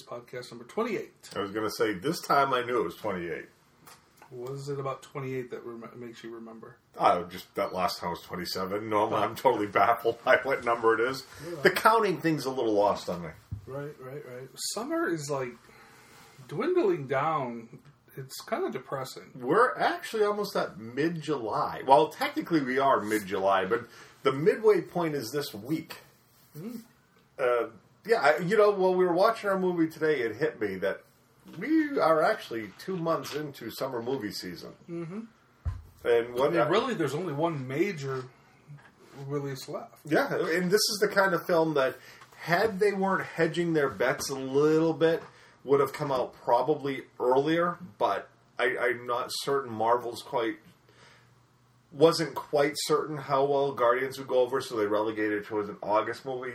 Podcast number 28. I was going to say this time I knew it was 28. What is it about 28 that rem- makes you remember? Oh, just that last time was 27. No, I'm totally baffled by what number it is. The counting thing's a little lost on me. Right, right, right. Summer is like dwindling down. It's kind of depressing. We're actually almost at mid July. Well, technically we are mid July, but the midway point is this week. Uh, yeah, I, you know, while we were watching our movie today, it hit me that we are actually two months into summer movie season. Mm-hmm. And I what mean, really, there's only one major release left. Yeah, and this is the kind of film that, had they weren't hedging their bets a little bit, would have come out probably earlier. But I, I'm not certain Marvel's quite wasn't quite certain how well Guardians would go over, so they relegated it towards an August movie.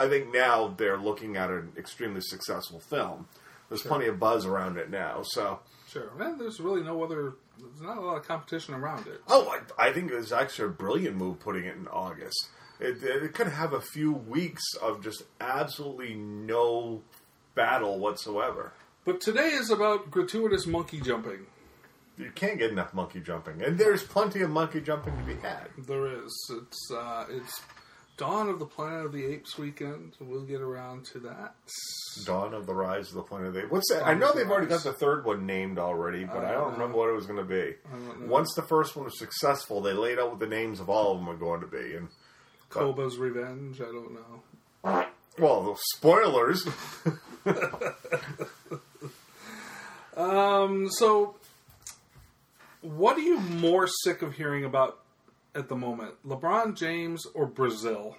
I think now they're looking at an extremely successful film. There's plenty of buzz around it now, so. Sure. And there's really no other. There's not a lot of competition around it. Oh, I, I think it was actually a brilliant move putting it in August. It, it could have a few weeks of just absolutely no battle whatsoever. But today is about gratuitous monkey jumping. You can't get enough monkey jumping, and there's plenty of monkey jumping to be had. There is. It's uh, it's Dawn of the Planet of the Apes weekend. We'll get around to that. Dawn of the Rise of the Planet of the Apes. What's that? I know they've already got the third one named already, but I I don't don't remember what it was going to be. Once the first one was successful, they laid out what the names of all of them are going to be, and Koba's Revenge. I don't know. well, the spoilers. Um. So, what are you more sick of hearing about at the moment? LeBron James or Brazil?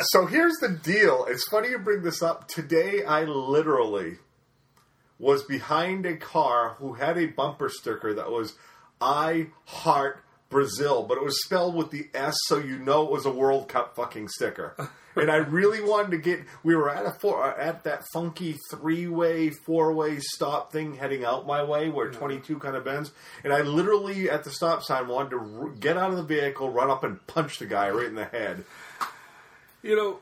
So here's the deal. It's funny you bring this up. Today, I literally was behind a car who had a bumper sticker that was "I heart Brazil," but it was spelled with the S, so you know it was a World Cup fucking sticker. And I really wanted to get. We were at a four, at that funky three way, four way stop thing heading out my way where 22 kind of bends. And I literally at the stop sign wanted to r- get out of the vehicle, run up and punch the guy right in the head. You know,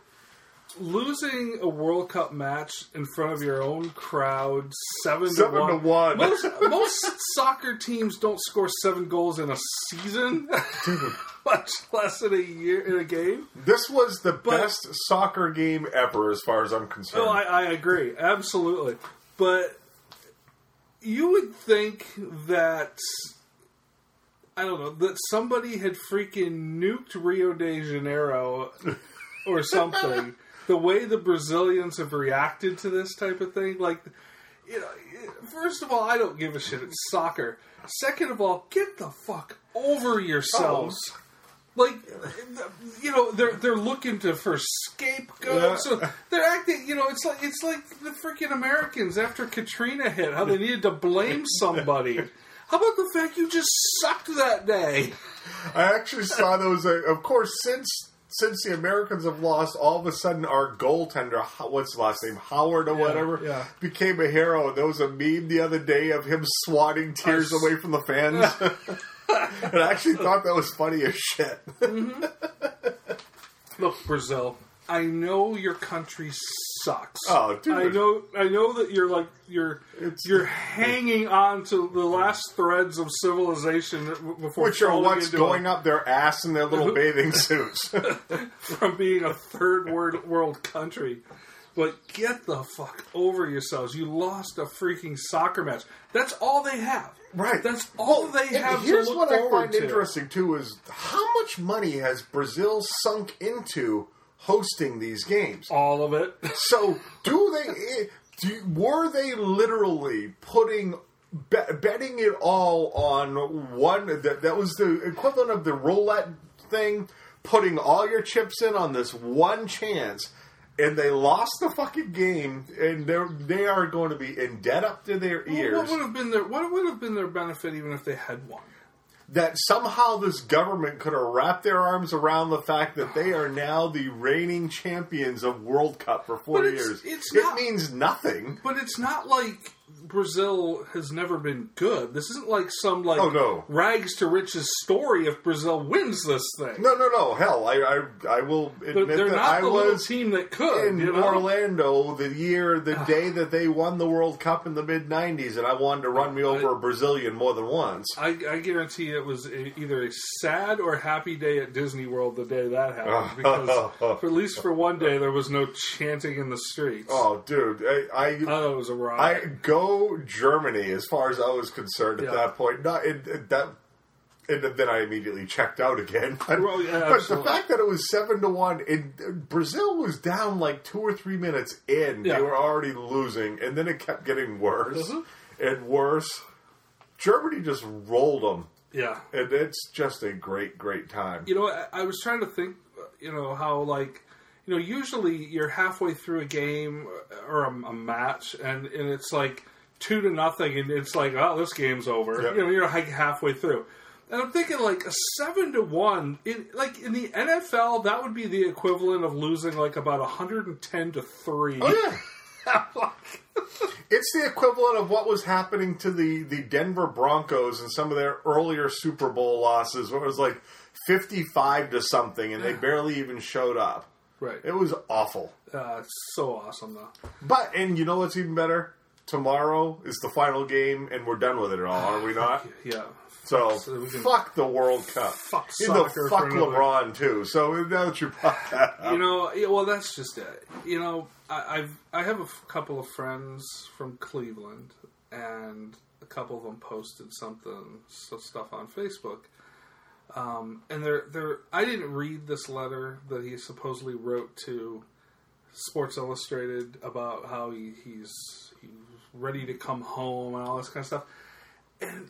losing a World Cup match in front of your own crowd, seven, Seven to to one. one. Most, most soccer teams don't score seven goals in a season, much less in a year in a game. This was the best soccer game ever, as far as I'm concerned. No, I, I agree, absolutely. But you would think that I don't know that somebody had freaking nuked Rio de Janeiro or something. the way the Brazilians have reacted to this type of thing, like you know, first of all, I don't give a shit. It's soccer. Second of all, get the fuck over yourselves. Like, you know, they're they're looking to for scapegoats. Yeah. So they're acting. You know, it's like it's like the freaking Americans after Katrina hit, how they needed to blame somebody. How about the fact you just sucked that day? I actually saw those. Uh, of course, since since the Americans have lost, all of a sudden our goaltender, what's his last name, Howard or whatever, yeah. became a hero. And there was a meme the other day of him swatting tears s- away from the fans. and I actually thought that was funny as shit. Mm-hmm. Look, Brazil. I know your country sucks. Oh, dude. I know. I know that you're like you're It's- you're hanging on to the last threads of civilization before Which are what's going a, up their ass in their little bathing suits. from being a third world world country. But get the fuck over yourselves. You lost a freaking soccer match. That's all they have. Right. That's all they and have Here's what I find to. interesting too is how much money has Brazil sunk into hosting these games? All of it. So do they? Eh, do, were they literally putting? Bet, betting it all on one that, that was the equivalent of the roulette thing putting all your chips in on this one chance and they lost the fucking game and they're they are going to be in debt up to their Well, ears what would have been their what would have been their benefit even if they had won? That somehow this government could have wrapped their arms around the fact that they are now the reigning champions of World Cup for four it's- years. it's it not- means nothing. But it's not like Brazil has never been good. This isn't like some like Oh, no. rags to riches story if Brazil wins this thing. No, no, no. Hell, I, I, I will admit they're that not I was team that could. in you know? Orlando the year, the day that they won the World Cup in the mid '90s, and I wanted to run me over a Brazilian more than once. I, I guarantee it was a, either a sad or happy day at Disney World the day that happened. Because for, at least for one day, there was no chanting in the streets. Oh, dude, I, I I thought it was a I riot. Germany as far as I was concerned at Yeah. that point. Not it, it- that, and then I immediately checked out again. Well, yeah, but the fact that it was seven to one, and Brazil was down like two or three minutes in. Yeah. They were already losing, and then it kept getting worse Mhm. and worse. Germany just rolled them, yeah. and it's just a great, great time. You know, I, I was trying to think, you know, how like, you know, usually you're halfway through a game or a, a match, and, and it's like two to nothing, and it's like, oh, this game's over. Yeah. You know, you're like halfway through. And I'm thinking like a seven to one, in, like in the NFL, that would be the equivalent of losing like about 110 to three. Oh yeah. It's the equivalent of what was happening to the, the Denver Broncos and some of their earlier Super Bowl losses, where it was like 55 to something and they barely even showed up. Right. It was awful. Uh, it's so awesome though. But, and you know what's even better? Tomorrow is the final game and we're done with it all, are we not? Yeah. So, So fuck the World Cup. Fuck soccer fuck for another- LeBron, too. So now that you brought that up. You know, yeah, well, that's just it. You know, I, I've I have a f- couple of friends from Cleveland, and a couple of them posted something, some stuff on Facebook. Um, and they're they're. I didn't read this letter that he supposedly wrote to Sports Illustrated about how he, he's he's ready to come home and all this kind of stuff. And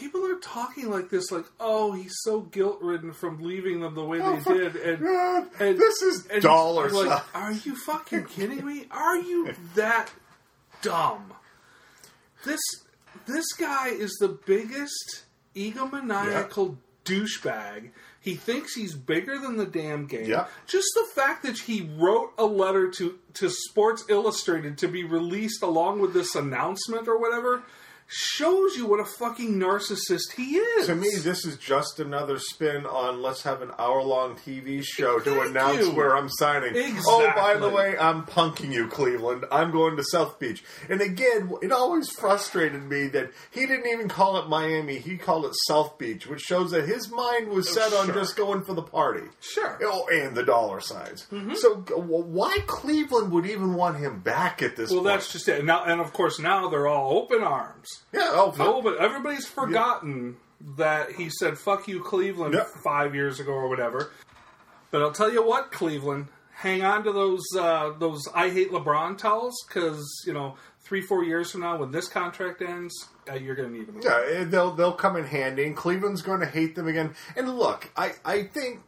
people are talking like this, like, "Oh, he's so guilt ridden from leaving them the way Oh, they did," and God, and- this is and dollar I'm like, sign. are you fucking kidding me? Are you that dumb? This this guy is the biggest egomaniacal douchebag. He thinks he's bigger than the damn game. Yeah. Just the fact that he wrote a letter to, to Sports Illustrated to be released along with this announcement or whatever shows you what a fucking narcissist he is. To me, this is just another spin on let's have an hour long TV show to announce you. where I'm signing. Oh, by the way, I'm punking you, Cleveland. I'm going to South Beach. And again, it always frustrated me that he didn't even call it Miami, he called it South Beach, which shows that his mind was set on just going for the party. Sure. Oh, and the dollar signs. Mm-hmm. So, why Cleveland would even want him back at this well, point? that's just it. Now, and of course, now they're all open arms. Yeah, oh, fuck. But everybody's forgotten that he said "fuck you, Cleveland" Yep. five years ago or whatever. But I'll tell you what, Cleveland, hang on to those uh, those "I hate LeBron" towels because you know three four years from now when this contract ends, uh, you're going to need them. again. Yeah, eh, they'll they'll come in handy, and Cleveland's going to hate them again. And look, I I think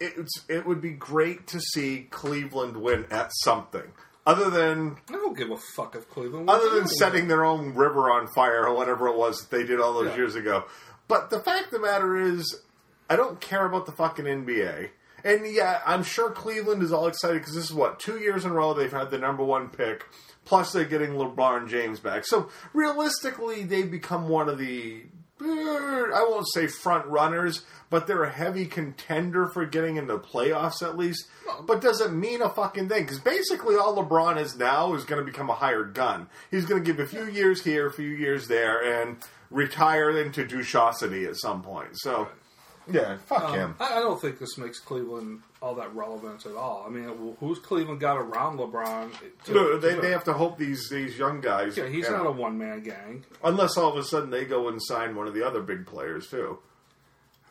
it's it would be great to see Cleveland win at something other than I don't give a fuck if Cleveland. other than setting their own river on fire or whatever it was that they did all those Yeah. years ago. But the fact of the matter is, I don't care about the fucking NBA. And yeah, I'm sure Cleveland is all excited because this is what two years in a row they've had the number one pick. Plus, they're getting LeBron James back. So realistically, they become one of the I won't say front runners, but they're a heavy contender for getting into playoffs at least. But doesn't mean a fucking thing because basically all LeBron is now is going to become a hired gun. He's going to give a few years here, a few years there, and retire into douchosity at some point. So, yeah, fuck Um, him. I, I don't think this makes Cleveland all that relevant at all. I mean, who's Cleveland got around LeBron? To, No, they, to- they have to hope these these young guys. yeah, he's not a one man gang. unless all of a sudden they go and sign one of the other big players too.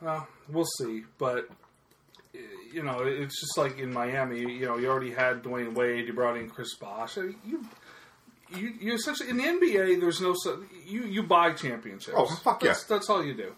Well, we'll see, but you know, it's just like in Miami. You know, you already had Dwyane Wade. You brought in Chris Bosh. You, you, you essentially in the NBA. There's no you. You buy championships. Oh, fuck yeah. That's, that's all you do.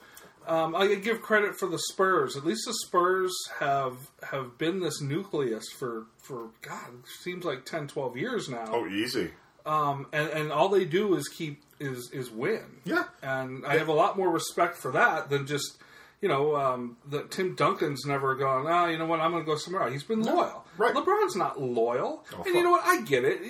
Um, I give credit for the Spurs. At least the Spurs have have been this nucleus for for God, it seems like 10, 12 years now. Oh, easy. Um, and and all they do is keep is is win. Yeah. and I have a lot more respect for that than just you know um, that Tim Duncan's never gone. Ah, you know what? I'm going to go somewhere else. He's been loyal. right. LeBron's not loyal, Oh, and you know what? I get it.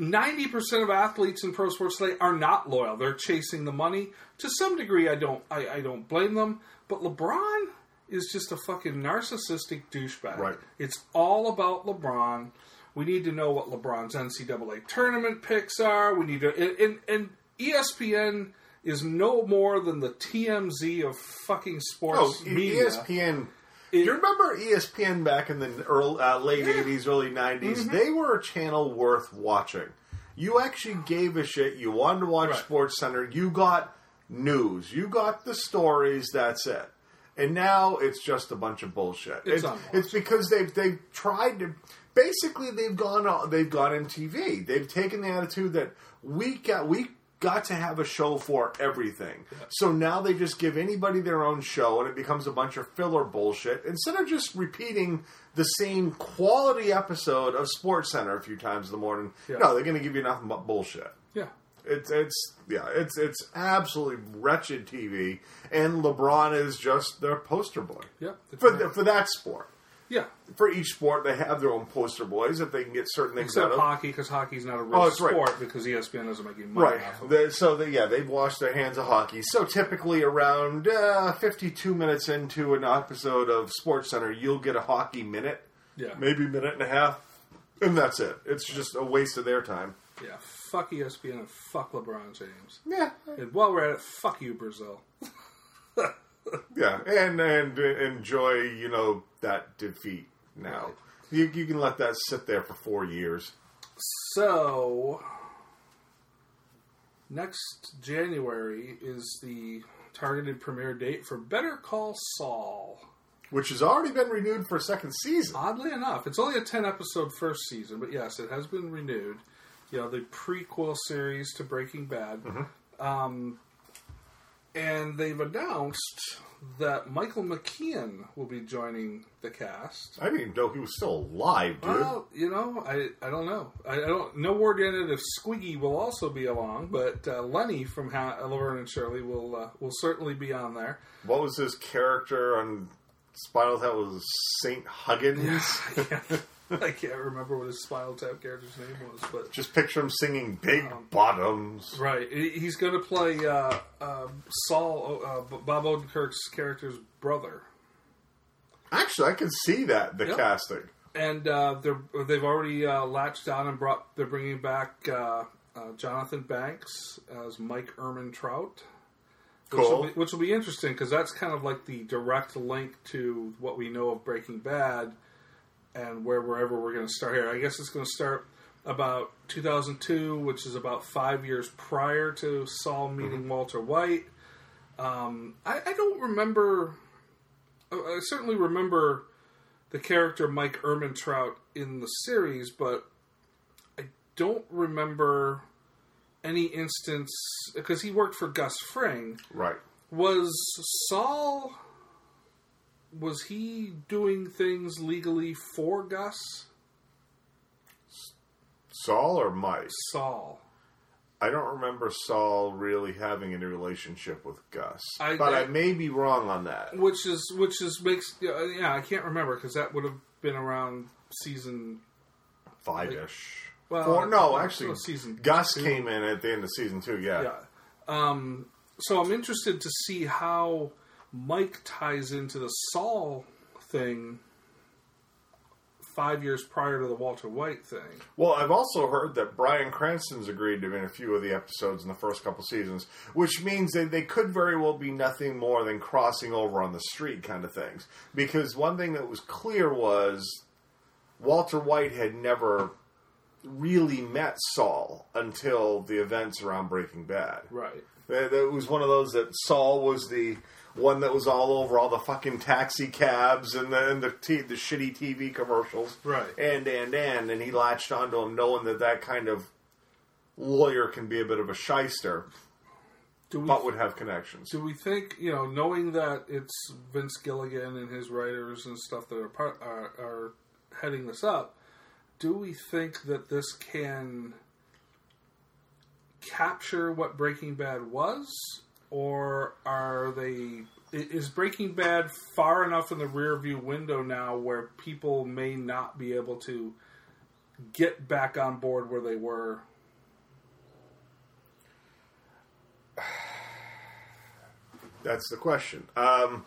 Ninety percent of athletes in pro sports today are not loyal. They're chasing the money. To some degree, I don't I, I don't blame them. But LeBron is just a fucking narcissistic douchebag. Right. It's all about LeBron. We need to know what LeBron's NCAA tournament picks are. We need to and, and, and ESPN is no more than the TMZ of fucking Oh, sports E- media. ESPN. It- Do you remember ESPN back in the early, uh, late Yeah. Mm-hmm. 80s, early 90s? They were a channel worth watching. You actually gave a shit. You wanted to watch Right. Sports Center. You got news. You got the stories. That's it. And now it's just a bunch of bullshit. It's It's, it's because they've they've tried to. Basically, they've gone on- they've gone in TV. They've taken the attitude that we got we got to have a show for everything. So now they just give anybody their own show, and it becomes a bunch of filler bullshit instead of just repeating the same quality episode of Sports Center a few times in the morning. Yeah. No, they're going to give you nothing but bullshit. yeah. It's it's yeah, it's it's absolutely wretched TV, and LeBron is just their poster boy Yeah. for for that sport. Yeah. For each sport, they have their own poster boys if they can get certain things Except out of. hockey, because hockey's not a real Oh, that's right. sport because ESPN doesn't make any money Right. off of it. They- so they, yeah, they've washed their hands of hockey. So typically, around uh, fifty-two minutes into an episode of Sports Center, you'll get a hockey minute, Yeah. maybe a minute and a half, and that's it. It's just a waste of their time. Yeah. Fuck ESPN and fuck LeBron James. Yeah, And while we're at it, fuck you, Brazil. yeah, and and enjoy you know that defeat. Now you you can let that sit there for four years. So, next January is the targeted premiere date for Better Call Saul. Which has already been renewed for a second season. Oddly enough, it's only a 10 episode first season, but yes, it has been renewed. You know, the prequel series to Breaking Bad. Um, and they've announced that Michael McKean will be joining the cast. I didn't even know he was still alive, dude. Well, you know, I, I don't know. I, I don't no word in it if Squiggy will also be along, but uh, Lenny from ha- Laverne and Shirley will uh, will certainly be on there. what was his character on Spinal Tap? Was Saint Huggins? I can't, I can't remember what his Spinal Tap character's name was, but Just picture him singing "Big Um, Bottoms." right, he- he's going to play uh, uh, Saul, uh, B- Bob Odenkirk's character's brother. Actually, I can see that the Yep. casting. and uh, they're they've already uh, latched on and brought they're bringing back uh, uh, Jonathan Banks as Mike Ehrmantraut. Which Cool. will be, which will be interesting because that's kind of like the direct link to what we know of Breaking Bad and where wherever we're going to start here. I guess it's going to start about 2002, which is about five years prior to Saul meeting Walter White. Um, I, I don't remember. I certainly remember the character Mike Ehrmantraut in the series, but I don't remember any instance because he worked for Gus Fring. Right. Was Saul was he doing things legally for Gus? Saul or Mike? Saul. I don't remember Saul really having any relationship with Gus, I- but I, I- may be wrong on that. Which is which is makes yeah, yeah I can't remember because that would have been around season Five ish. well, Four? No, actually, season Gus two. came in at the end of season two. Yeah. Yeah. Um, so I'm interested to see how Mike ties into the Saul thing five years prior to the Walter White thing. Well, I've also heard that Bryan Cranston's agreed to be in a few of the episodes in the first couple seasons, which means that they could very well be nothing more than crossing over on the street kind of things. Because one thing that was clear was Walter White had never really met Saul until the events around Breaking Bad. Right. It it was one of those that Saul was the one that was all over all the fucking taxi cabs and the and the, t- the shitty TV commercials, Right. And and and and he latched onto him, knowing that that kind of lawyer can be a bit of a shyster, Do we but would have connections. do we think you know knowing that it's Vince Gilligan and his writers and stuff that are part are, are heading this up? Do we think that this can capture what Breaking Bad was, or are they? Is Breaking Bad far enough in the rearview window now where people may not be able to get back on board where they were? That's the question. Um,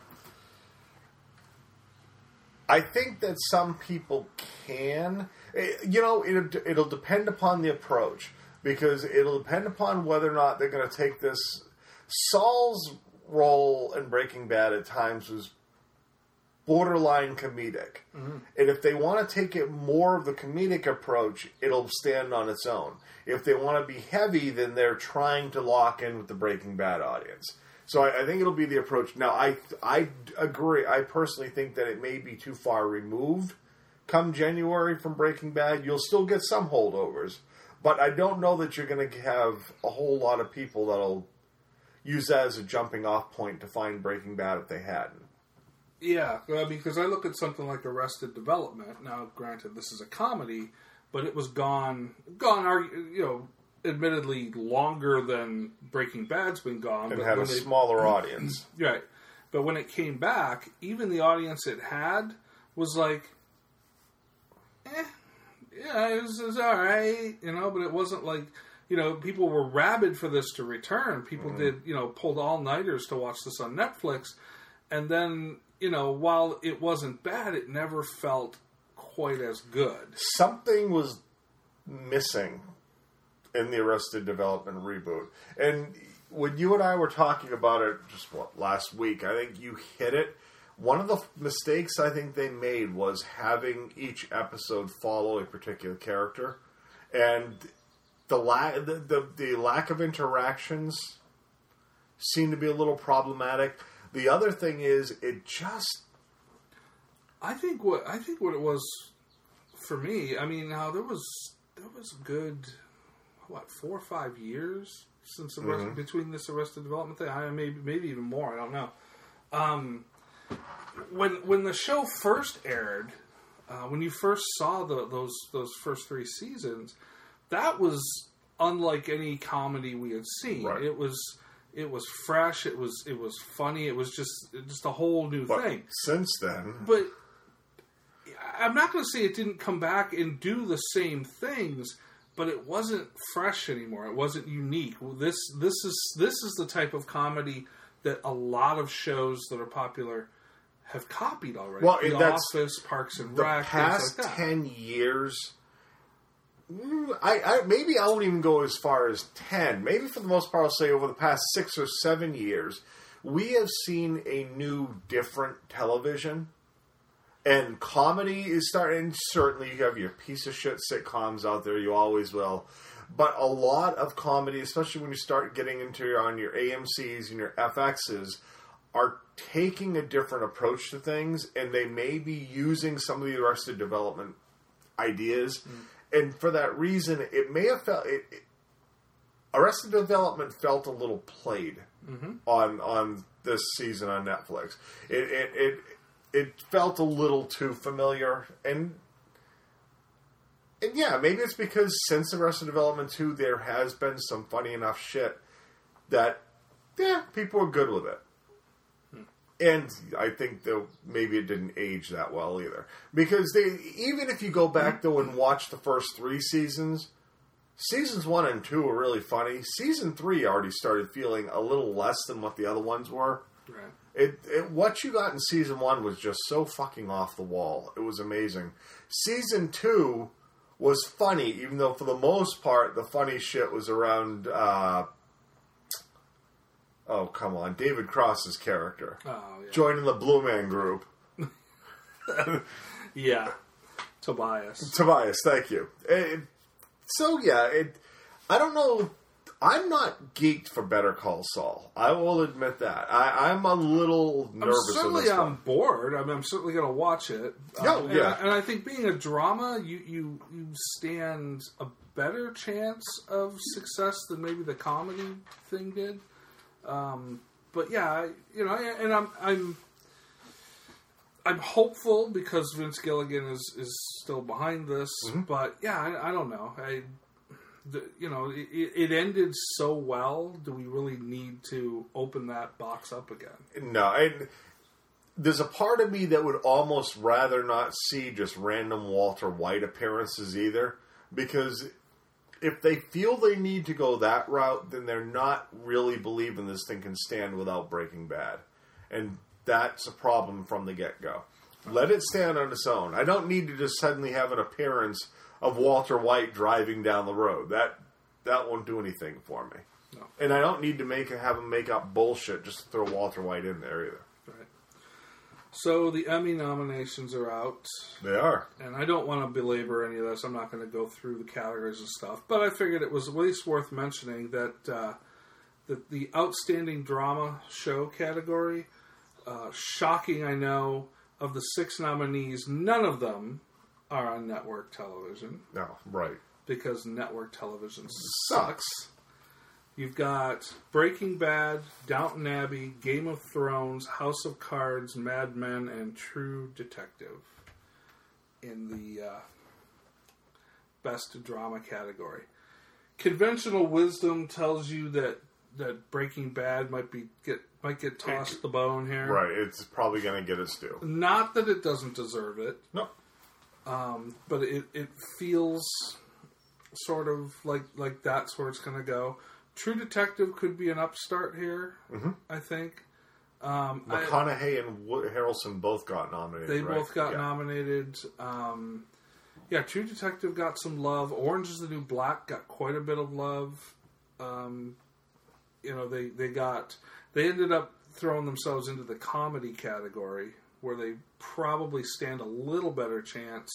I think that some people can. Eh, you know, it, will depend upon the approach because it'll depend upon whether or not they're going to take this Saul's role in Breaking Bad at times was borderline comedic. Mm-hmm. And if they want to take it more of the comedic approach, it'll stand on its own. If they want to be heavy, then they're trying to lock in with the Breaking Bad audience. So I, I think it'll be the approach. Now, I I agree. I personally think that it may be too far removed. Come January from Breaking Bad, you'll still get some holdovers, but I don't know that you're going to have a whole lot of people that'll use that as a jumping off point to find Breaking Bad if they hadn't. Yeah, I mean, because I look at something like Arrested Development. Now, granted, this is a comedy, but it was gone, gone, you know, admittedly longer than Breaking Bad's been gone. and but had a they- smaller audience. Right. But when it came back, even the audience it had was like, eh, yeah, it was, it was all right, you know, but it wasn't like, you know, people were rabid for this to return. People mm-hmm. did, you know, pulled all nighters to watch this on Netflix. And then, you know, while it wasn't bad, it never felt quite as good. Something was missing in the Arrested Development reboot. And when you and I were talking about it just what last week, I think you hit it. One of the mistakes I think they made was having each episode follow a particular character, and the la- the, the, the lack of interactions seemed to be a little problematic. The other thing is, it just I think what I think what it was for me. I mean, now there was there was a good what four or five years since arrest, between this Arrested Development thing. I maybe maybe even more. I don't know. Um, when when the show first aired, uh, when you first saw the, those those first three seasons, that was unlike any comedy we had seen. Right. It was it was fresh. It was it was funny. It was just just a whole new but thing since then, but I'm not going to say it didn't come back and do the same things, but it wasn't fresh anymore. It wasn't unique. This this is this is the type of comedy that a lot of shows that are popular have copied already. Well, the that's- Office, Parks and the Rec, past like ten years. Mm, I, I maybe I won't even go as far as ten. Maybe for the most part, I'll say over the past six or seven years, we have seen a new, different television, and comedy is starting. Certainly, you have your piece of shit sitcoms out there. You always will. But a lot of comedy, especially when you start getting into your on your AMC's and your FX's, are taking a different approach to things, and they may be using some of the Arrested Development ideas, and for that reason, it may have felt it, it- Arrested Development felt a little played mm-hmm. on on this season on Netflix. It it it it felt a little too familiar, and and yeah, maybe it's because since Arrested Development two, there has been some funny enough shit that yeah, people are good with it. And I think though maybe it didn't age that well either because they even if you go back though and watch the first three seasons, seasons one and two were really funny. Season three already started feeling a little less than what the other ones were. Right. It, it what you got in season one was just so fucking off the wall. It was amazing. Season two was funny, even though for the most part the funny shit was around. Uh, oh come on, David Cross's character Oh yeah. joining the Blue Man Group. yeah. Tobias. Tobias, thank you. So yeah, it, I don't know. I'm not geeked for Better Call Saul. I will admit that. I, I'm a little I'm nervous of certainly this on one. board. I mean, I'm certainly going to watch it. Yeah, Um, and, yeah. I, and I think being a drama, you, you you stand a better chance of success than maybe the comedy thing did. Um, but yeah, you know, and I'm I'm I'm hopeful because Vince Gilligan is is still behind this. Mm-hmm. But yeah, I, I don't know. I the, you know, it, it ended so well. Do we really need to open that box up again? No, and there's a part of me that would almost rather not see just random Walter White appearances either, because if they feel they need to go that route, then they're not really believing this thing can stand without Breaking Bad, and that's a problem from the get go. Let it stand on its own. I don't need to just suddenly have an appearance of Walter White driving down the road. That that won't do anything for me. No. And I don't need to make have him make up bullshit just to throw Walter White in there either. So the Emmy nominations are out, They are. and I don't want to belabor any of this. I'm not going to go through the categories and stuff, but I figured it was at least worth mentioning that uh, that the outstanding drama show category, uh, shocking, I know, of the six nominees, none of them are on network television No, right. because network television sucks. You've got Breaking Bad, Downton Abbey, Game of Thrones, House of Cards, Mad Men, and True Detective in the uh, best drama category. Conventional wisdom tells you that that Breaking Bad might be get might get tossed the bone here. Right. It's probably going to get its due. Not that it doesn't deserve it, No. but it, it feels sort of like like that's where it's going to go. True Detective could be an upstart here. I think um, I- McConaughey and Wo- Harrelson both got nominated. they right? both got Yeah. nominated. Um, yeah, True Detective got some love. Orange is the New Black got quite a bit of love. Um, you know, they they got they ended up throwing themselves into the comedy category where they probably stand a little better chance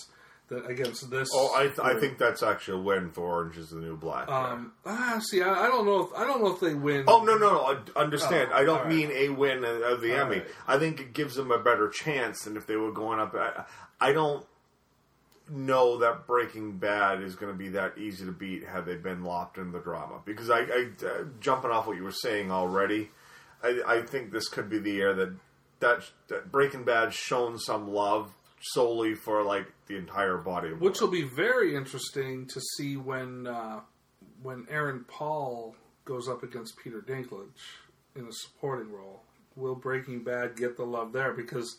against this. Oh, I, th- I think that's actually a win for Orange is the New Black. Um, ah, see, I, I don't know if I don't know if they win. Oh no no no! I understand. Oh, I don't right. mean a win of the All Emmy. right. I think it gives them a better chance than if they were going up. I, I don't know that Breaking Bad is going to be that easy to beat had they been locked in the drama. Because I, I uh, jumping off what you were saying already, I, I think this could be the year that that, that Breaking Bad shown some love solely for like the entire body of which will be very interesting to see when uh, when Aaron Paul goes up against Peter Dinklage in a supporting role. Will Breaking Bad get the love there? Because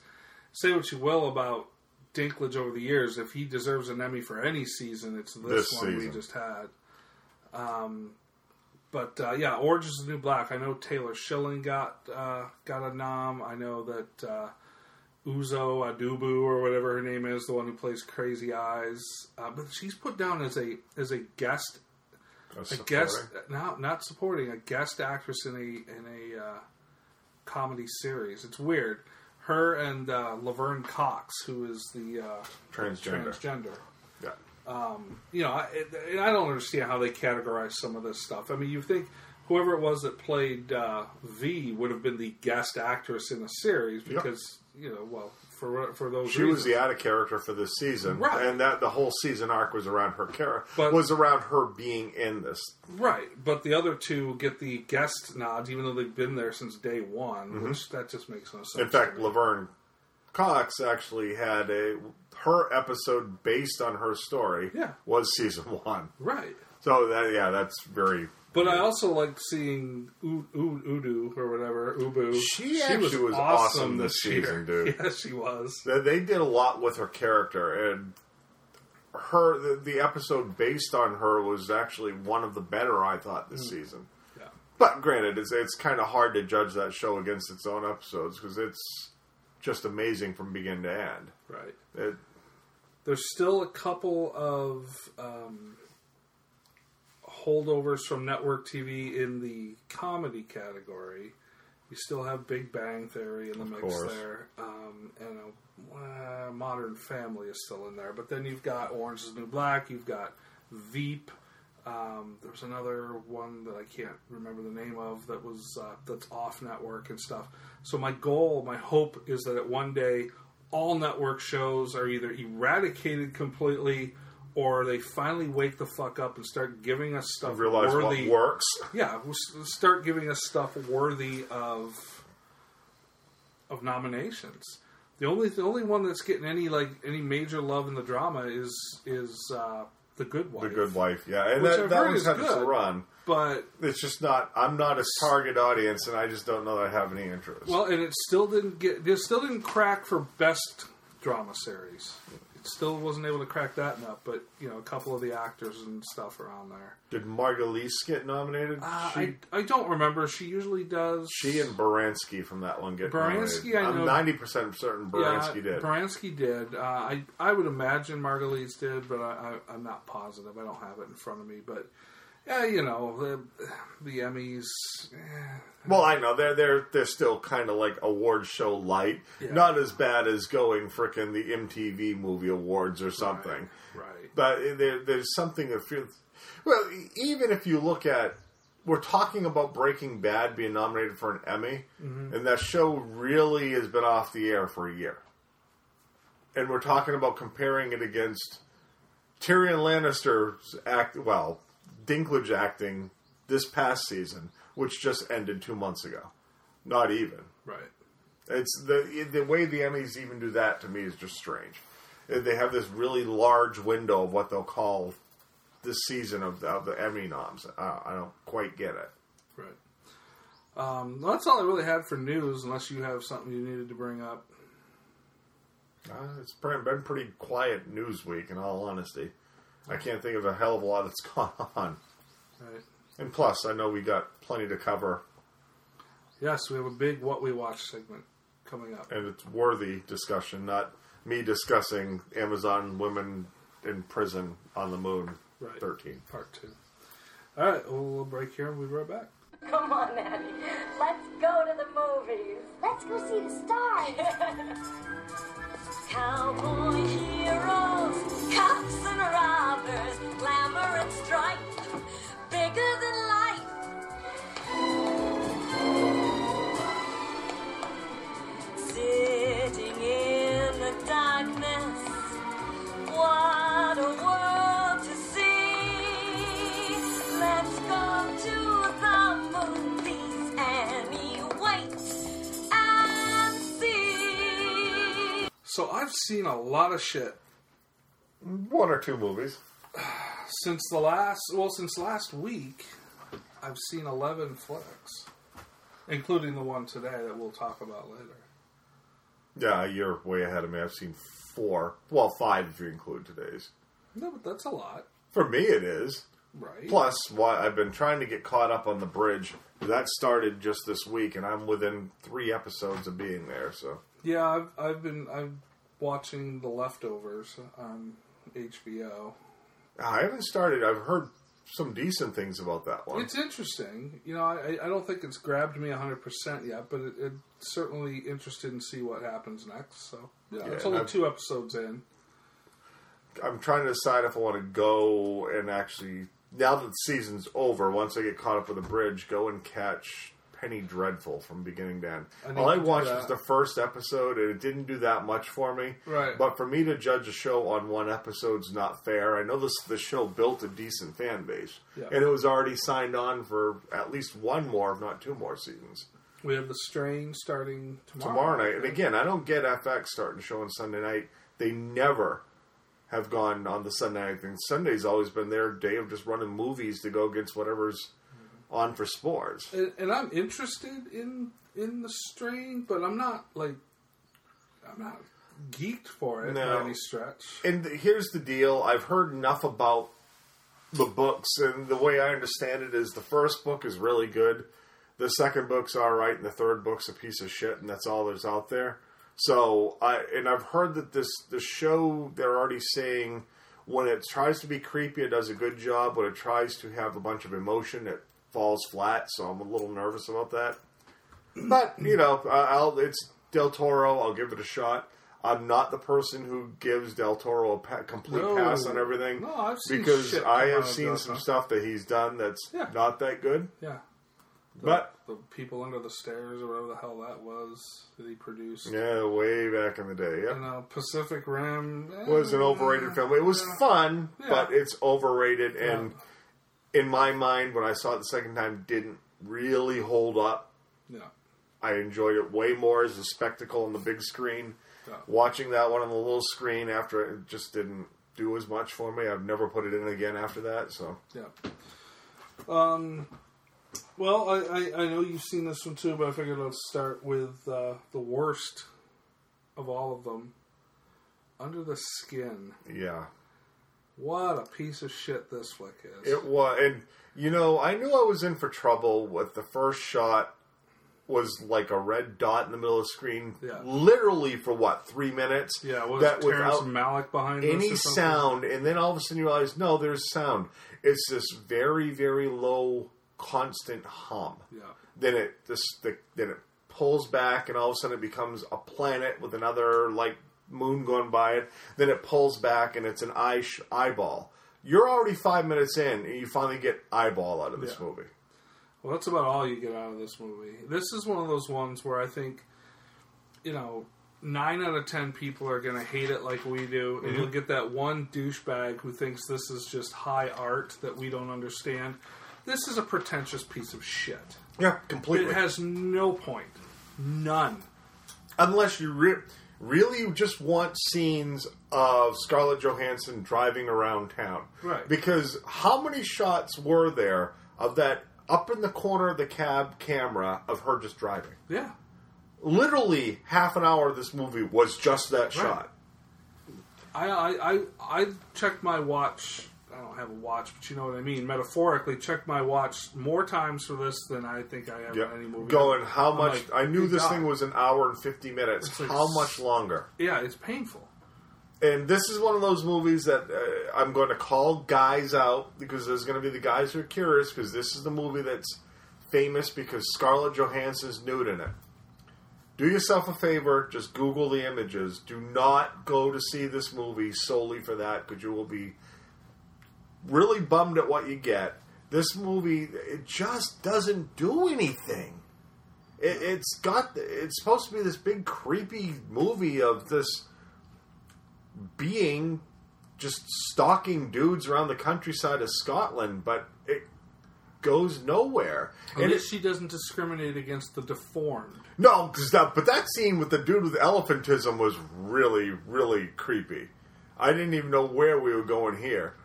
say what you will about Dinklage over the years, if he deserves an Emmy for any season, it's this, This one we just had. Um, but uh, yeah, Orange is the New Black. I know Taylor Schilling got uh, got a nom. I know that uh, Uzo Aduba or whatever her name is, the one who plays Crazy Eyes, uh, but she's put down as a as a guest A a guest not not supporting a guest actress in a in a uh, comedy series. It's weird. Her and uh, Laverne Cox, who is the uh, transgender. transgender. Yeah. You know, I, I don't understand how they categorize some of this stuff. I mean, you think whoever it was that played uh, V would have been the guest actress in a series because you know, well, for for those She reasons. was the added character for this season, Right. And that the whole season arc was around her character, was around her being in this. Right, but the other two get the guest nods, even though they've been there since day one, which that just makes no sense. Mm-hmm. In fact. Laverne Cox actually had a her episode based on her story. Yeah. was season one. right. So that yeah, that's very. But I also like seeing U- U- Udu or whatever Ubu. She actually was awesome this season, dude. Yeah, she was. They they did a lot with her character, and her the, the episode based on her was actually one of the better I thought this season. Yeah. But granted, it's it's kind of hard to judge that show against its own episodes because it's just amazing from begin to end. Right. It, There's still a couple of um, holdovers from network TV in the comedy category. You still have Big Bang Theory in the mix course. there, um, and uh, Modern Family is still in there. But then you've got Orange Is the New Black. You've got Veep. Um, there's another one that I can't remember the name of that was uh, that's off network and stuff. So my goal, my hope is that at one day all network shows are either eradicated completely or they finally wake the fuck up and start giving us stuff realize worthy. what works. Yeah, start giving us stuff worthy of of nominations. The only the only one that's getting any like any major love in the drama is is uh, the Good Wife. The Good Wife, yeah, and that, that one's had its good. run. but It's just not. I'm not a target audience, and I just don't know that I have any interest. well, and it still didn't get it still didn't crack for best drama series. Still wasn't able to crack that nut, but you know, a couple of the actors and stuff are on there. Did Margulies get nominated? Uh, she, I I don't remember. She usually does. she and Baranski from that one get Baranski, nominated. I I'm ninety percent certain Baranski yeah, did. Baranski did. Uh, I I would imagine Margulies did, but I, I I'm not positive. I don't have it in front of me, but. Yeah, you know the the Emmys. eh, well, I know they're they're they're still kind of like award show light, Yeah. not as bad as going frickin' the MTV Movie Awards or something. right. But eh, there, there's something that feels well. Even if you look at, we're talking about Breaking Bad being nominated for an Emmy, mm-hmm. and that show really has been off the air for a year. And we're talking about comparing it against Tyrion Lannister's act. Well, Dinklage acting this past season, which just ended two months ago. Not even. Right. It's the the way the Emmys even do that to me is just strange. They have this really large window of what they'll call this season of the, of the Emmy noms. Uh, I don't quite get it. Right. Um, well, that's all I really had for news, unless you have something you needed to bring up. Uh, it's been pretty quiet news week, in all honesty. I can't think of a hell of a lot that's gone on. Right. And plus, I know we got plenty to cover, Yes, we have a big what we watch segment coming up. and it's worthy discussion, not me discussing Amazon women in prison on the moon Right. 13. Part two. All right, well, we'll break here and we'll be right back. Come on, Annie. Let's go to the movies. Let's go see the stars. Cowboy heroes, cops and robbers, glamour and strife, bigger than life. Sitting in the darkness, what a world to see. Let's go to the movies, and see. So I've seen a lot of shit One or two movies. since the last, well, since last week. I've seen 11 flicks, including the one today that we'll talk about later. Yeah, you're way ahead of me. I've seen four. Well, five if you include today's. No, but that's a lot, For me, it is. right? Plus, why I've been trying to get caught up on the bridge. That started just this week, and I'm within three episodes of being there. So Yeah, I've I've been I'm watching The Leftovers on HBO. I haven't started. I've heard some decent things about that one. It's interesting. You know, I, I don't think it's grabbed me 100% yet, but it, it's certainly interested in see what happens next. So, yeah, Yeah, it's only I've- two episodes in. I'm trying to decide if I want to go and actually now that the season's over. Once I get caught up with the bridge, go and catch Penny Dreadful from beginning to end. I All I watched was the first episode, and it didn't do that much for me. Right. But for me to judge a show on one episode's not fair. I know this the show built a decent fan base, Yeah. and it was already signed on for at least one more, if not two more seasons. We have The Strain starting tomorrow. Tomorrow night, and again, I don't get FX starting show on Sunday night. They never have gone on the Sunday night thing. Sunday's always been their day of just running movies to go against whatever's on for sports. And, and I'm interested in in The Strain, but I'm not, like, I'm not geeked for it No. by any stretch. And here's the deal: I've heard enough about the books, and the way I understand it is the first book is really good, the second book's all right, and the third book's a piece of shit, and that's all there's out there. So I and I've heard that this the show they're already saying when it tries to be creepy, it does a good job. When it tries to have a bunch of emotion, it falls flat. So I'm a little nervous about that. But you know, I'll it's Del Toro. I'll give it a shot. I'm not the person who gives Del Toro a pa- complete No. pass on everything. No, I've seen because I have seen some Toro. stuff that he's done that's Yeah. not that good. Yeah. But The People Under the Stairs, or whatever the hell that was, that he produced. yeah, way back in the day, yeah. And uh, Pacific Rim eh, was an overrated film. It was fun, Yeah. but it's overrated. And in my mind, when I saw it the second time, didn't really hold up. Yeah. I enjoyed it way more as a spectacle on the big screen. Yeah. Watching that one on the little screen after it just didn't do as much for me. I've never put it in again after that. So Yeah. Um. Well, I, I, I know you've seen this one too, but I figured let's start with uh, the worst of all of them. Under the Skin. Yeah. What a piece of shit this flick is. It was, and you know, I knew I was in for trouble with the first shot was like a red dot in the middle of the screen, Yeah. literally for what three minutes? yeah, was that Terrence without Malick behind any sound, and then all of a sudden you realize no, there's sound. It's this very, very low, constant hum. Yeah. Then it this the, then it pulls back, and all of a sudden it becomes a planet with another like moon going by it. Then it pulls back, and it's an eye sh- eyeball. You're already five minutes in, and you finally get eyeball out of this Yeah. movie. Well, that's about all you get out of this movie. This is one of those ones where I think, you know, nine out of ten people are going to hate it like we do, and Mm-hmm. you'll get that one douchebag who thinks this is just high art that we don't understand. This is a pretentious piece of shit. Yeah, completely. It has no point. None. Unless you re- really just want scenes of Scarlett Johansson driving around town. Right. Because how many shots were there of that up in the corner of the cab camera of her just driving? Yeah. Literally half an hour of this movie was just that shot. I, I, I, I checked my watch. I don't have a watch, but you know what I mean. Metaphorically, check my watch more times for this than I think I have in any movie. Going, how I'm much? like, I knew this God. thing was an hour and 50 minutes. Like how much longer? Yeah, it's painful. And this is one of those movies that uh, I'm going to call guys out because there's going to be the guys who are curious because this is the movie that's famous because Scarlett Johansson's nude in it. Do yourself a favor, just Google the images. Do not go to see this movie solely for that because you will be really bummed at what you get. This movie, it just doesn't do anything. It, it's got, it's supposed to be this big creepy movie of this being just stalking dudes around the countryside of Scotland, but it goes nowhere. And And it, she doesn't discriminate against the deformed. no, because that but that scene with the dude with elephantism was really, really creepy. I didn't even know where we were going here.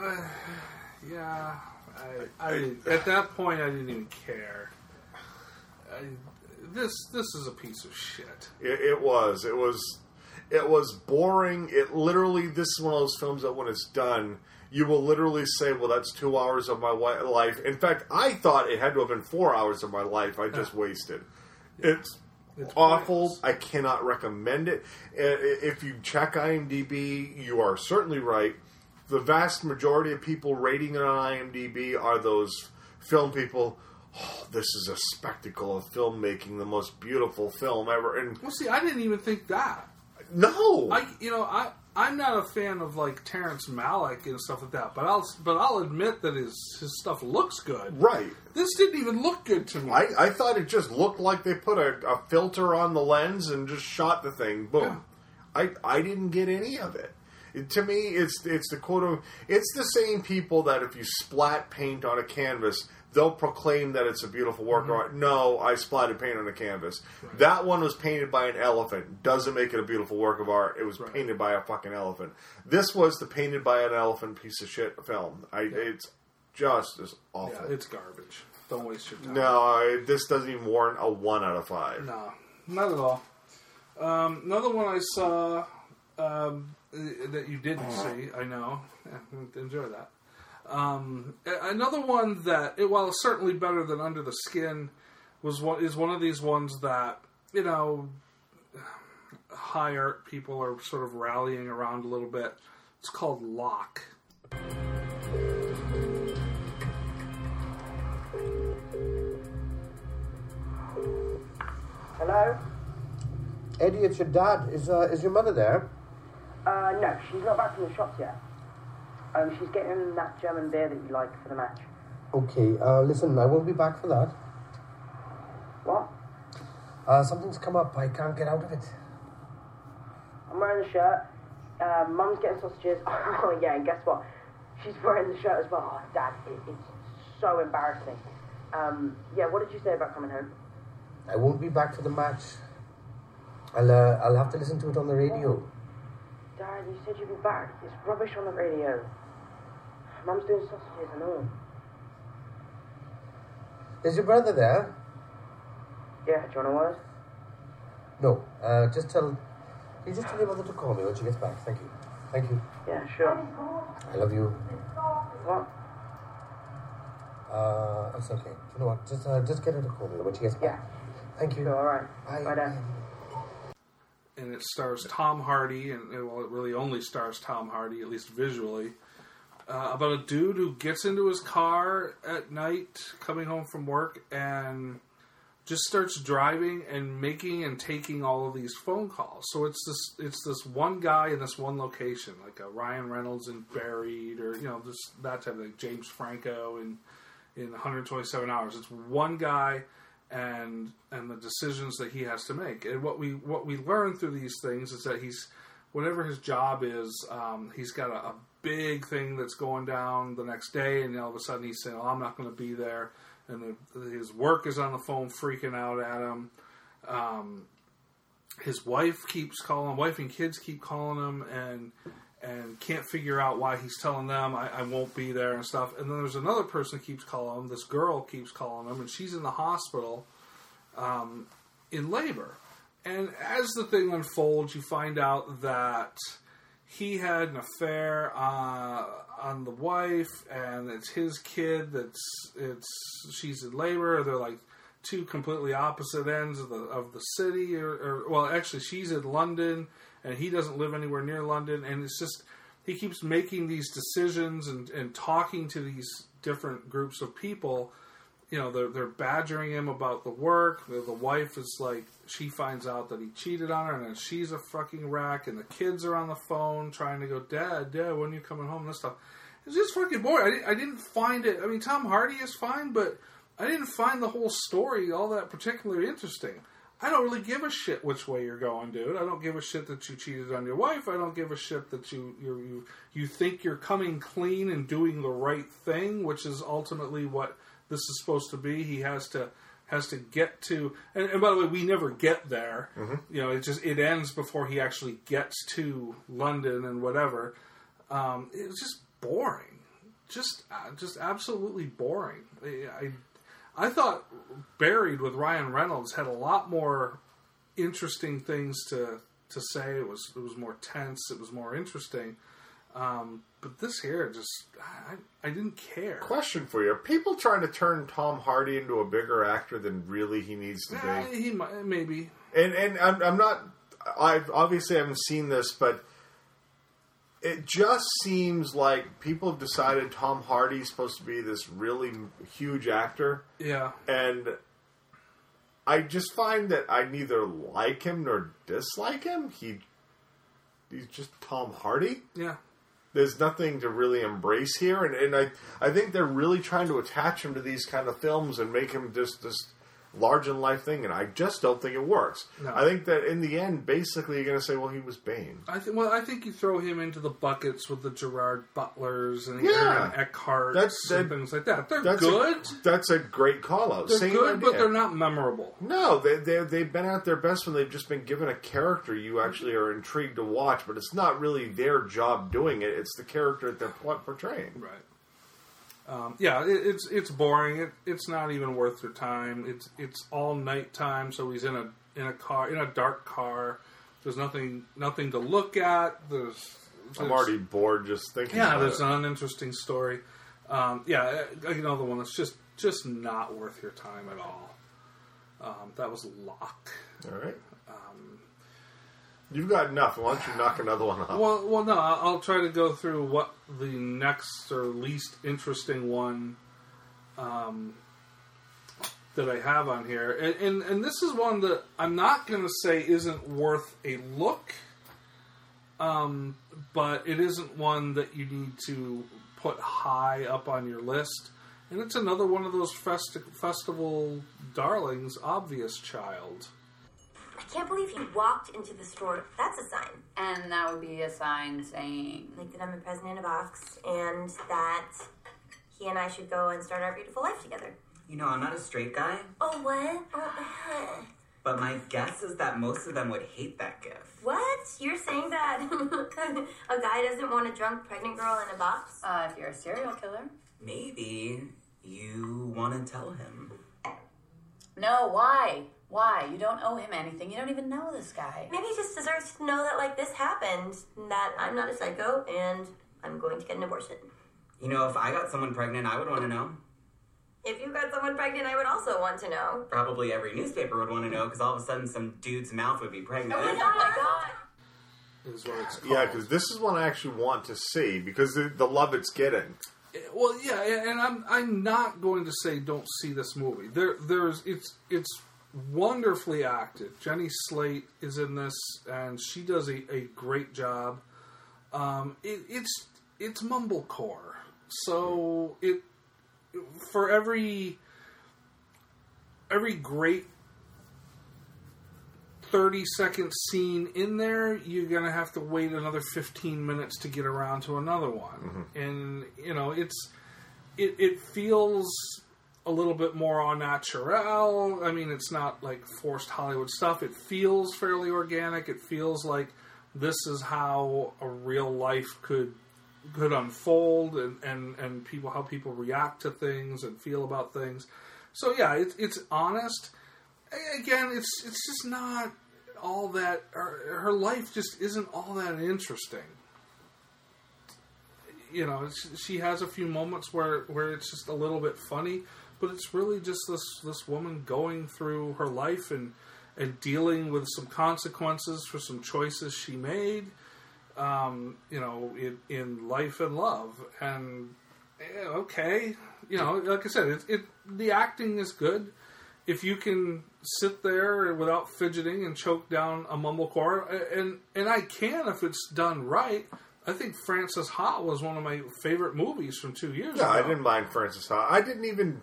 Yeah, I, I at that point I didn't even care. I, this this is a piece of shit. It, it was. It was. It was boring. It literally. This is one of those films that when it's done, you will literally say, "Well, that's two hours of my life." In fact, I thought it had to have been four hours of my life. I just wasted. It's, It's awful. pointless. I cannot recommend it. If you check IMDb, you are certainly right. The vast majority of people rating it on IMDb are those film people. Oh, this is a spectacle of filmmaking, the most beautiful film ever. And Well, see, I didn't even think that. no, I you know I I'm not a fan of like Terrence Malick and stuff like that, but I'll but I'll admit that his his stuff looks good. right. This didn't even look good to me. I, I thought it just looked like they put a, a filter on the lens and just shot the thing. Boom. I I didn't get any of it. It- to me, it's it's the quote. of- It's the same people that if you splat paint on a canvas, they'll proclaim that it's a beautiful work of art. No, I splatted paint on a canvas. That one was painted by an elephant. Doesn't make it a beautiful work of art. It was Right. painted by a fucking elephant. This was the painted by an elephant piece of shit film. I, It's just as yeah, awful. it's garbage. Don't waste your time. no, I, this doesn't even warrant a one out of five. No, not at all. Um, another one I saw um, that you didn't see, I know. Enjoy that. Um, another one that, it, while certainly better than Under the Skin, was one is one of these ones that you know high art people are sort of rallying around a little bit. It's called Locke. Hello? Eddie, it's your dad. Is uh, is your mother there? Uh, no, she's not back from the shops yet. Um, she's getting that German beer that you like for the match. Okay. Uh, listen, I won't be back for that. What? Uh, something's come up. I can't get out of it. I'm wearing the shirt. Uh, Mum's getting sausages. Oh, yeah, and guess what? She's wearing the shirt as well. Oh, Dad, it, it's so embarrassing. Um, yeah, what did you say about coming home? I won't be back for the match. I'll uh, I'll have to listen to it on the radio. Dad, you said you'd be back. It's rubbish on the radio. Mum's doing sausages and all. Is your brother there? Yeah, do you want a word? No. Uh, just tell Can you just tell your mother to call me when she gets back? Thank you. Thank you. Yeah, sure. I love you. What? Uh, it's okay. You know what? Just, uh, just get her to call me when she gets back. Yeah. Thank you. Sure, all right. Bye. Bye, Dad. And it stars Tom Hardy, and well, it really only stars Tom Hardy, at least visually, uh, about a dude who gets into his car at night coming home from work and just starts driving and making and taking all of these phone calls. So it's this it's this one guy in this one location, like a Ryan Reynolds in Buried, or you know, just that type of thing. James Franco in in 127 hours. It's one guy and and the decisions that he has to make. And what we what we learn through these things is that he's whatever his job is, um, he's got a, a big thing that's going down the next day, and all of a sudden he's saying, "Oh, I'm not going to be there," and the, his work is on the phone freaking out at him. Um, his wife keeps calling, wife and kids keep calling him, and and can't figure out why he's telling them I, I won't be there and stuff. And then there's another person keeps calling him. This girl keeps calling him, and she's in the hospital um, in labor. And as the thing unfolds, you find out that he had an affair uh, on the wife, and it's his kid. That's it's she's in labor. They're like two completely opposite ends of the of the city, or, or well, actually, she's in London, and he doesn't live anywhere near London, and it's just he keeps making these decisions and, and talking to these different groups of people. You know, they're they're badgering him about the work. The, the wife is like, she finds out that he cheated on her, and she's a fucking wreck. And the kids are on the phone trying to go, Dad, Dad, when are you coming home? And this stuff. It's just fucking boring. I, I didn't find it. I mean, Tom Hardy is fine, but I didn't find the whole story all that particularly interesting. I don't really give a shit which way you're going, dude. I don't give a shit that you cheated on your wife. I don't give a shit that you you you, you think you're coming clean and doing the right thing, which is ultimately what this is supposed to be. He has to has to get to, and, and by the way, we never get there. You know, it just it ends before he actually gets to London and whatever. Um, it was just boring, just uh, just absolutely boring. I, I I thought Buried with Ryan Reynolds had a lot more interesting things to to say. It was it was more tense. It was more interesting. Um, but this here just I, I didn't care. Question for you: Are people trying to turn Tom Hardy into a bigger actor than really he needs to Eh, be? he might maybe And and I'm, I'm not. I obviously haven't seen this, but it just seems like people have decided Tom Hardy's supposed to be this really huge actor, yeah and I just find that I neither like him nor dislike him. He he's just Tom Hardy. yeah There's nothing to really embrace here, and, and I I think they're really trying to attach him to these kind of films and make him just this large in life thing, and I just don't think it works. No. I think that in the end, basically, you're going to say, well, he was Bane. I think well I think you throw him into the buckets with the Gerard Butlers and Yeah. Aaron Eckhart That's- and that- things like that. They're That's good. A, that's a great call out. they're Same good, but they're not memorable. No, they, they, they've been at their best when they've just been given a character you actually are intrigued to watch, but it's not really their job doing it. It's the character that they're por- portraying. Right. Um, yeah, it, it's it's boring. It, it's not even worth your time. It's it's all nighttime, so he's in a in a car in a dark car. There's nothing nothing to look at. There's, I'm already bored just thinking yeah. There's it. an uninteresting story. Um, yeah, know the one that's just just not worth your time at all. Um, that was Locke. All right. You've got enough. Why don't you knock another one off? Well, well, no. I'll try to go through what the next or least interesting one um, that I have on here, and, and and this is one that I'm not going to say isn't worth a look, um, but it isn't one that you need to put high up on your list. And it's another one of those festi- festival darlings, Obvious Child. I can't believe he walked into the store. That's a sign. And that would be a sign saying, Like that I'm a present in a box and that he and I should go and start our beautiful life together. You know, I'm not a straight guy, Oh, what? Oh, but my guess is that most of them would hate that gift. what? You're saying that a guy doesn't want a drunk pregnant girl in a box? uh, if you're a serial killer. Maybe you want to tell him. No, why? Why? You don't owe him anything. You don't even know this guy. Maybe he just deserves to know that like this happened, and that I'm not a psycho, and I'm going to get an abortion. You know, if I got someone pregnant, I would want to know. If you got someone pregnant, I would also want to know. Probably every newspaper would want to know because all of a sudden some dude's mouth would be pregnant. Oh my oh god! Is what it's called. Yeah, because this is one I actually want to see because the, the love it's getting. Well, yeah, and and I'm I'm not going to say don't see this movie. There there's it's it's wonderfully acted. Jenny Slate is in this, and she does a, a great job. Um, it, it's it's mumblecore, so it for every every great 30 second scene in there, you're going to have to wait another 15 minutes to get around to another one. And, you know, it's, it, it feels a little bit more on naturel. I mean, it's not like forced Hollywood stuff. It feels fairly organic. It feels like this is how a real life could could unfold and, and, and people how people react to things and feel about things. So yeah, it's it's honest. Again, it's it's just not all that. Her, her life just isn't all that interesting. You know, she has a few moments where where it's just a little bit funny, but it's really just this this woman going through her life and and dealing with some consequences for some choices she made um, you know, in, in life and love. And eh, okay, you know, like I said, it, it the acting is good. If you can sit there without fidgeting and choke down a mumblecore, and and I can if it's done right. I think Frances Ha was one of my favorite movies from two years Yeah, ago. I didn't mind Frances Ha. I didn't even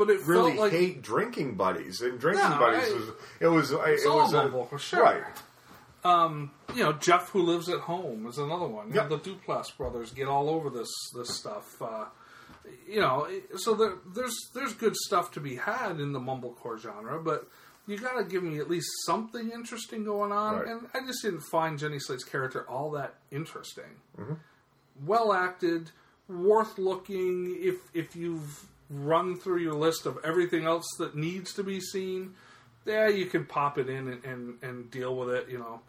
but it really felt like hate Drinking Buddies. And Drinking No, Buddies I- was it was it's it was a, mumblecore, sure. right. Um, you know, Jeff who lives at home is another one. You know, the Duplass brothers get all over this this stuff. Uh, you know, so there, there's there's good stuff to be had in the mumblecore genre, but you got to give me at least something interesting going on. Right. And I just didn't find Jenny Slate's character all that interesting. Mm-hmm. Well acted, worth looking. If if you've run through your list of everything else that needs to be seen, yeah, you can pop it in and, and, and deal with it, you know.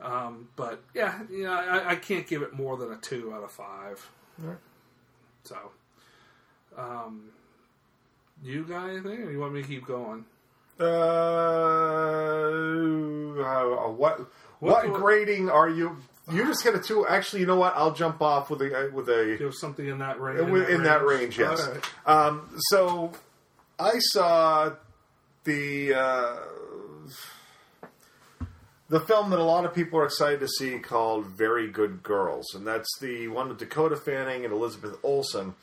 Um, but yeah, you know, I, I can't give it more than a two out of five. Right. So, um, you got anything, or you want me to keep going? Uh, uh, what what, What- grading are you? You just get a two. Actually, you know what? I'll jump off with a with a Give something in that range. in, in that range. Yes. All right. Um, so I saw the uh, the film that a lot of people are excited to see called Very Good Girls, and that's the one with Dakota Fanning and Elizabeth Olsen,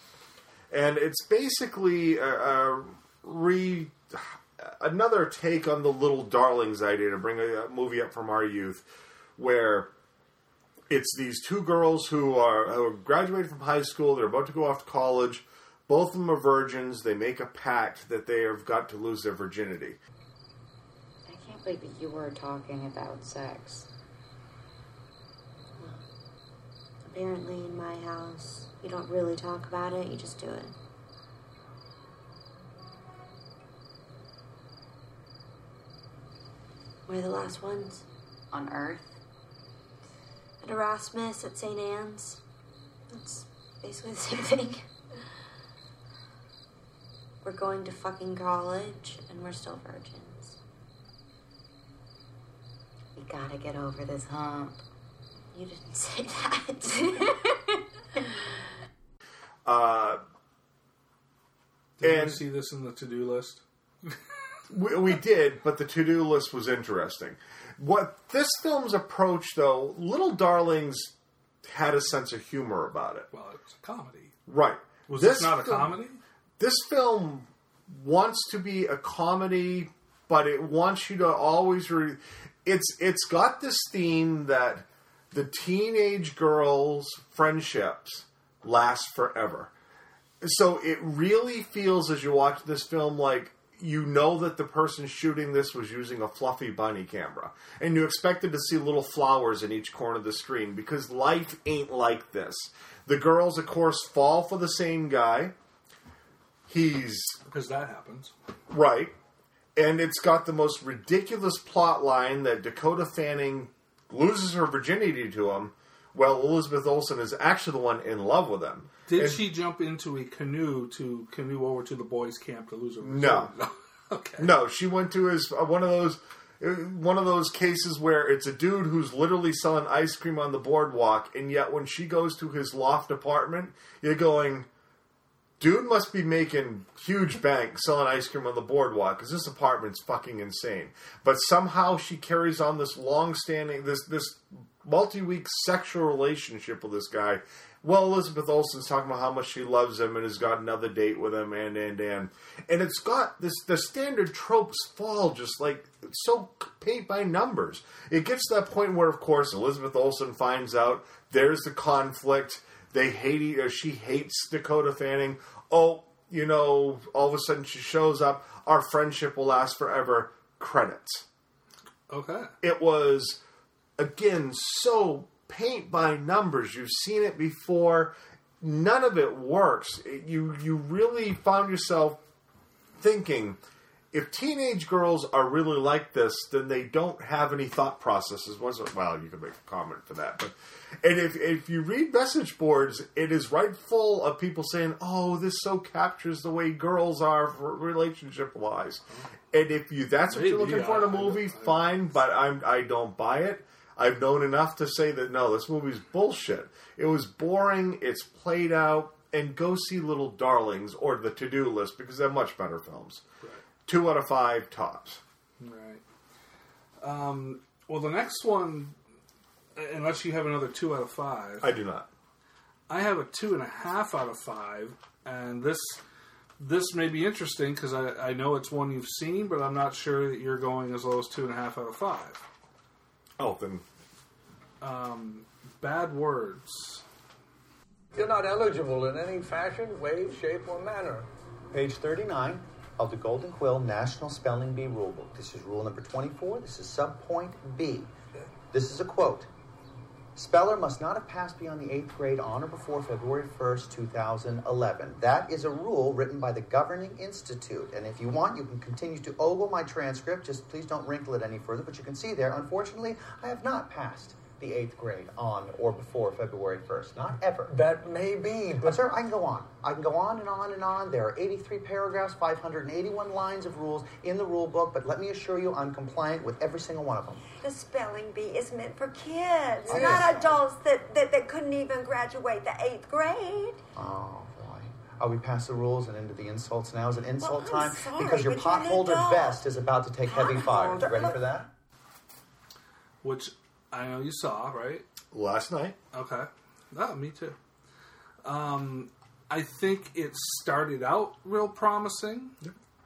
and it's basically a, a re another take on the Little Darlings idea to bring a, a movie up from our youth, where it's these two girls who are who graduated from high school. They're about to go off to college. Both of them are virgins. They make a pact that they have got to lose their virginity. I can't believe that you were talking about sex. Apparently, in my house, you don't really talk about it, you just do it. We're the last ones. On Earth? At Erasmus, at St. Anne's. That's basically the same thing. We're going to fucking college, and we're still virgins. We gotta get over this hump. You didn't say that. Uh, Did And- you see this in the to do list? we, we did, but the to-do list was interesting. What this film's approach, though, Little Darlings had a sense of humor about it. Well, it was a comedy. Right. Was this, not a film- comedy? This film wants to be a comedy, but it wants you to always. Re- it's it's got this theme that the teenage girls' friendships last forever. So it really feels as you watch this film like you know that the person shooting this was using a fluffy bunny camera, and you expected to see little flowers in each corner of the screen because life ain't like this. The girls, of course, fall for the same guy. He's Because that happens. right, and it's got the most ridiculous plot line that Dakota Fanning loses her virginity to him, while Elizabeth Olsen is actually the one in love with him. Did And- she jump into a canoe to canoe over to the boys' camp to lose her? No. okay. No, she went to his uh, one of those uh, one of those cases where it's a dude who's literally selling ice cream on the boardwalk, and yet when she goes to his loft apartment, you're going, dude must be making huge bank selling ice cream on the boardwalk because this apartment's fucking insane. But somehow she carries on this long-standing this this multi-week sexual relationship with this guy. Well, Elizabeth Olsen's talking about how much she loves him and has got another date with him, and and and and it's got this the standard tropes fall just like so paint by numbers. It gets to that point where, of course, Elizabeth Olsen finds out there's the conflict. They hate or uh, she hates Dakota Fanning. Oh, you know, all of a sudden she shows up. Our friendship will last forever. Credits Okay. it was again so paint by numbers. You've seen it before. None of it works. It- you you really found yourself thinking if teenage girls are really like this then they don't have any thought processes. Wasn't well you can make a comment for that but and if if you read message boards it is right full of people saying oh this so captures the way girls are relationship wise and if you that's what you're looking for in a movie fine but i'm i don't buy it i've known enough to say that no this movie's bullshit. It was boring it's played out and go see little darlings or the to-do list because they're much better films. Two out of five tops. Right. Um, well, the next one, unless you have another two out of five, i do not. I have a two and a half out of five, and this this may be interesting because I, I know it's one you've seen, but I'm not sure that you're going as low as two and a half out of five. oh then Um, bad words. You're not eligible in any fashion, way, shape, or manner. Page 39 of the Golden Quill National Spelling Bee Rulebook. This is rule number 24. This is subpoint B. This is a quote. Speller must not have passed beyond the eighth grade on or before February 1st, 2011. That is a rule written by the Governing Institute. And if you want, you can continue to ogle my transcript. Just please don't wrinkle it any further. But you can see there, unfortunately, I have not passed the eighth grade on or before February 1st. Not ever. That may be, But, sir, I can go on. I can go on and on and on. There are 83 paragraphs, 581 lines of rules in the rule book, but let me assure you I'm compliant with every single one of them. The spelling bee is meant for kids, It not is. adults that, that, that couldn't even graduate the eighth grade. Oh, boy. Are we past the rules and into the insults now? Is it insult Well, time? sorry, because your but you're potholder vest is about to take heavy fire. You ready for that? which I know you saw, right? last night Okay. No, me too. Um, I think it started out real promising,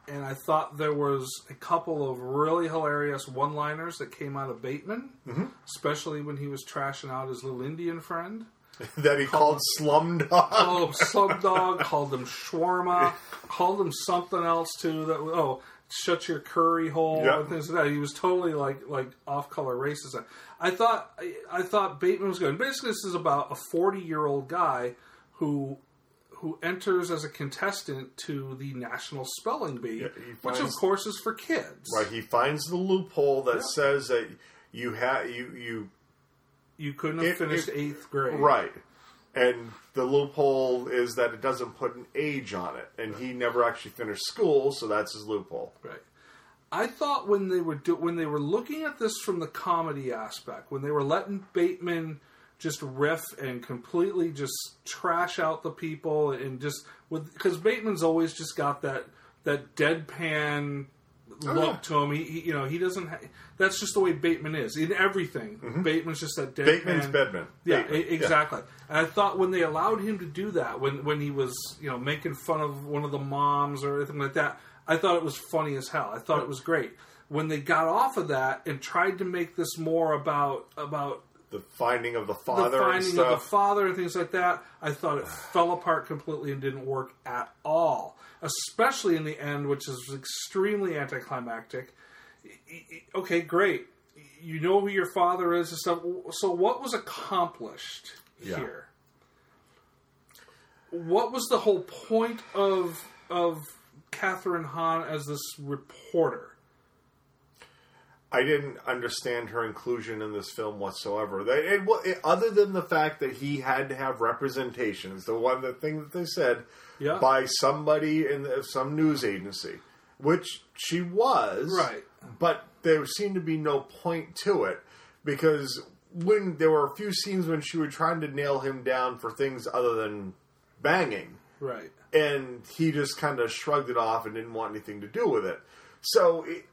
and I thought there was a couple of really hilarious one-liners that came out of Bateman, Mhm. especially when he was trashing out his little Indian friend. that he called Slumdog. Called him Slumdog, called him Shawarma, called him something else too. That oh, shut your curry hole Yeah. and things like that. He was totally like like off color racist. I thought I, I thought Bateman was good. Basically, this is about a forty year old guy who who enters as a contestant to the National Spelling Bee, Yeah, he which of course is for kids. Right, he finds the loophole that Yeah. says that you have you you You couldn't have If- finished if- eighth grade, right, and the loophole is that it doesn't put an age on it, and he never actually finished school, so that's his loophole. Right. I thought when they were do- when they were looking at this from the comedy aspect, when they were letting Bateman just riff and completely just trash out the people and just with because Bateman's always just got that that deadpan look Oh, yeah. to him. He, he you know he doesn't. Ha- that's just the way Bateman is in everything. Bateman's just that deadpan. Mm-hmm. Bateman's Bedman. Yeah, Bateman, e- exactly. And I thought when they allowed him to do that, when when he was you know making fun of one of the moms or anything like that, I thought it was funny as hell. I thought it was great. When they got off of that and tried to make this more about about The finding of the father the and finding of the father and things like that, I thought it fell apart completely and didn't work at all. Especially in the end, which is extremely anticlimactic. Okay, great. You know who your father is and stuff. So what was accomplished Yeah. here? What was the whole point of of Kathryn Hahn as this reporter? I didn't understand her inclusion in this film whatsoever. They, it, it, other than the fact that he had to have representation, is the one the thing that they said Yeah. by somebody in the, some news agency, which she was, Right. But there seemed to be no point to it because when there were a few scenes when she was trying to nail him down for things other than banging, Right. and he just kind of shrugged it off and didn't want anything to do with it. So it,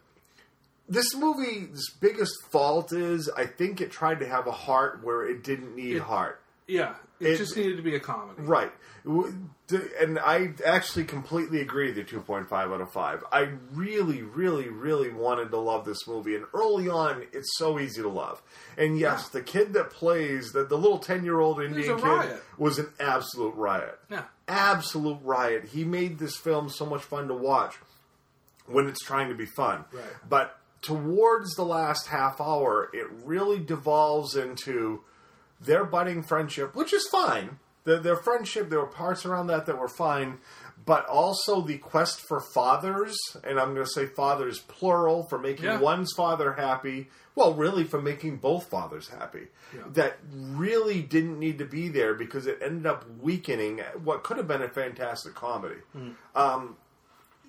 this movie's biggest fault is I think it tried to have a heart where it didn't need It- heart. Yeah. It, It- just needed to be a comedy. Right. And I actually completely agree the 2.5 out of 5. I really, really, really wanted to love this movie. And early on, it's so easy to love. And yes, the kid that plays, the, the little 10 year old Indian kid, riot. was an absolute riot. Yeah. Absolute riot. He made this film so much fun to watch when it's trying to be fun. Right. But towards the last half hour, it really devolves into their budding friendship, which is fine. Their, their friendship, there were parts around that that were fine, but also the quest for fathers, and I'm going to say fathers plural, for making Yeah. one's father happy. Well, really, for making both fathers happy. Yeah. That really didn't need to be there because it ended up weakening what could have been a fantastic comedy. Mm. Um,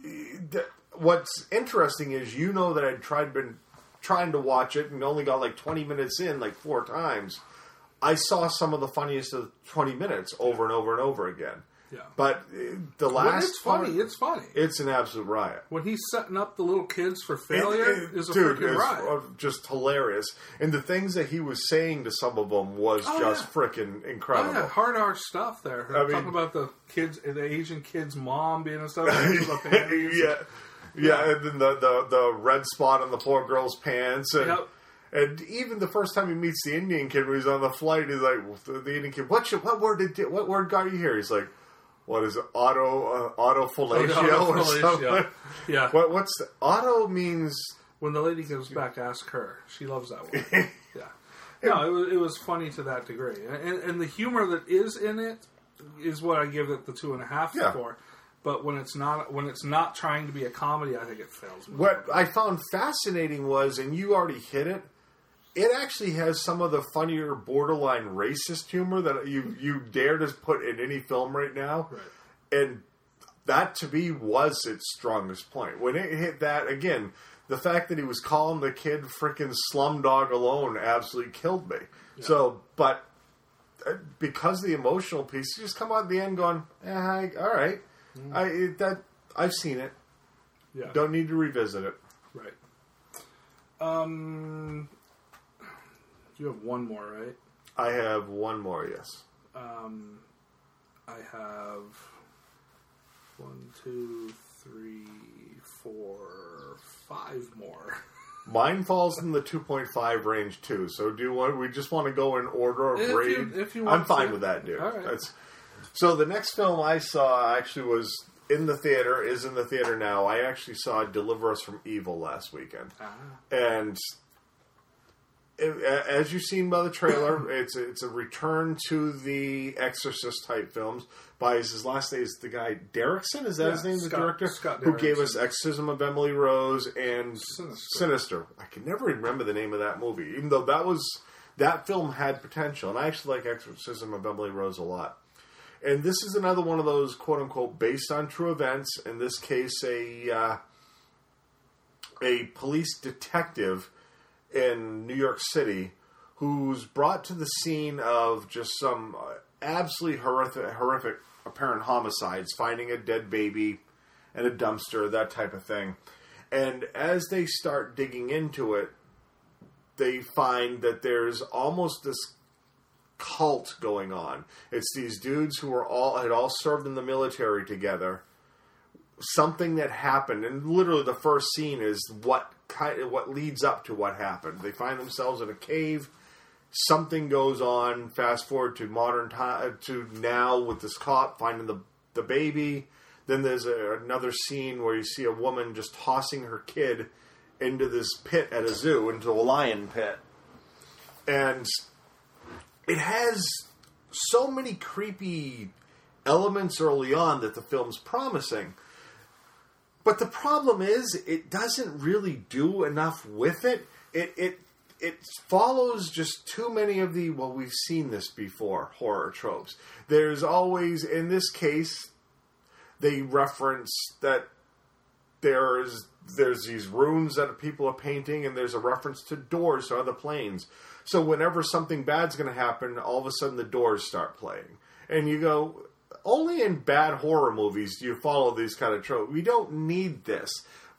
th- what's interesting is you know that I'd tried been trying to watch it and only got like 20 minutes in like four times. I saw some of the funniest of 20 minutes over and over and over again. Yeah. But uh, the When last it's funny, it's funny. it's an absolute riot. When he's setting up the little kids for failure, It- it- is a dude, freaking riot. uh, just hilarious. And the things that he was saying to some of them was Oh, just yeah. freaking incredible. Oh, yeah, hard R stuff there. I mean- talking about the kids, the Asian kid's mom being a stuff. yeah, yeah, and then the, the the red spot on the poor girl's pants, and Yep. and even the first time he meets the Indian kid when he's on the flight, he's like, the, the Indian kid, what should, what word did what word got you here? He's like, what is it, auto uh, auto fellatio or something? Yeah. What what's the, auto means? When the lady comes back, ask her. She loves that one. yeah. No, it was, it was funny to that degree, and, and the humor that is in it is what I give it the two and a half Yeah. for. But when it's not when it's not trying to be a comedy, I think it fails. me. What I found fascinating was, and you already hit it. It actually has some of the funnier, borderline racist humor that you you dare to put in any film right now, and that to me was its strongest point. When it hit that again, the fact that he was calling the kid freaking Slumdog alone absolutely killed me. So, but uh, because of the emotional piece, you just come out at the end going, eh, "All right, I it, that I've seen it. Yeah. Don't need to revisit it." Right. Um, you have one more, right? I have one more, yes. Um, I have one, two, three, four, five more. Mine falls in the 2.5 range too. So do you want, we just want to go in order of If you- grade? if you want I'm fine to. with that, dude. All right. That's, so the next film I saw actually was in the theater, is in the theater now. I actually saw Deliver Us from Evil last weekend. Ah. And it, as you've seen by the trailer, it's a, it's a return to the Exorcist type films. By his, last name is the guy Derrickson. Is that Yeah, his name? The director Scott who gave us Exorcism of Emily Rose and Sinister. Sinister. I can never remember the name of that movie, even though that was that film had potential, and I actually like Exorcism of Emily Rose a lot. And this is another one of those quote unquote based on true events. In this case, a uh, a police detective in New York City who's brought to the scene of just some absolutely horrific, horrific apparent homicides, finding a dead baby in a dumpster, that type of thing. And as they start digging into it, they find that there's almost this cult going on. It's these dudes who are all had all served in the military together. Something that happened, and literally the first scene is what kind of what leads up to what happened. They find themselves in a cave. Something goes on. Fast forward to modern time uh, to now with this cop finding the the baby. Then there's a, another scene where you see a woman just tossing her kid into this pit at a zoo, into a lion pit, and it has so many creepy elements early on that the film's promising. But the problem is, it doesn't really do enough with it. It it it follows just too many of the well, we've seen this before horror tropes. There's always, in this case, they reference that there's there's these rooms that people are painting, and there's a reference to doors to other planes. So whenever something bad's going to happen, all of a sudden the doors start playing, and you go. Only in bad horror movies do you follow these kind of tropes. We don't need this.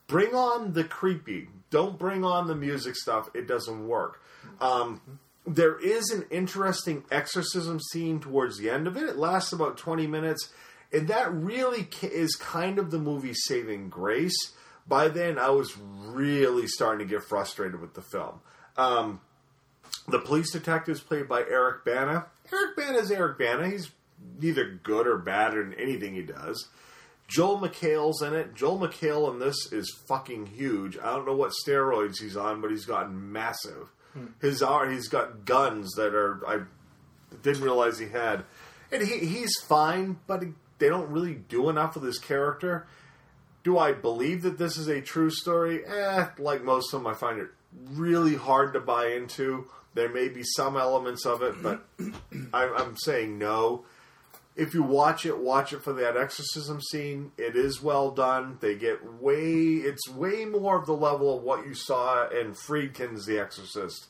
Bring on the creepy. Don't bring on the music stuff. It doesn't work. Um, there is an interesting exorcism scene towards the end of it. It lasts about 20 minutes, and that really is kind of the movie saving grace. By then, I was really starting to get frustrated with the film. Um, the police detective is played by Eric Bana. Eric Bana is Eric Bana. He's neither good or bad in anything he does. Joel McHale's in it. Joel McHale in this is fucking huge. I don't know what steroids he's on, but he's gotten massive. Hmm. His art, he's got guns that are I didn't realize he had, and he he's fine, but he, they don't really do enough with his character. Do I believe that this is a true story? Eh, like most of them, I find it really hard to buy into. There may be some elements of it, but I, I'm saying no. If you watch it, watch it for that exorcism scene. It is well done. They get way, it's way more of the level of what you saw in Friedkin's The Exorcist.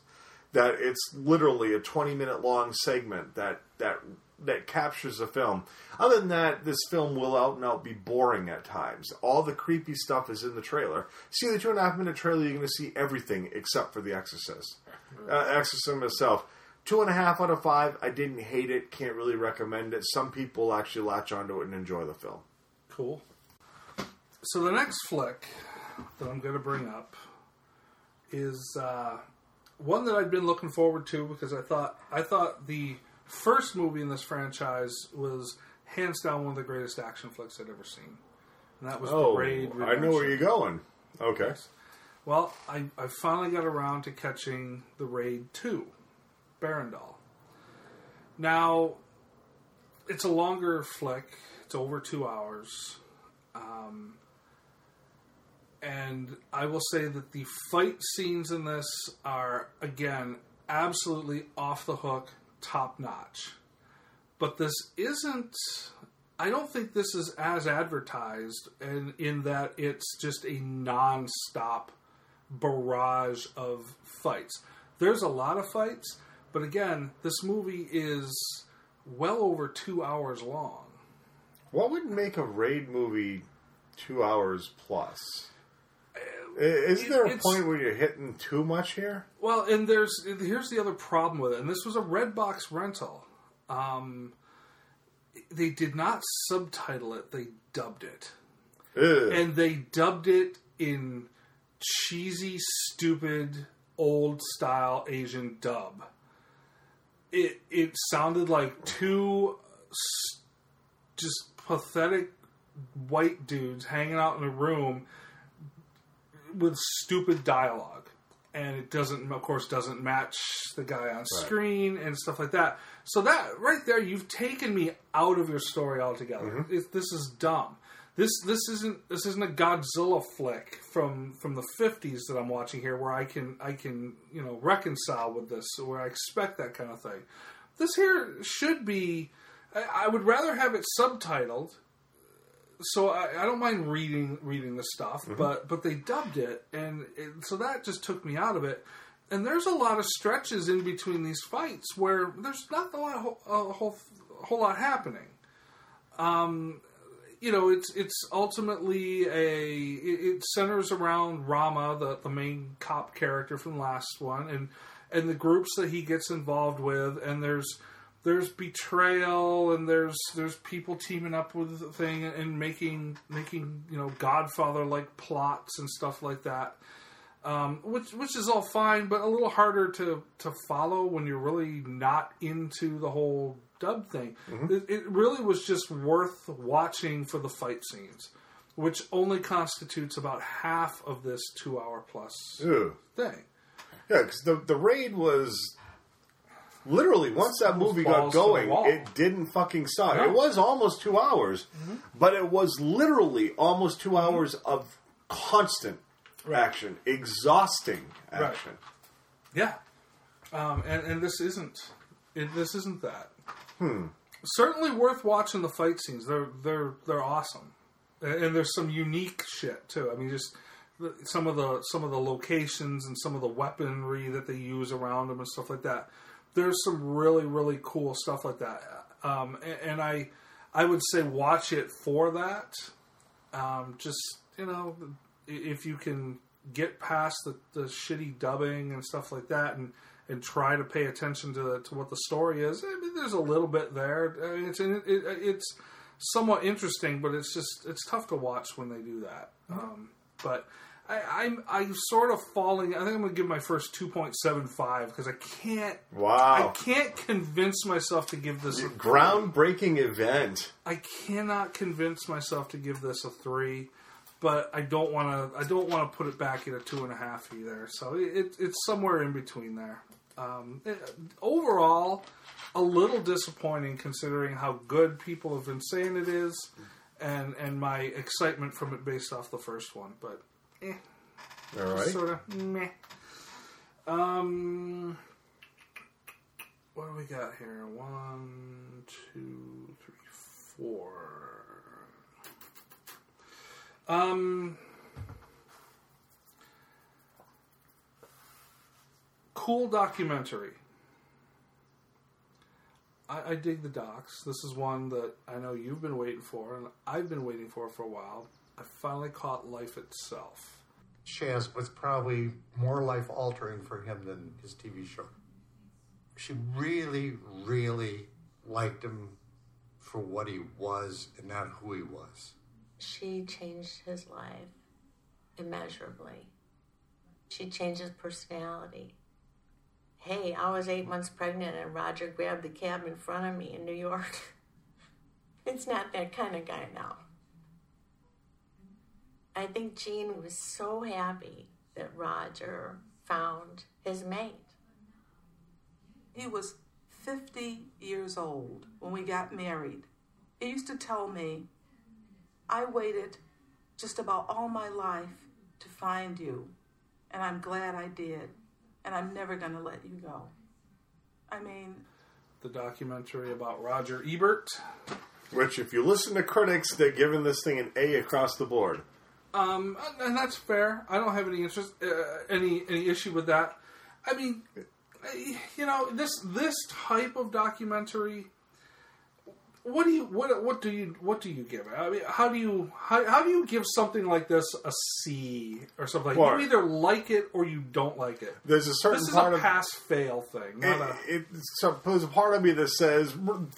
That it's literally a 20 minute long segment that that that captures the film. Other than that, this film will out and out be boring at times. All the creepy stuff is in the trailer. See the two and a half minute trailer, you're going to see everything except for The Exorcist. Uh, Exorcism itself. Two and a half out of five. I didn't hate it. Can't really recommend it. Some people actually latch onto it and enjoy the film. Cool. So the next flick that I'm going to bring up is uh, one that I've been looking forward to because I thought I thought the first movie in this franchise was hands down one of the greatest action flicks I'd ever seen, and that was Oh, Raid. I know where you're going. Okay. Well, I, I finally got around to catching the Raid 2, Berandal. Now, it's a longer flick. It's over two hours. Um, and I will say that the fight scenes in this are, again, absolutely off the hook, top notch. But this isn't. I don't think this is as advertised, and in that it's just a non-stop barrage of fights. There's a lot of fights, but again, this movie is well over two hours long. What would make a raid movie two hours plus? Isn't there a point where you're hitting too much here? Well, and there's here's the other problem with it, and this was a Redbox rental. Um, they did not subtitle it; they dubbed it, Ugh. and they dubbed it in cheesy, stupid, old style Asian dub. It it sounded like two just pathetic white dudes hanging out in a room with stupid dialogue. And it doesn't of course doesn't match the guy on screen and stuff like that. So that right there you've taken me out of your story altogether. Mm-hmm. It, this is dumb this this isn't this isn't a Godzilla flick from from the 50s that I'm watching here where I can I can you know reconcile with this where I expect that kind of thing this here should be I, I would rather have it subtitled so I, I don't mind reading reading the stuff, Mhm. but but they dubbed it, and it, so that just took me out of it. And there's a lot of stretches in between these fights where there's not a lot, of, a whole a whole lot happening. Um, you know, it's it's ultimately a it, centers around Rama, the the main cop character from the last one, and and the groups that he gets involved with, and there's there's betrayal and there's there's people teaming up with the thing and making making you know Godfather like plots and stuff like that, um, which which is all fine, but a little harder to to follow when you're really not into the whole dub thing. Mhm. It, it really was just worth watching for the fight scenes, which only constitutes about half of this two hour plus Ew. thing. Yeah, because the the raid was literally once that movie got balls to the going, it didn't fucking suck. No. It was almost two hours, but it was literally almost two hours of constant action, exhausting Right. action. Yeah, um, and and this isn't it, this isn't that. Hmm. Certainly worth watching the fight scenes. They're they're they're awesome, and, and there's some unique shit too. I mean, just some of the some of the locations and some of the weaponry that they use around them and stuff like that. There's some really really cool stuff like that, um, and, and I I would say watch it for that. Um, just you know, if you can get past the, the shitty dubbing and stuff like that, and and try to pay attention to to what the story is. I mean, there's a little bit there. I mean, it's it, it's somewhat interesting, but it's just it's tough to watch when they do that. Um, but I, I'm I'm sort of falling. I think I'm going to give my first two point seven five because I can't. Wow. I can't convince myself to give this a Groundbreaking event. I cannot convince myself to give this a three, but I don't want to. I don't want to put it back at a two and a half either. So it, it, it's somewhere in between there. Um, it- overall, a little disappointing considering how good people have been saying it is, and and my excitement from it based off the first one. But eh, All right. sort of meh. Um, what do we got here? One, two, three, four. Um, cool documentary. I, I dig the docs. This is one that I know you've been waiting for, and I've been waiting for for a while. I finally caught Life Itself. Shaz was probably more life altering for him than his TV show. She really, really liked him for what he was and not who he was. She changed his life immeasurably. She changed his personality. Hey, I was eight months pregnant and Roger grabbed the cab in front of me in New York. it's not that kind of guy now. I think Jean was so happy that Roger found his mate. He was 50 years old when we got married. He used to tell me, I waited just about all my life to find you, and I'm glad I did, and I'm never going to let you go. I mean, The documentary about Roger Ebert. Which, if you listen to critics, they're giving this thing an A across the board. Um, and that's fair. I don't have any interest, uh, any any issue with that. I mean, I- you know, this this type of documentary. What do you what what do you what do you give it? I mean, how do you how, how do you give something like this a C or something? Like you either like it or you don't like it. There's a certain this is part a of- pass fail thing. Not a, it, it, so there's a part of me that says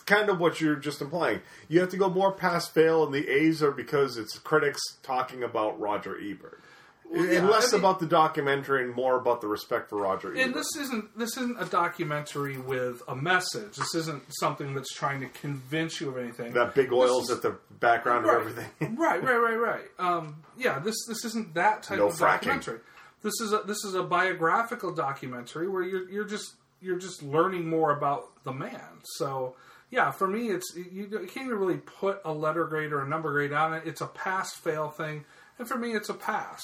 kind of what you're just implying. You have to go more pass fail, and the A's are because it's critics talking about Roger Ebert, Well, and less I mean- about the documentary and more about the respect for Roger Ebert. And this isn't this isn't a documentary with a message. This isn't something that's trying to convince you of anything. that big oil's is- at the background right, of everything. right, right, right, right. Um, yeah, this this isn't that type No of fracking. documentary. This is a this is a biographical documentary where you're you're just you're just learning more about the man. So yeah, for me, it's you, you can't even really put a letter grade or a number grade on it. It's a pass fail thing, and for me, it's a pass.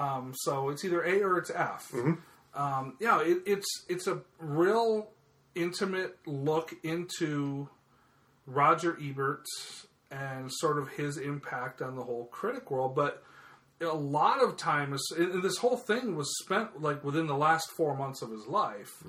Um, so it's either A or it's F. Um, yeah, it, it's it's a real intimate look into Roger Ebert and sort of his impact on the whole critic world. But a lot of time, is, this whole thing was spent like within the last four months of his life.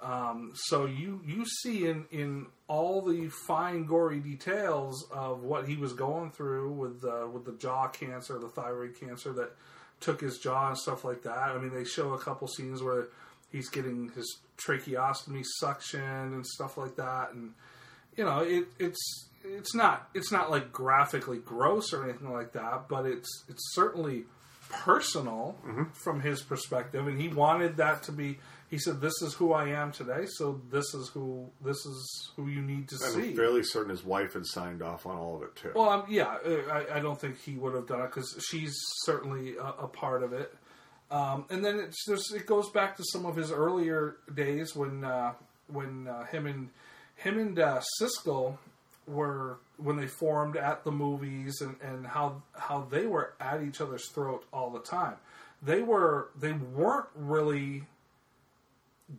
Um, so you you see in in all the fine gory details of what he was going through with uh, with the jaw cancer, the thyroid cancer that took his jaw and stuff like that. I mean, they show a couple scenes where he's getting his tracheostomy suction and stuff like that, and you know, it, it's it's not it's not like graphically gross or anything like that, but it's it's certainly personal mm-hmm. from his perspective, and he wanted that to be. He said, "This is who I am today, so this is who this is who you need to see." I'm fairly certain his wife had signed off on all of it too. Well, um, yeah, I, I don't think he would have done it because she's certainly a, a part of it. Um, and then it goes back to some of his earlier days when uh, when uh, him and him and uh, Siskel were when they formed at the movies and, and how how they were at each other's throat all the time. They were they weren't really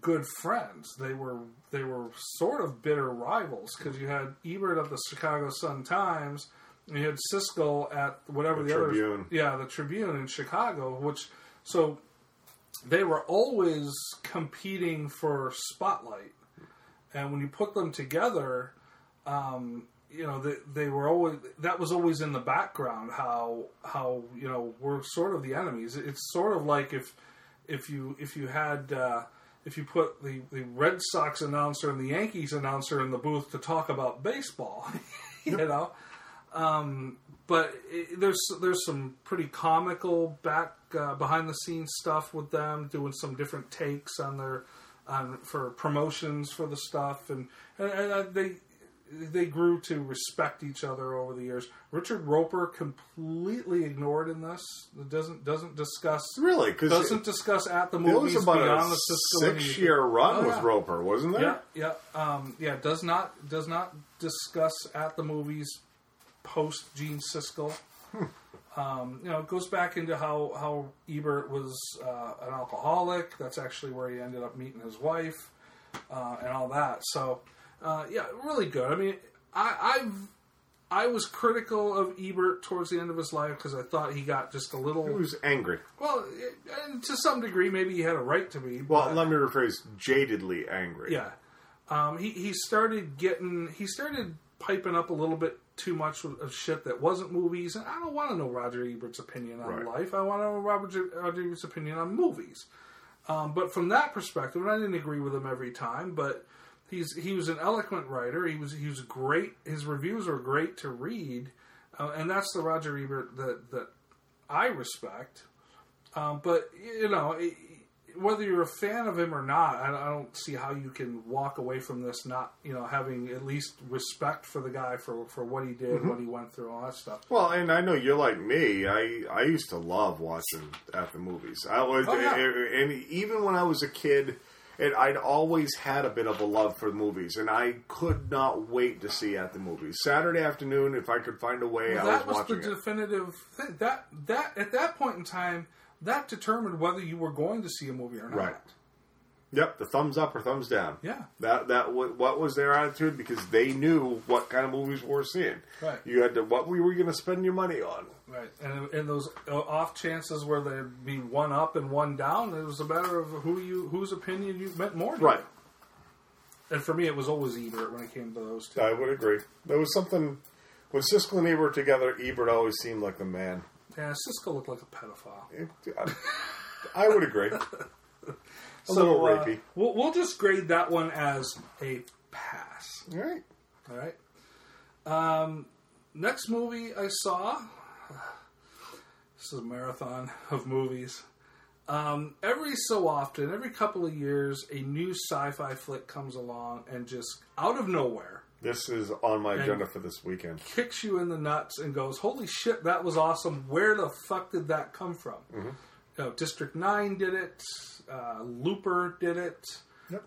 good friends. They were they were sort of bitter rivals because you had Ebert of the Chicago Sun Times, and you had Siskel at whatever The the, other yeah the Tribune in Chicago, which so they were always competing for spotlight, and when you put them together, um, you know they, they were always that was always in the background how how you know we're sort of the enemies. It's sort of like if if you if you had uh, if you put the, the Red Sox announcer and the Yankees announcer in the booth to talk about baseball, you know. Um, but it, there's there's some pretty comical back uh, behind the scenes stuff with them doing some different takes on their on for promotions for the stuff and and, and uh, they they grew to respect each other over the years. Richard Roeper completely ignored in this. It doesn't doesn't discuss Really? doesn't it- discuss at the movies was about beyond a Siskel six-year run Oh, with yeah. Roeper, wasn't there? Yeah, yeah, um, yeah. Does not does not discuss at the movies post Gene Siskel. Um, you know, it goes back into how how Ebert was uh, an alcoholic. That's actually where he ended up meeting his wife uh, and all that. So, uh, yeah, really good. I mean, I, I've I was critical of Ebert towards the end of his life because I thought he got just a little. He was angry. Well, and to some degree, maybe he had a right to be. Well, but- let me rephrase: jadedly angry. yeah. Um, he, he started getting, he started piping up a little bit too much of shit that wasn't movies. And I don't want to know Roger Ebert's opinion on Right. life. I want to know Roger, Roger Ebert's opinion on movies. Um, but from that perspective, and I didn't agree with him every time, but he's he was an eloquent writer. He was he was great. His reviews were great to read, uh, and that's the Roger Ebert that that I respect. Um, but you know, it, whether you're a fan of him or not, I, I don't see how you can walk away from this not you know having at least respect for the guy for for what he did, Mhm. what he went through, all that stuff. Well, and I know you're like me. I I used to love watching at the movies. I was, Oh, yeah. and even when I was a kid, and I'd always had a bit of a love for movies, and I could not wait to see at the movies. Saturday afternoon, if I could find a way, Well, I that was was the watching it. definitive thing. That that at that point in time, that determined whether you were going to see a movie or not. Right. Yep, the thumbs up or thumbs down. Yeah. That that wa- what was their attitude because they knew what kind of movies we were seeing. Right. You had to what we were you going to spend your money on? Right, and in those uh, off chances where there'd be one up and one down, it was a matter of who you whose opinion you meant more. To. Right. And for me, it was always Ebert when it came to those two. I would agree. There was something when Siskel and Ebert together. Ebert always seemed like the man. Yeah, Siskel looked like a pedophile. I would agree. A little uh, rapey. we'll, we'll just grade that one as a pass. All right. All right. Um, next movie I saw. This is a marathon of movies. Um, every so often, every couple of years, a new sci-fi flick comes along and just out of nowhere This is on my agenda for this weekend. kicks you in the nuts and goes, "Holy shit, that was awesome! Where the fuck did that come from?" Mm-hmm. Know, District Nine did it. Uh, Looper did it.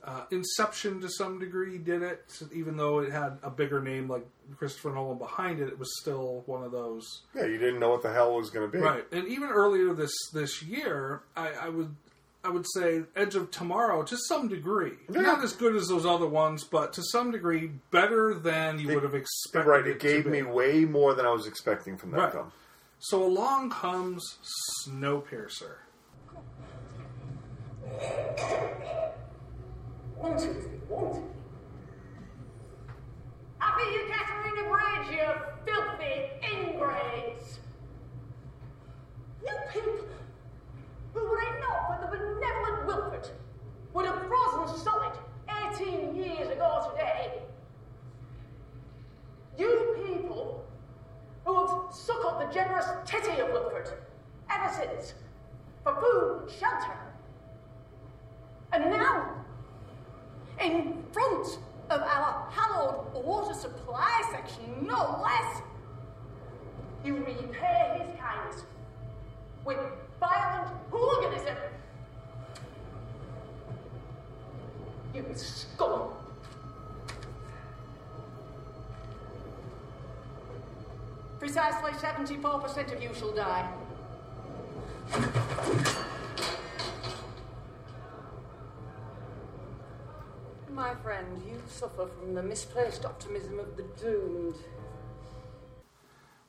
Uh, Inception, to some degree, did it. Even though it had a bigger name like Christopher Nolan behind it, it was still one of those. Yeah, you didn't know what the hell was going to be. Right, and even earlier this this year, I, I would I would say Edge of Tomorrow to some degree, not as good as those other ones, but to some degree better than you would have expected. Right. It it gave me way more than I was expecting from that Right. film. So along comes Snowpiercer. One, two, three, one, two. Happy you Katarina Bridge, you filthy ingrates! You people, who were it not for the benevolent Wilford, would have frozen solid 18 years ago today. You people who have suckled the generous titty of Wilford ever since for food and shelter. And now, in front of our hallowed water supply section, no less, you repay his kindness with violent hooliganism. You scum! Precisely 74% of you shall die. My friend, you suffer from the misplaced optimism of the doomed.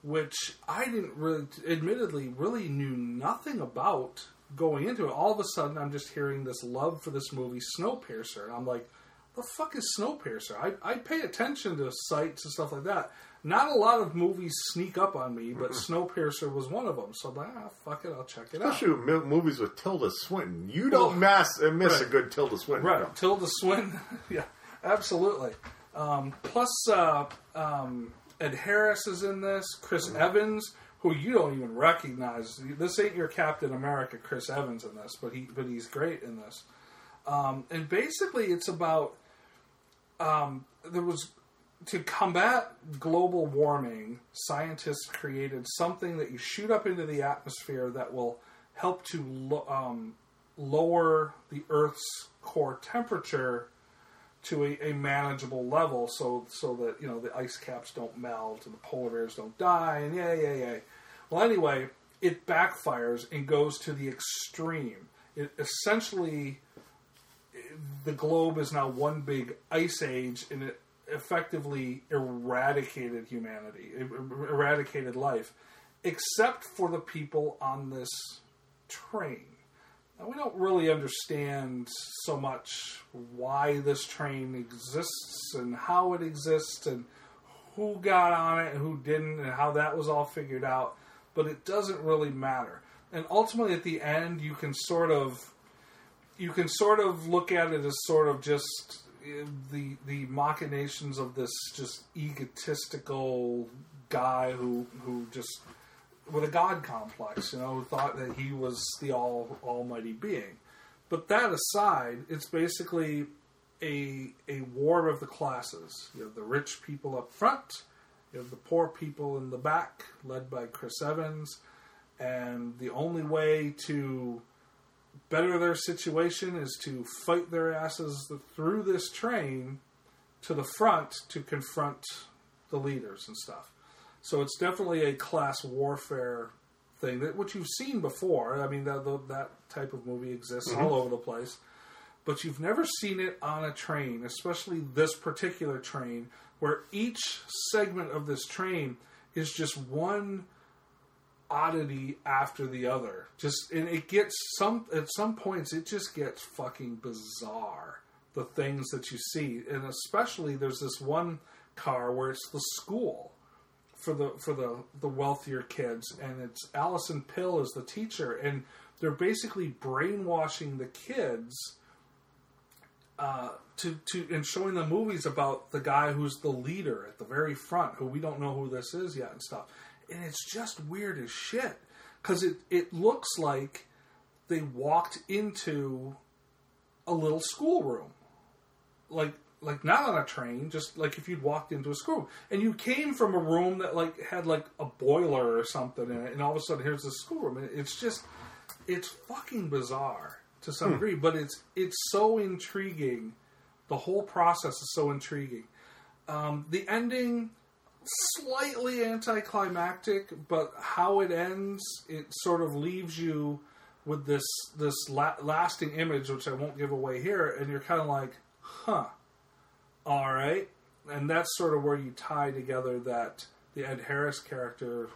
which I didn't really, admittedly, really knew nothing about going into it. All of a sudden, I'm just hearing this love for this movie, Snowpiercer, and I'm like, the fuck is Snowpiercer? I, I pay attention to sites and stuff like that. Not a lot of movies sneak up on me, but Snowpiercer was one of them. So I'm like, ah, fuck it, I'll check it out. Especially with mo- movies with Tilda Swinton. You don't Well, mass, uh, miss a good Tilda Swinton Right, film. Tilda Swinton. yeah, absolutely. Um, plus, uh, um, Ed Harris is in this. Chris Evans, who you don't even recognize. This ain't your Captain America, Chris Evans, in this, but he but he's great in this. Um, and basically, it's about um, there was to combat global warming. Scientists created something that you shoot up into the atmosphere that will help to lo- um, lower the Earth's core temperature to a, a manageable level, so so that you know the ice caps don't melt and the polar bears don't die, and yeah, yeah, yeah. Well, anyway, it backfires and goes to the extreme. It essentially the globe is now one big ice age, and it effectively eradicated humanity, er- eradicated life, except for the people on this train. Now, we don't really understand so much why this train exists and how it exists and who got on it and who didn't and how that was all figured out, but it doesn't really matter. And ultimately, at the end, you can sort of you can sort of look at it as sort of just the the machinations of this just egotistical guy who who just with a god complex, you know, who thought that he was the all almighty being. But that aside, it's basically a a war of the classes. You have the rich people up front, you have the poor people in the back, led by Chris Evans, and the only way to better their situation is to fight their asses through this train to the front to confront the leaders and stuff. So it's definitely a class warfare thing that which you've seen before. I mean, that that type of movie exists Mhm. all over the place, but you've never seen it on a train, especially this particular train, where each segment of this train is just one oddity after the other. Just and it gets some at some points it just gets fucking bizarre. The things that you see, and especially there's this one car where it's the school for the for the the wealthier kids, and it's Alison Pill is the teacher, and they're basically brainwashing the kids uh, to to and showing them movies about the guy who's the leader at the very front, who we don't know who this is yet and stuff. And it's just weird as shit because it it looks like they walked into a little schoolroom, like like not on a train, just like if you'd walked into a school and you came from a room that like had like a boiler or something in it, and all of a sudden here's the schoolroom, and it's just it's fucking bizarre to some Hmm. degree, but it's it's so intriguing. The whole process is so intriguing. Um, the ending slightly anticlimactic, but how it ends, it sort of leaves you with this this la- lasting image, which I won't give away here, and you're kind of like, huh, all right, and that's sort of where you tie together that the Ed Harris character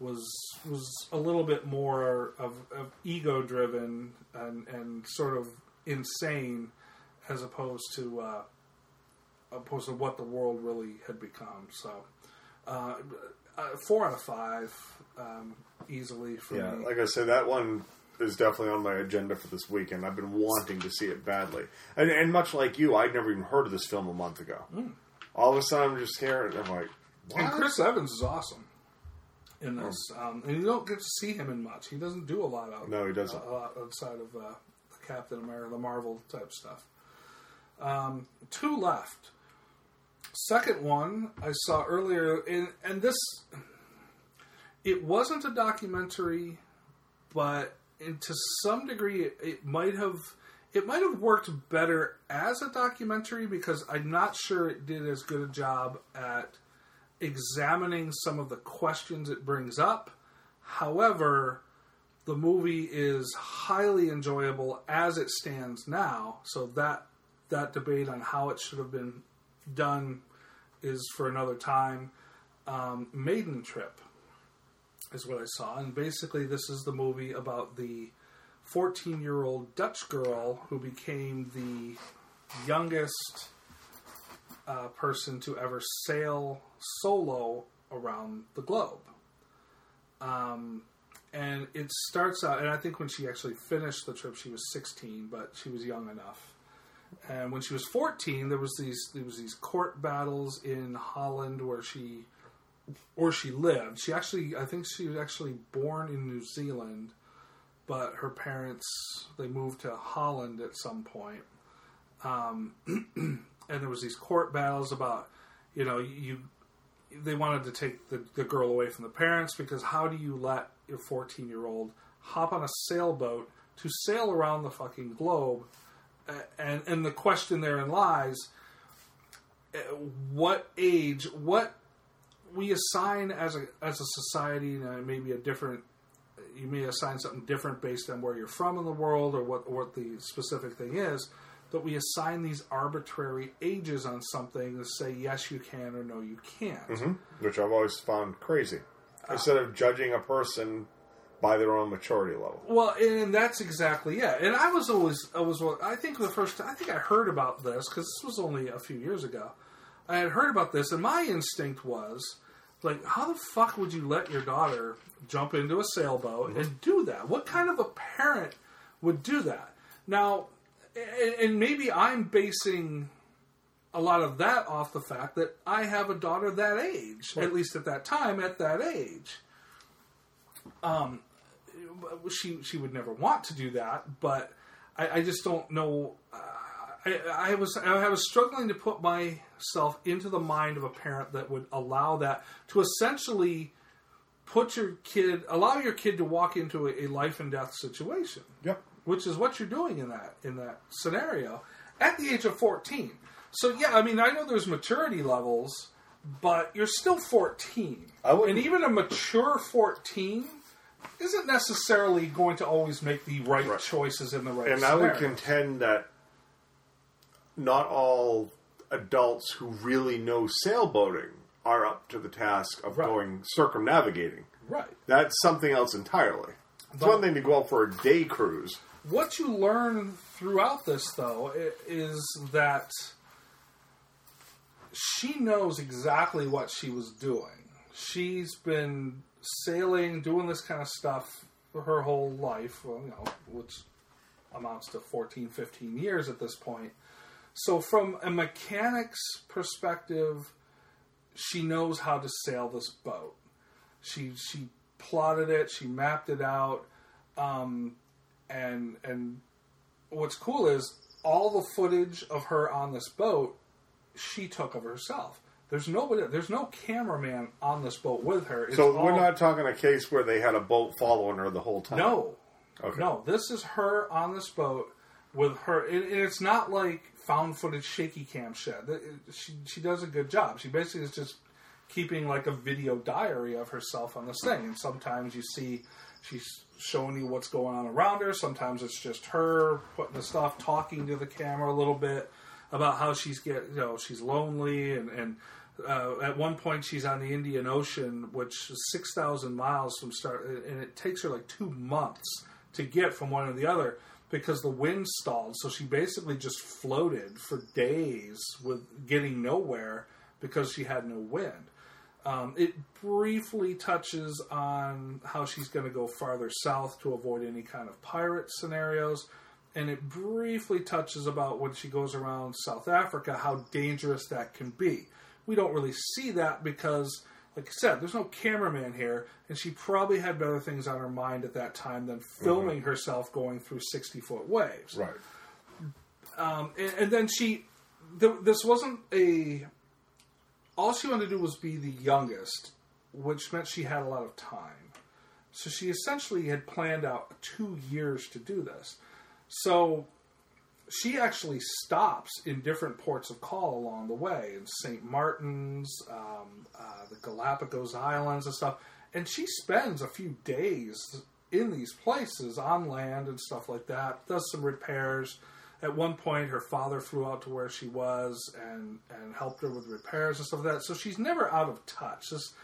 was was a little bit more of, of ego driven and and sort of insane as opposed to uh, opposed to what the world really had become. So uh, uh, four out of five um, easily for Yeah, me. like I said, that one is definitely on my agenda for this weekend. I've been wanting to see it badly, and, and much like you, I'd never even heard of this film a month ago. Mm. All of a sudden, I'm just scared. I'm like, And? Chris Evans is awesome in this, um, and you don't get to see him in much. He doesn't do a lot out. No, he doesn't. A lot outside of uh, the Captain America, the Marvel type stuff. Um, two left. Second one I saw earlier, in, and this it wasn't a documentary, but in, to some degree, it, it might have it might have worked better as a documentary because I'm not sure it did as good a job at examining some of the questions it brings up. However, the movie is highly enjoyable as it stands now. So that that debate on how it should have been done is for another time. Um, Maiden Trip is what I saw, and basically this is the movie about the 14 year old Dutch girl who became the youngest uh, person to ever sail solo around the globe. Um, and it starts out, and I think when she actually finished the trip, she was 16, but she was young enough. And when she was 14, there was these there was these court battles in Holland where she where she lived. She actually, I think she was actually born in New Zealand, but her parents they moved to Holland at some point. Um, and there was these court battles about, you know, you they wanted to take the, the girl away from the parents because how do you let your 14 year old hop on a sailboat to sail around the fucking globe? Uh, and and the question therein lies: uh, what age, what we assign as a as a society, uh, maybe a different. You may assign something different based on where you're from in the world or what what the specific thing is, but we assign these arbitrary ages on something to say yes you can or no you can't. hmm Which I've always found crazy. Instead of judging a person by their own maturity level. Well, and that's exactly it. And I was always, I was, I think the first, I think I heard about this because this was only a few years ago. I had heard about this, and my instinct was like, how the fuck would you let your daughter jump into a sailboat and do that? What kind of a parent would do that? Now, and, and maybe I'm basing a lot of that off the fact that I have a daughter that age, at least at that time, at that age. Um, she she would never want to do that, but I, I just don't know. Uh, I, I was I was struggling to put myself into the mind of a parent that would allow that to essentially put your kid, allow your kid to walk into a, a life and death situation. Yep. Which is what you're doing in that in that scenario at the age of 14. So yeah, I mean, I know there's maturity levels, but you're still 14, I and even a mature 14 isn't necessarily going to always make the right, choices in the right. And I would contend that not all adults who really know sailboating are up to the task of going circumnavigating. Right. That's something else entirely. It's But- one thing to go out for a day cruise. What you learn throughout this, though, is that she knows exactly what she was doing. She's been sailing, doing this kind of stuff her whole life, well, you know, which amounts to 14, 15 years at this point. So, from a mechanic's perspective, she knows how to sail this boat. She she plotted it, she mapped it out, um, and and what's cool is all the footage of her on this boat she took of herself. There's nobody, there's no cameraman on this boat with her. It's so we're not talking a case where they had a boat following her the whole time. no, Okay. no. This is her on this boat with her, and, and it's not like found footage shaky cam shit. She she does a good job. She basically is just keeping like a video diary of herself on this thing. And sometimes you see she's showing you what's going on around her. Sometimes it's just her putting the stuff, talking to the camera a little bit about how she's get you know she's lonely and and. Uh, at one point, she's on the Indian Ocean, which is six thousand miles from start, and it takes her like two months to get from one to the other because the wind stalled. So she basically just floated for days with getting nowhere because she had no wind. Um, it briefly touches on how she's going to go farther south to avoid any kind of pirate scenarios. And it briefly touches about when she goes around South Africa, how dangerous that can be. We don't really see that because, like I said, there's no cameraman here, and she probably had better things on her mind at that time than filming herself going through 60 foot waves. Right. Um, and, and then she, th- this wasn't a. All she wanted to do was be the youngest, which meant she had a lot of time. So she essentially had planned out two years to do this. So she actually stops in different ports of call along the way, in St. Martin's, um, uh, the Galapagos Islands, and stuff. And she spends a few days in these places on land and stuff like that. Does some repairs. At one point, her father flew out to where she was and and helped her with repairs and stuff like that. So she's never out of touch. This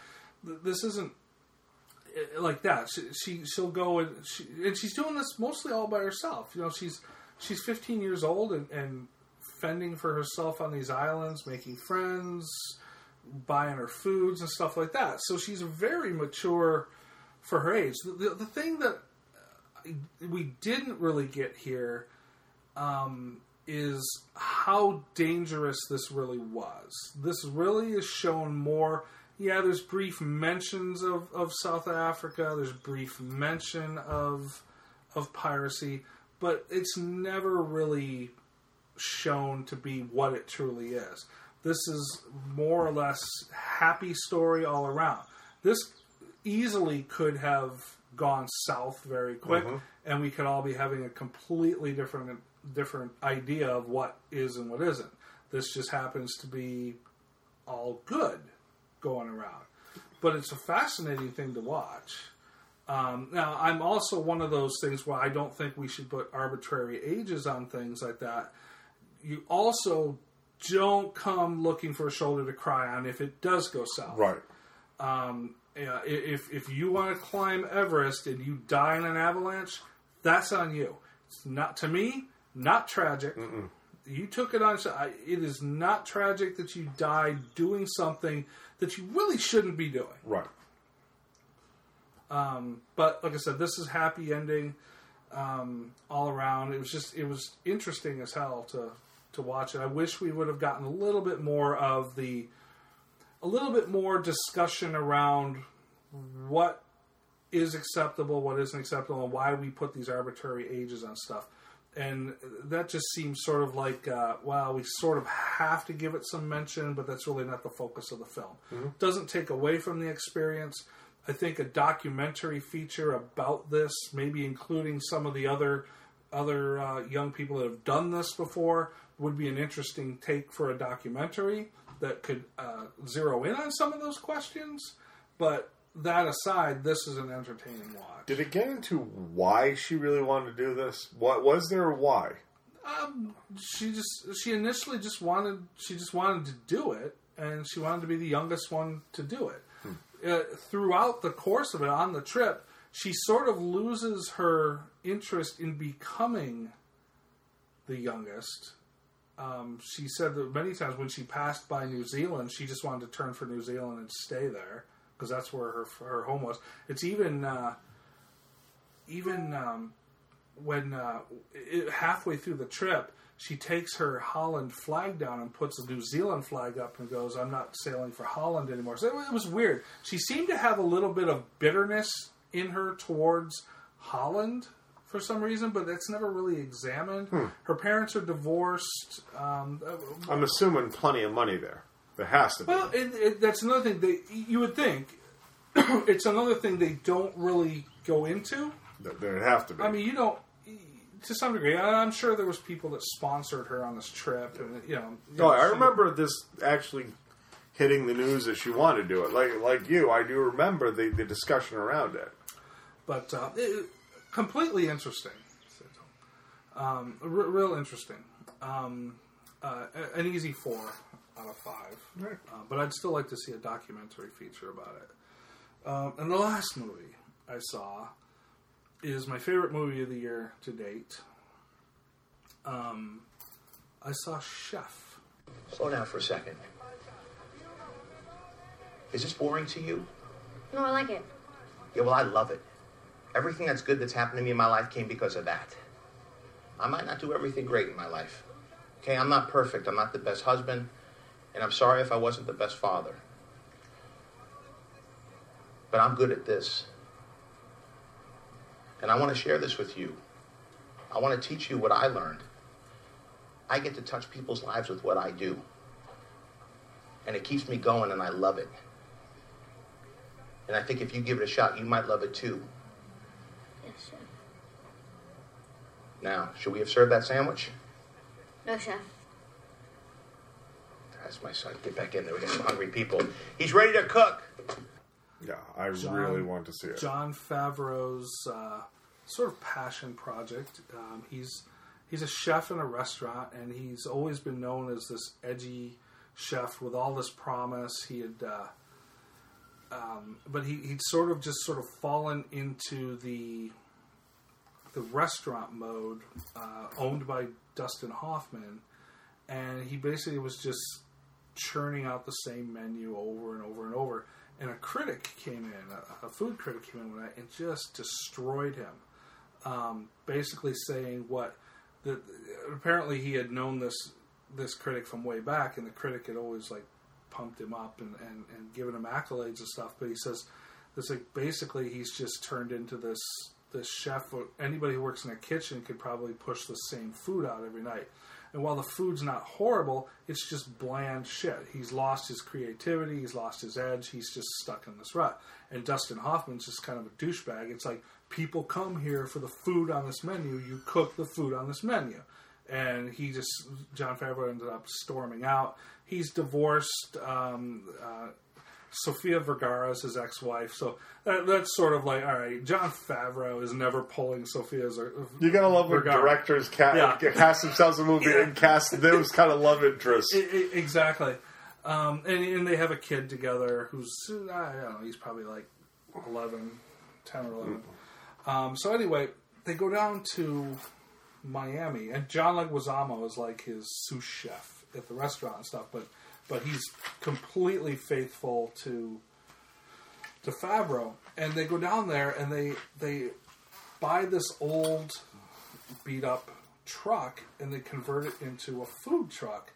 this isn't eh, like that. She, she she'll go and she, and she's doing this mostly all by herself. You know, she's she's 15 years old and, and fending for herself on these islands, making friends, buying her foods and stuff like that. So she's very mature for her age. The, the, the thing that we didn't really get here um, is how dangerous this really was. This really is shown more. Yeah, there's brief mentions of, of South Africa. There's brief mention of of piracy, but it's never really shown to be what it truly is. This is more or less happy story all around. This easily could have gone south very quick, Mhm. and we could all be having a completely different different idea of what is and what isn't. This just happens to be all good going around, but it's a fascinating thing to watch. Um, now, I'm also one of those things where I don't think we should put arbitrary ages on things like that. You also don't come looking for a shoulder to cry on if it does go south. Right. Um, yeah, if if you want to climb Everest and you die in an avalanche, that's on you. It's not to me, not tragic. You took it on. It is not tragic that you died doing something that you really shouldn't be doing. Right. Um, but like I said, this is happy ending um, all around. It was just it was interesting as hell to to watch it. I wish we would have gotten a little bit more of the a little bit more discussion around what is acceptable, what isn't acceptable, and why we put these arbitrary ages on stuff. And that just seems sort of like, uh, well, we sort of have to give it some mention, but that's really not the focus of the film. Mhm. Doesn't take away from the experience. I think a documentary feature about this, maybe including some of the other other uh, young people that have done this before, would be an interesting take for a documentary that could uh, zero in on some of those questions. But that aside, this is an entertaining watch. Did it get into why she really wanted to do this? What was there a why? Um, she just she initially just wanted she just wanted to do it, and she wanted to be the youngest one to do it. Uh, throughout the course of it on the trip, she sort of loses her interest in becoming the youngest. Um, she said that many times when she passed by New Zealand, she just wanted to turn for New Zealand and stay there because that's where her her home was. It's even uh, even um, when uh, it, halfway through the trip, she takes her Holland flag down and puts the New Zealand flag up and goes, "I'm not sailing for Holland anymore." So it, it was weird. She seemed to have a little bit of bitterness in her towards Holland for some reason, but that's never really examined. Hmm. Her parents are divorced. Um, uh, I'm assuming plenty of money there. There has to be. well, it, it, that's another thing. They you would think it's another thing they don't really go into. There- There'd have to be. I mean, you don't to some degree. I'm sure there was people that sponsored her on this trip, and you know. you No, know, I remember this actually hitting the news that she wanted to do it. Like like you, I do remember the, the discussion around it. but uh, it, completely interesting. Um, r- real interesting. Um, uh, an easy four out of five. Right. Uh, but I'd still like to see a documentary feature about it. Um, and the last movie I saw is my favorite movie of the year to date. Um, I saw Chef. Slow down for a second. Is this boring to you? No, I like it. Yeah, well, I love it. Everything that's good that's happened to me in my life came because of that. I might not do everything great in my life. Okay, I'm not perfect. I'm not the best husband. And I'm sorry if I wasn't the best father. But I'm good at this. And I want to share this with you. I want to teach you what I learned. I get to touch people's lives with what I do. And it keeps me going, and I love it. And I think if you give it a shot, you might love it too. Yes, sir. Now, should we have served that sandwich? No, chef. That's my son. Get back in there. We got some hungry people. He's ready to cook. Yeah, I John- really want to see it. Jon Favreau's uh, sort of passion project. Um, he's he's a chef in a restaurant, and he's always been known as this edgy chef with all this promise. He had, uh, um, but he he'd sort of just sort of fallen into the the restaurant mode uh, owned by Dustin Hoffman, and he basically was just churning out the same menu over and over and over. And a critic came in, a, a food critic came in one night and just destroyed him. Um, basically saying what apparently he had known this this critic from way back, and the critic had always like pumped him up and, and, and given him accolades and stuff. But he says this like basically he's just turned into this this chef. Anybody who works in a kitchen could probably push the same food out every night. And while the food's not horrible, it's just bland shit. He's lost his creativity. He's lost his edge. He's just stuck in this rut. And Dustin Hoffman's just kind of a douchebag. It's like people come here for the food on this menu. You cook the food on this menu. And he just, Jon Favreau ended up storming out. He's divorced. Um, uh, Sofia Vergara is his ex-wife, so that, that's sort of like all right. Jon Favreau is never pulling Sofia's. You gotta love when directors ca- Yeah. cast themselves in a movie and cast those kind of love interests. Exactly. Um, and, and they have a kid together who's, I don't know, he's probably like 11, 10 or 11. Um, so anyway, they go down to Miami, and John Leguizamo is like his sous chef at the restaurant and stuff, but but he's completely faithful to to Favreau. And they go down there and they they buy this old beat up truck and they convert it into a food truck.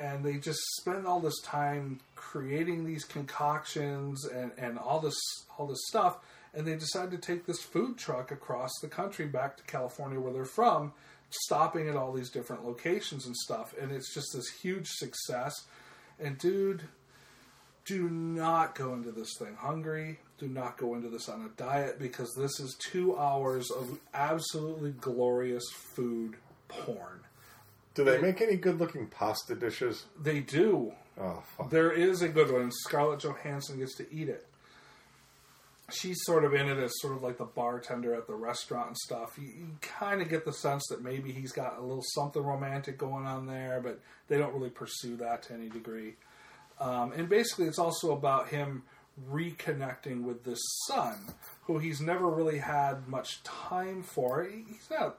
And they just spend all this time creating these concoctions and, and all this all this stuff. And they decide to take this food truck across the country back to California where they're from stopping at all these different locations and stuff. And it's just this huge success and dude do not go into this thing hungry do not go into this on a diet because this is two hours of absolutely glorious food porn Do they make any good looking pasta dishes? they do Oh, fuck. there is a good one. Scarlett Johansson gets to eat it. She's sort of in it as sort of like the bartender at the restaurant and stuff. You, you kind of get the sense that maybe he's got a little something romantic going on there, but they don't really pursue that to any degree. Um, and basically, it's also about him reconnecting with this son, who he's never really had much time for. He's not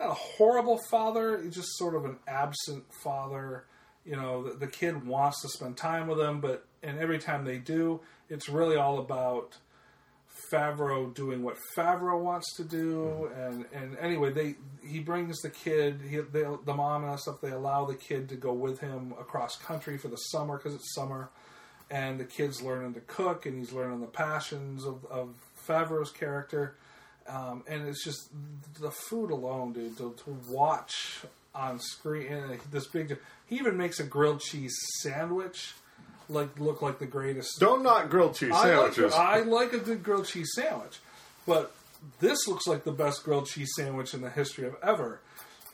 not a horrible father. He's just sort of an absent father. You know, the, the kid wants to spend time with him, but and every time they do, it's really all about Favreau doing what Favreau wants to do. And and anyway, they he brings the kid, he, they, the mom and stuff. They allow the kid to go with him across country for the summer because it's summer, and the kid's learning to cook, and he's learning the passions of, of Favreau's character. Um, and it's just the food alone, dude. To, to watch on screen, this big. He even makes a grilled cheese sandwich, like look like the greatest. Don't knock grilled cheese I like, sandwiches. I like a good grilled cheese sandwich, but this looks like the best grilled cheese sandwich in the history of ever.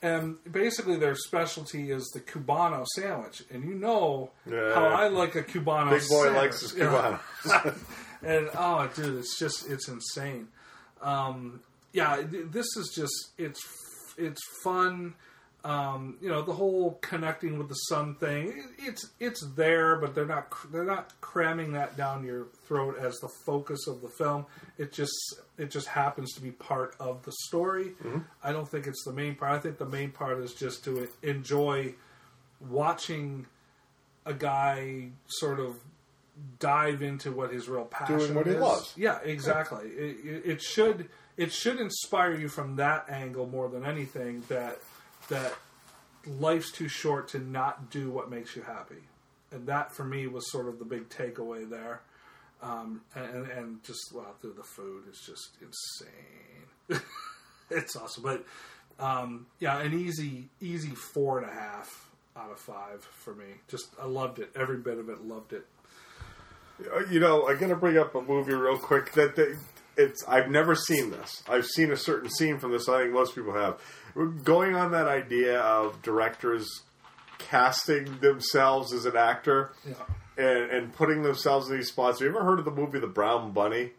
And basically, their specialty is the Cubano sandwich, and you know Yeah. how I like a Cubano. Big boy sandwich. likes his Yeah. Cubano. and oh, dude, it's just it's insane. Um, yeah, this is just it's it's fun. Um, you know, the whole connecting with the sun thing. It's it's there, but they're not they're not cramming that down your throat as the focus of the film. It just it just happens to be part of the story. Mhm. I don't think it's the main part. I think the main part is just to enjoy watching a guy sort of dive into what his real passion Doing what he is. loves. Yeah, exactly. It, it, it should it should inspire you from that angle more than anything that that life's too short to not do what makes you happy, and that for me was sort of the big takeaway there. Um, and, and just well, through the food is just insane. it's awesome, but um, yeah, an easy easy four and a half out of five for me. Just I loved it, every bit of it. Loved it. Uh, You know, I'm going to bring up a movie real quick that they, it's I've never seen this. I've seen a certain scene from this. I think most people have. Going on that idea of directors casting themselves as an actor Yeah. and, and putting themselves in these spots. Have you ever heard of the movie The Brown Bunny?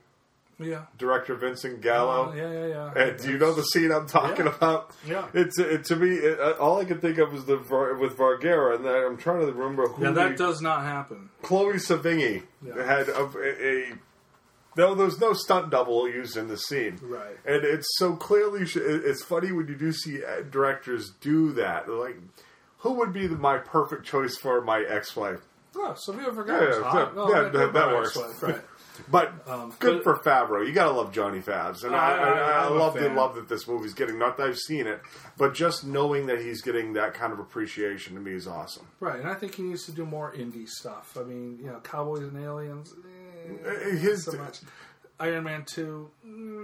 Yeah. Director Vincent Gallo. Uh, yeah, yeah, yeah. And do you know the scene I'm talking Yeah. about? Yeah. It's it, to me. It, uh, all I can think of is the with Vergara, and I'm trying to remember who. Yeah, that they- does not happen. Chloe Sevigny Yeah. had a, a, no. There's no stunt double used in the scene, Right. And it's so clearly. sh- It's funny when you do see uh, directors do that. Like, who would be the, my perfect choice for my ex-wife? Oh, Sofia Yeah, Vergara. yeah, that, yeah, that- that works. Right. But Um, good but- for Favreau. You gotta love Johnny Favs, and I, I- I, I, love the love that this movie's getting. Not that I've seen it, but just knowing that he's getting that kind of appreciation to me is awesome. Right, and I think he needs to do more indie stuff. I mean, you know, Cowboys and Aliens. Eh, His- so much. Iron Man two.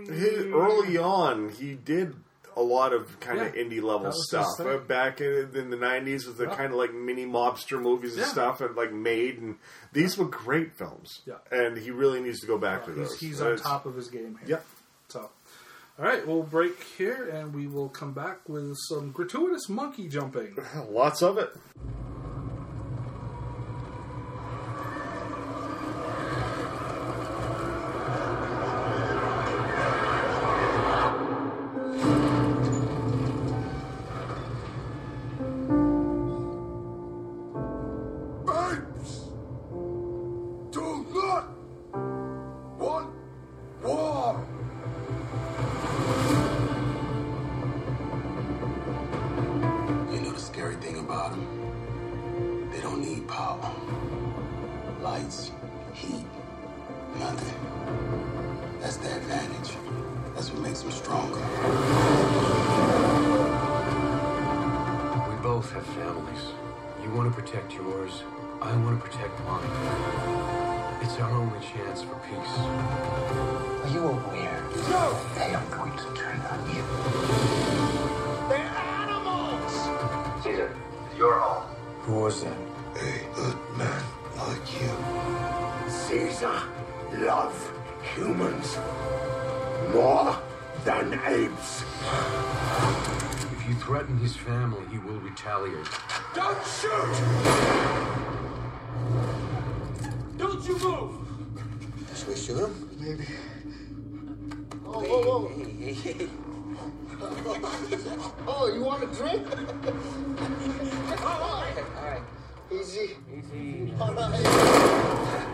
His, early on, he did a lot of kind of Yeah, indie level that was his stuff. Uh, back in, in the nineties, with the Yeah. kind of like mini mobster movies and Yeah. stuff, and like Made, and these were great films. Yeah. and he really needs to go back to He's, those. he's Uh, on top of his game here. Yep. So, all right, we'll break here, and we will come back with some gratuitous monkey jumping. Lots of it. Babes! Do not want war! You know the scary thing about them? They don't need power. Lights, heat, nothing. That's their advantage. That's what makes them stronger. We both have families. You want to protect yours. I want to protect mine. It's our only chance for peace. Are you aware? No! They are going to turn on you. They're animals! Caesar, your home. Who was that? A good man like you. Caesar love humans more than apes. If you threaten his family, he will retaliate. Don't shoot! Don't you move! Should we shoot him? Maybe. Oh, whoa, oh, oh. whoa. Oh, you want a drink? all right. All right. Easy. Easy. All right.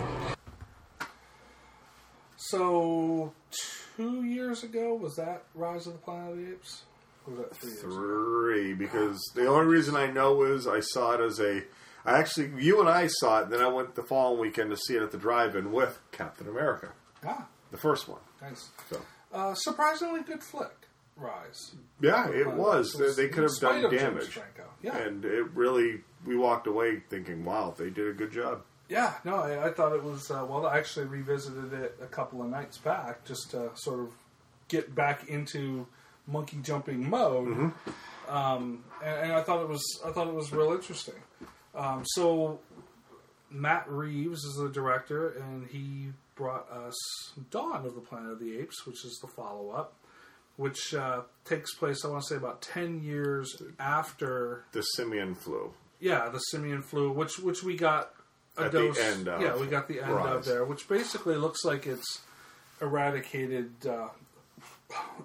So, two years ago, was that Rise of the Planet of the Apes? Or was that three years ago? Three, because the only reason I know is I saw it as a. I actually, you and I saw it, and then I went the following weekend to see it at the drive-in with Captain America, Ah, the first one. nice. So Uh, surprisingly good flick, Rise. yeah, Uh, it was. They, they could have done damage, Yeah. and it really. We walked away thinking, "Wow, they did a good job." Yeah, no, I, I thought it was. Uh, well, I actually revisited it a couple of nights back just to sort of get back into monkey jumping mode, Mm-hmm. um, and, and I thought it was. I thought it was real interesting. Um, so Matt Reeves is the director, and he brought us Dawn of the Planet of the Apes, which is the follow up, which uh, takes place. I want to say about ten years after The simian flu. yeah, the simian flu, which which we got a At the dose. end of yeah, we got the end of there, which basically looks like it's eradicated uh,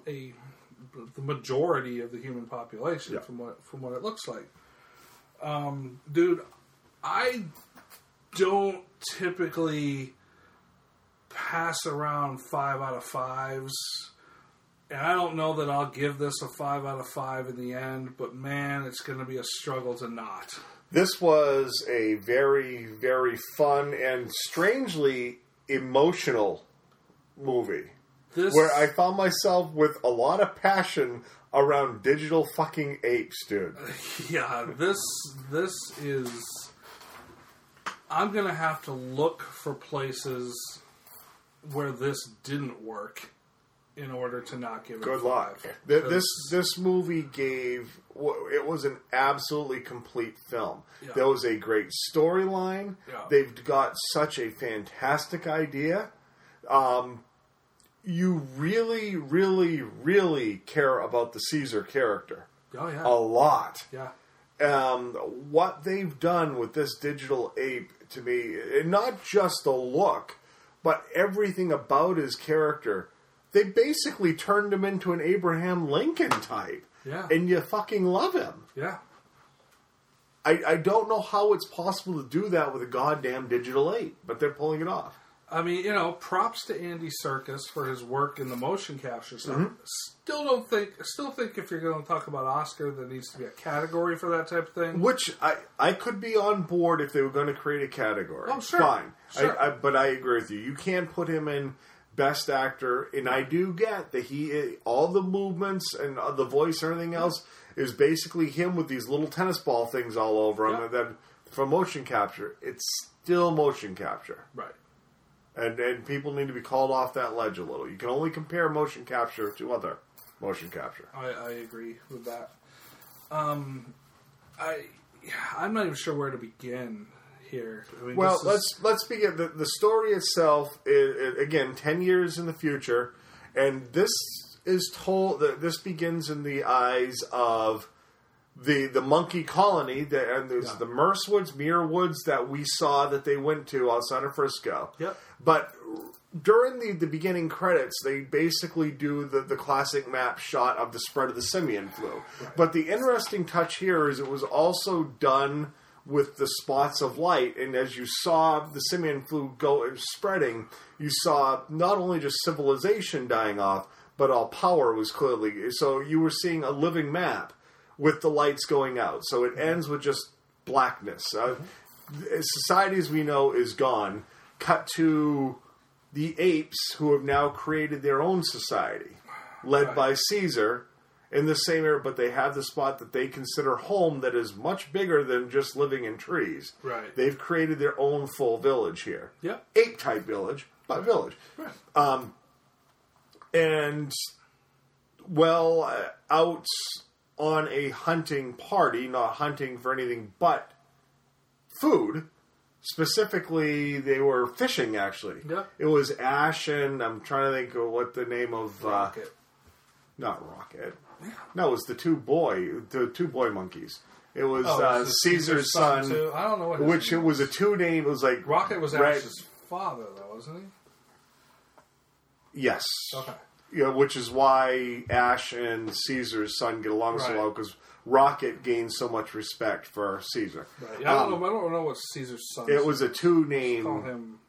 a the majority of the human population Yeah. from what from what it looks like. Um, dude, I don't typically pass around five out of fives. And I don't know that I'll give this a five out of five in the end, but man, it's going to be a struggle to not. This was a very, very fun and strangely emotional movie. This- where I found myself with a lot of passion around digital fucking apes, dude. Yeah, this this is. I'm gonna have to look for places where this didn't work in order to not give it. Good luck. Th- This this movie gave it was an absolutely complete film. Yeah. There was a great storyline. Yeah. They've got such a fantastic idea. Um, you really, really, really care about the Caesar character. Oh yeah. a lot. Yeah. Um, what they've done with this digital ape to me, and not just the look, but everything about his character, they basically turned him into an Abraham Lincoln type. Yeah. And you fucking love him. Yeah. I, I don't know how it's possible to do that with a goddamn digital ape, but they're pulling it off. I mean, you know, props to Andy Serkis for his work in the motion capture stuff. Mhm. Still don't think, still think if you're going to talk about Oscar, there needs to be a category for that type of thing. Which I, I could be on board if they were going to create a category. Oh, sure. Fine. Sure. I, I, but I agree with you. You can't put him in best actor, and I do get that he all the movements and uh, the voice and everything else is basically him with these little tennis ball things all over him, and then for motion capture, it's still motion capture. Right. And and people need to be called off that ledge a little. You can only compare motion capture to other motion capture. I, I agree with that. Um, I, I'm not even sure where to begin here. I mean, Well, is- let's let's begin. The, the story itself is again ten years in the future, and this is told. that This begins in the eyes of the the monkey colony, the, and there's the Merce Woods, Muir Woods that we saw that they went to uh, outside of Frisco. Yep. But during the, the beginning credits, they basically do the, the classic map shot of the spread of the simian flu. But the interesting touch here is it was also done with the spots of light, and as you saw the simian flu go spreading, you saw not only just civilization dying off, but all power was clearly. So you were seeing a living map with the lights going out. So it ends with just blackness. Uh, society as we know is gone. Cut to the apes who have now created their own society, led by Caesar in the same area, but they have the spot that they consider home that is much bigger than just living in trees. Right. They've created their own full village here. Yep. Ape type village, but village. Right. Um, and well, uh, out on a hunting party, not hunting for anything but food. Specifically, they were fishing. Actually, Yeah. It was Ash and I'm trying to think of what the name of uh, Rocket. not Rocket. No, it was the two boy, the two boy monkeys. It was Oh, uh, was it Caesar's son, too? I don't know what his which it name was a two name. It was like Rocket was Right- Ash's father, though, wasn't he? Yes. Okay. Yeah, which is why Ash and Caesar's son get along so well because Rocket gains so much respect for Caesar. Right. Yeah, I don't Um, know. I don't know what Caesar's son. It was a two name. Call him.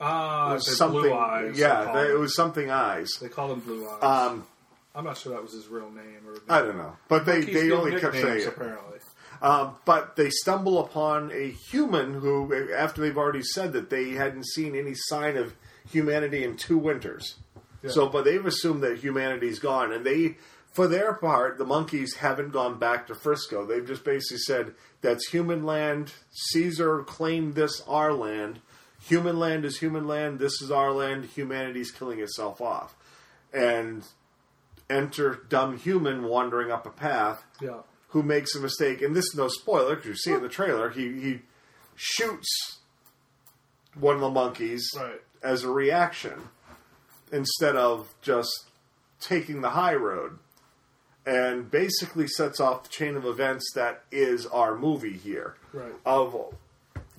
Ah, it was they something. Blue Eyes. yeah, they they- it was something eyes. They call him Blue Eyes. Um, I'm not sure that was his real name. Or I don't know, but they they only kept nicknames, saying it. apparently. Um, but they stumble upon a human who, after they've already said that they hadn't seen any sign of humanity in two winters. Yeah. So, but they've assumed that humanity's gone, and they, for their part, the monkeys haven't gone back to Frisco. They've just basically said that's human land. Caesar claimed this our land. Human land is human land. This is our land. Humanity's killing itself off, and enter dumb human wandering up a path Yeah. who makes a mistake, and this is no spoiler because you see in the trailer, he he shoots one of the monkeys Right. as a reaction instead of just taking the high road, and basically sets off the chain of events that is our movie here Right. of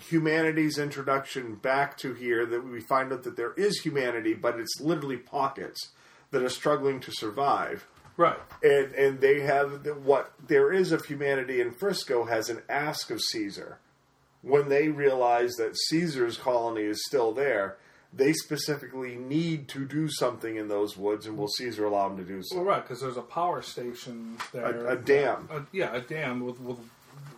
humanity's introduction back to here that we find out that there is humanity, but it's literally pockets that are struggling to survive. Right. And and they have what there is of humanity in Frisco has an ask of Caesar. When they realize that Caesar's colony is still there, they specifically need to do something in those woods, and will Caesar allow them to do so? Well, right, because there's a power station there. A- a dam. A- yeah, a dam with, with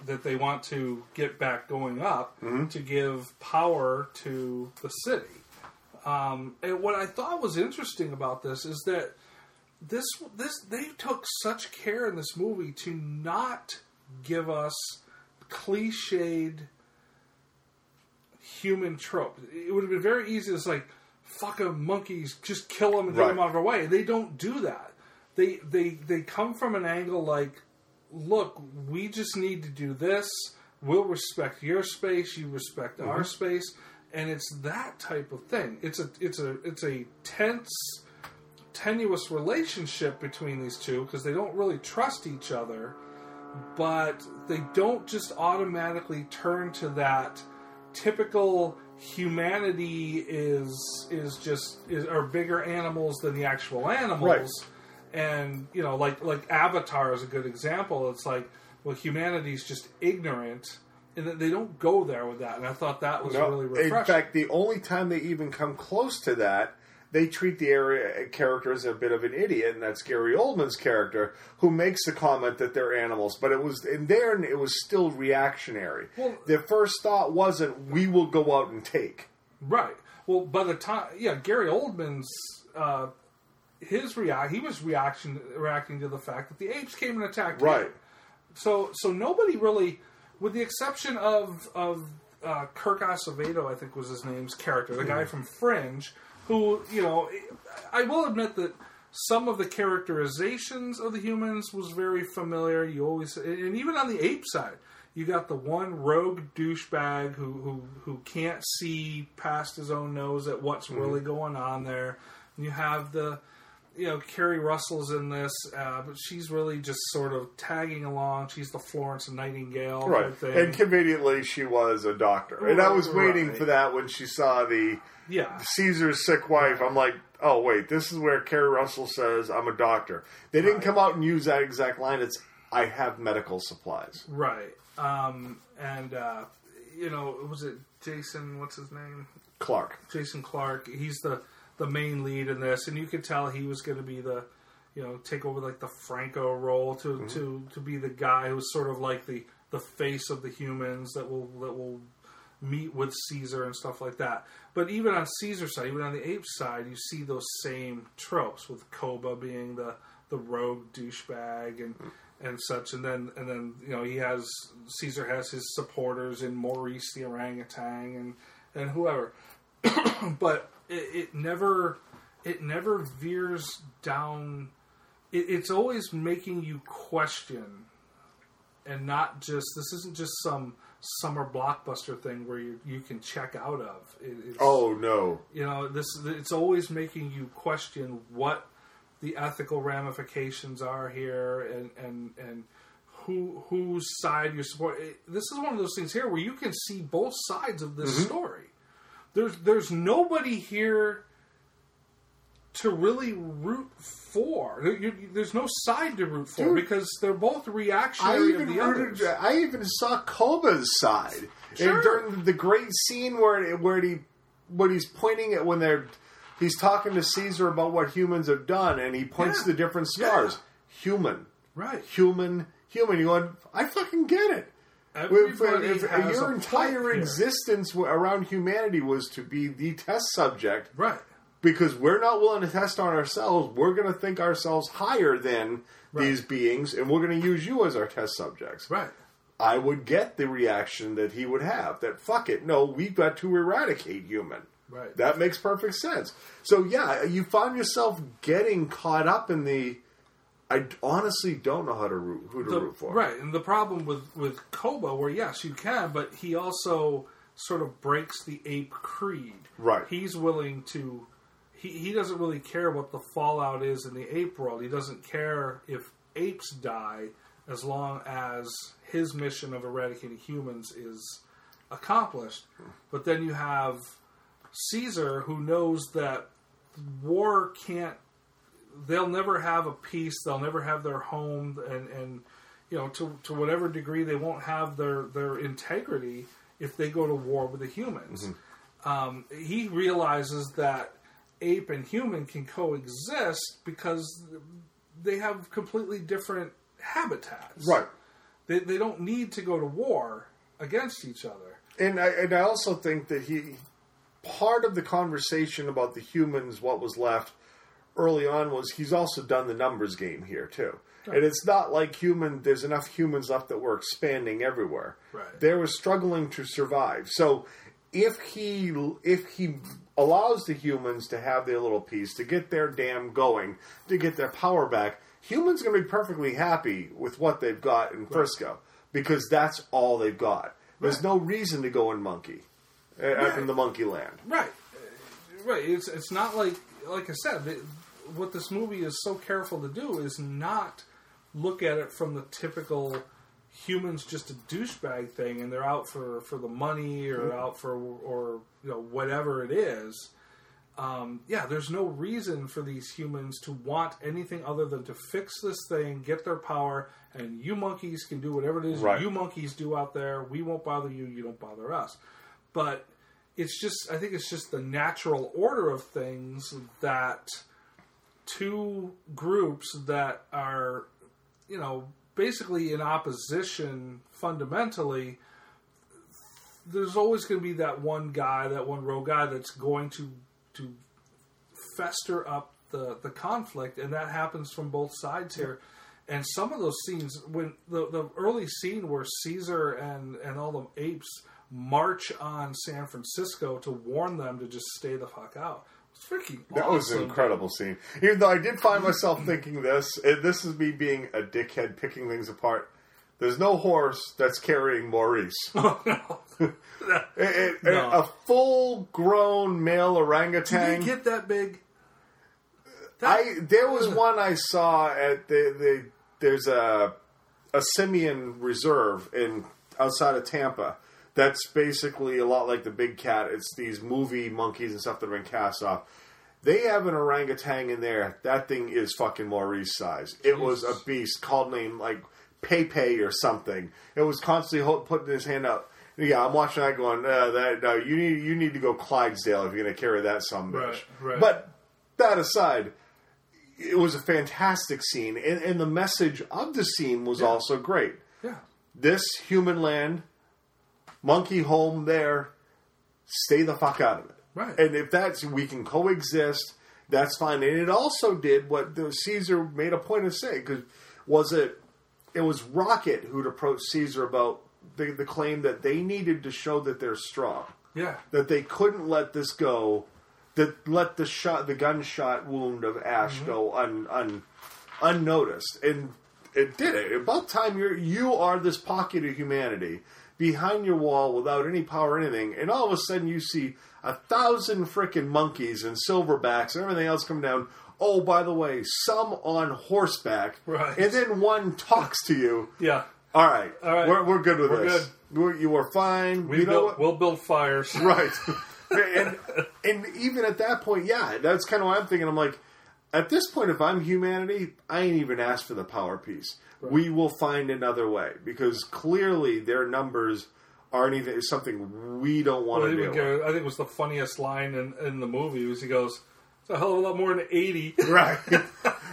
that they want to get back going up Mhm. to give power to the city. Um, and what I thought was interesting about this is that this this they took such care in this movie to not give us cliched human trope. It would have been very easy to say, "Fuck 'em, monkeys, just kill them and get Right. them out of our way." They don't do that. They they they come from an angle like, "Look, we just need to do this. We'll respect your space. You respect our Mhm. space." And it's that type of thing. It's a it's a it's a tense, tenuous relationship between these two because they don't really trust each other. but they don't just automatically turn to that typical humanity is is just is are bigger animals than the actual animals Right. and you know like like avatar is a good example it's like well humanity's just ignorant and that they don't go there with that and i thought that was No, really refreshing. in fact, the only time they even come close to that, they treat the area character as a bit of an idiot, and that's Gary Oldman's character, who makes the comment that they're animals. But it was in there, and it was still reactionary. Well- the first thought wasn't, "We will go out and take." Right. Well, by the time, yeah, Gary Oldman's uh, his react, he was reaction reacting to the fact that the apes came and attacked. him. Right. So, so nobody really, with the exception of of uh, Kirk Acevedo, I think was his name's character, the guy Mhm. from Fringe, who you know, I will admit that. Some of the characterizations of the humans was very familiar. You always, and even on the ape side, you got the one rogue douchebag who who who can't see past his own nose at what's Mhm. really going on there. And You have the, you know, Keri Russell's in this, uh, but she's really just sort of tagging along. She's the Florence Nightingale Right. thing. And conveniently, she was a doctor, and I was Right. waiting for that when she saw the Yeah. Caesar's sick wife. I'm like, oh wait, this is where Keri Russell says I'm a doctor. They didn't come out and use that exact line. It's I have medical supplies. Right. Um, and, uh, you know, was it Jason, what's his name? Clarke. Jason Clarke. He's the, the main lead in this, and you could tell he was going to be the, you know, take over like the Franco role to, Mhm. to, to be the guy who's sort of like the, the face of the humans that will that will meet with Caesar and stuff like that. But even on Caesar's side, even on the ape side, you see those same tropes with Koba being the, the rogue douchebag and and such, and then and then you know he has Caesar has his supporters in Maurice the orangutan and and whoever, but it, it never it never veers down. It, it's always making you question, and not just this isn't just some summer blockbuster thing where you you can check out of. It, it's, Oh no. you know this it's always making you question what the ethical ramifications are here and and and who whose side you support this is one of those things here where you can see both sides of this Mhm. story there's there's nobody here to really root for there's no side to root for Dude. because they're both I reactionary even of the rooted, others I even saw Koba's side Sure. and during the great scene where where he when he's pointing at when they're he's talking to Caesar about what humans have done and he points to the different stars. Human, right? Human, human. You going? I fucking get it. If- if your entire here. existence w- around humanity was to be the test subject, right? Because we're not willing to test on ourselves, we're going to think ourselves higher than these beings, and we're going to use you as our test subjects. Right. I would get the reaction that he would have. That fuck it, no, we've got to eradicate human. Right. That makes perfect sense. So yeah, you find yourself getting caught up in the. I honestly don't know how to root who to The- root for. Right, and the problem with with Koba, where yes, you can, but he also sort of breaks the ape creed. Right. He's willing to. He he doesn't really care what the fallout is in the ape world. He doesn't care if apes die, as long as his mission of eradicating humans is accomplished. But then you have Caesar, who knows that war can't they'll never have a peace. They'll never have their home, and and you know to to whatever degree they won't have their their integrity if they go to war with the humans. Um, he realizes that ape and human can coexist because they have completely different habitats. Right. They they don't need to go to war against each other. And I, and I also think that he part of the conversation about the humans, what was left early on, was he's also done the numbers game here too. Right. And it's not like human. There's enough humans left that we're expanding everywhere. Right. They were struggling to survive. So if he if he allows the humans to have their little piece to get their dam going to get their power back, humans going to be perfectly happy with what they've got in Frisco because that's all they've got. There's no reason to go in monkey uh, in the monkey land. Right, right. It's it's not like like I said. It, what this movie is so careful to do is not look at it from the typical humans just a douchebag thing, and they're out for for the money or Mhm. out for or you know whatever it is. Um, yeah, there's no reason for these humans to want anything other than to fix this thing, get their power, and you monkeys can do whatever it is Right. you monkeys do out there. We won't bother you. You don't bother us. But it's just, I think it's just the natural order of things that two groups that are, you know, basically in opposition fundamentally, there's always going to be that one guy, that one rogue guy that's going to to fester up the the conflict, and that happens from both sides here. And some of those scenes, when the the early scene where Caesar and and all the apes march on San Francisco to warn them to just stay the fuck out, freaking That was an incredible scene. Even though I did find myself thinking this, this is me being a dickhead picking things apart. There's no horse that's carrying Maurice. Oh, it- it- No. A full grown male orangutan. Did he get that big? I there was one I saw at the, the there's a a simian reserve in outside of Tampa. That's basically a lot like the big cat. It's these movie monkeys and stuff that have been cast off. They have an orangutan in there. That thing is fucking Maurice size. It was a beast called name like Pepe or something. It was constantly ho- putting his hand up. Yeah, I'm watching that going. Uh, that no, you need you need to go Clydesdale if you're going to carry that some bitch. Right, right. But that aside, it was a fantastic scene, and, and the message of the scene was also great. Yeah. This human land, monkey home there, stay the fuck out of it. Right. And if that's we can coexist, that's fine. And it also did what the Caesar made a point of saying because was it it was Rocket who'd approached Caesar about the, the claim that they needed to show that they're strong Yeah. that they couldn't let this go, that let the shot, the gunshot wound of Ash Mm-hmm. go un, un, unnoticed, and it did it. About time you're you are this pocket of humanity behind your wall without any power or anything, and all of a sudden you see a thousand frickin' monkeys and silverbacks and everything else come down. Oh, by the way, some on horseback, Right. and then one talks to you. Yeah. All right, All right. we're, we're good with We're this. We're, good, you are fine. We you know build, what? We'll build fires. right and and even at that point yeah that's kind of what i'm thinking i'm like at this point if i'm humanity i ain't even asked for the power piece we will find another way because clearly their numbers aren't even something we don't want Well, to do go- I think it was the funniest line in, in the movie was he goes, "It's a hell of a lot more than 80. Right.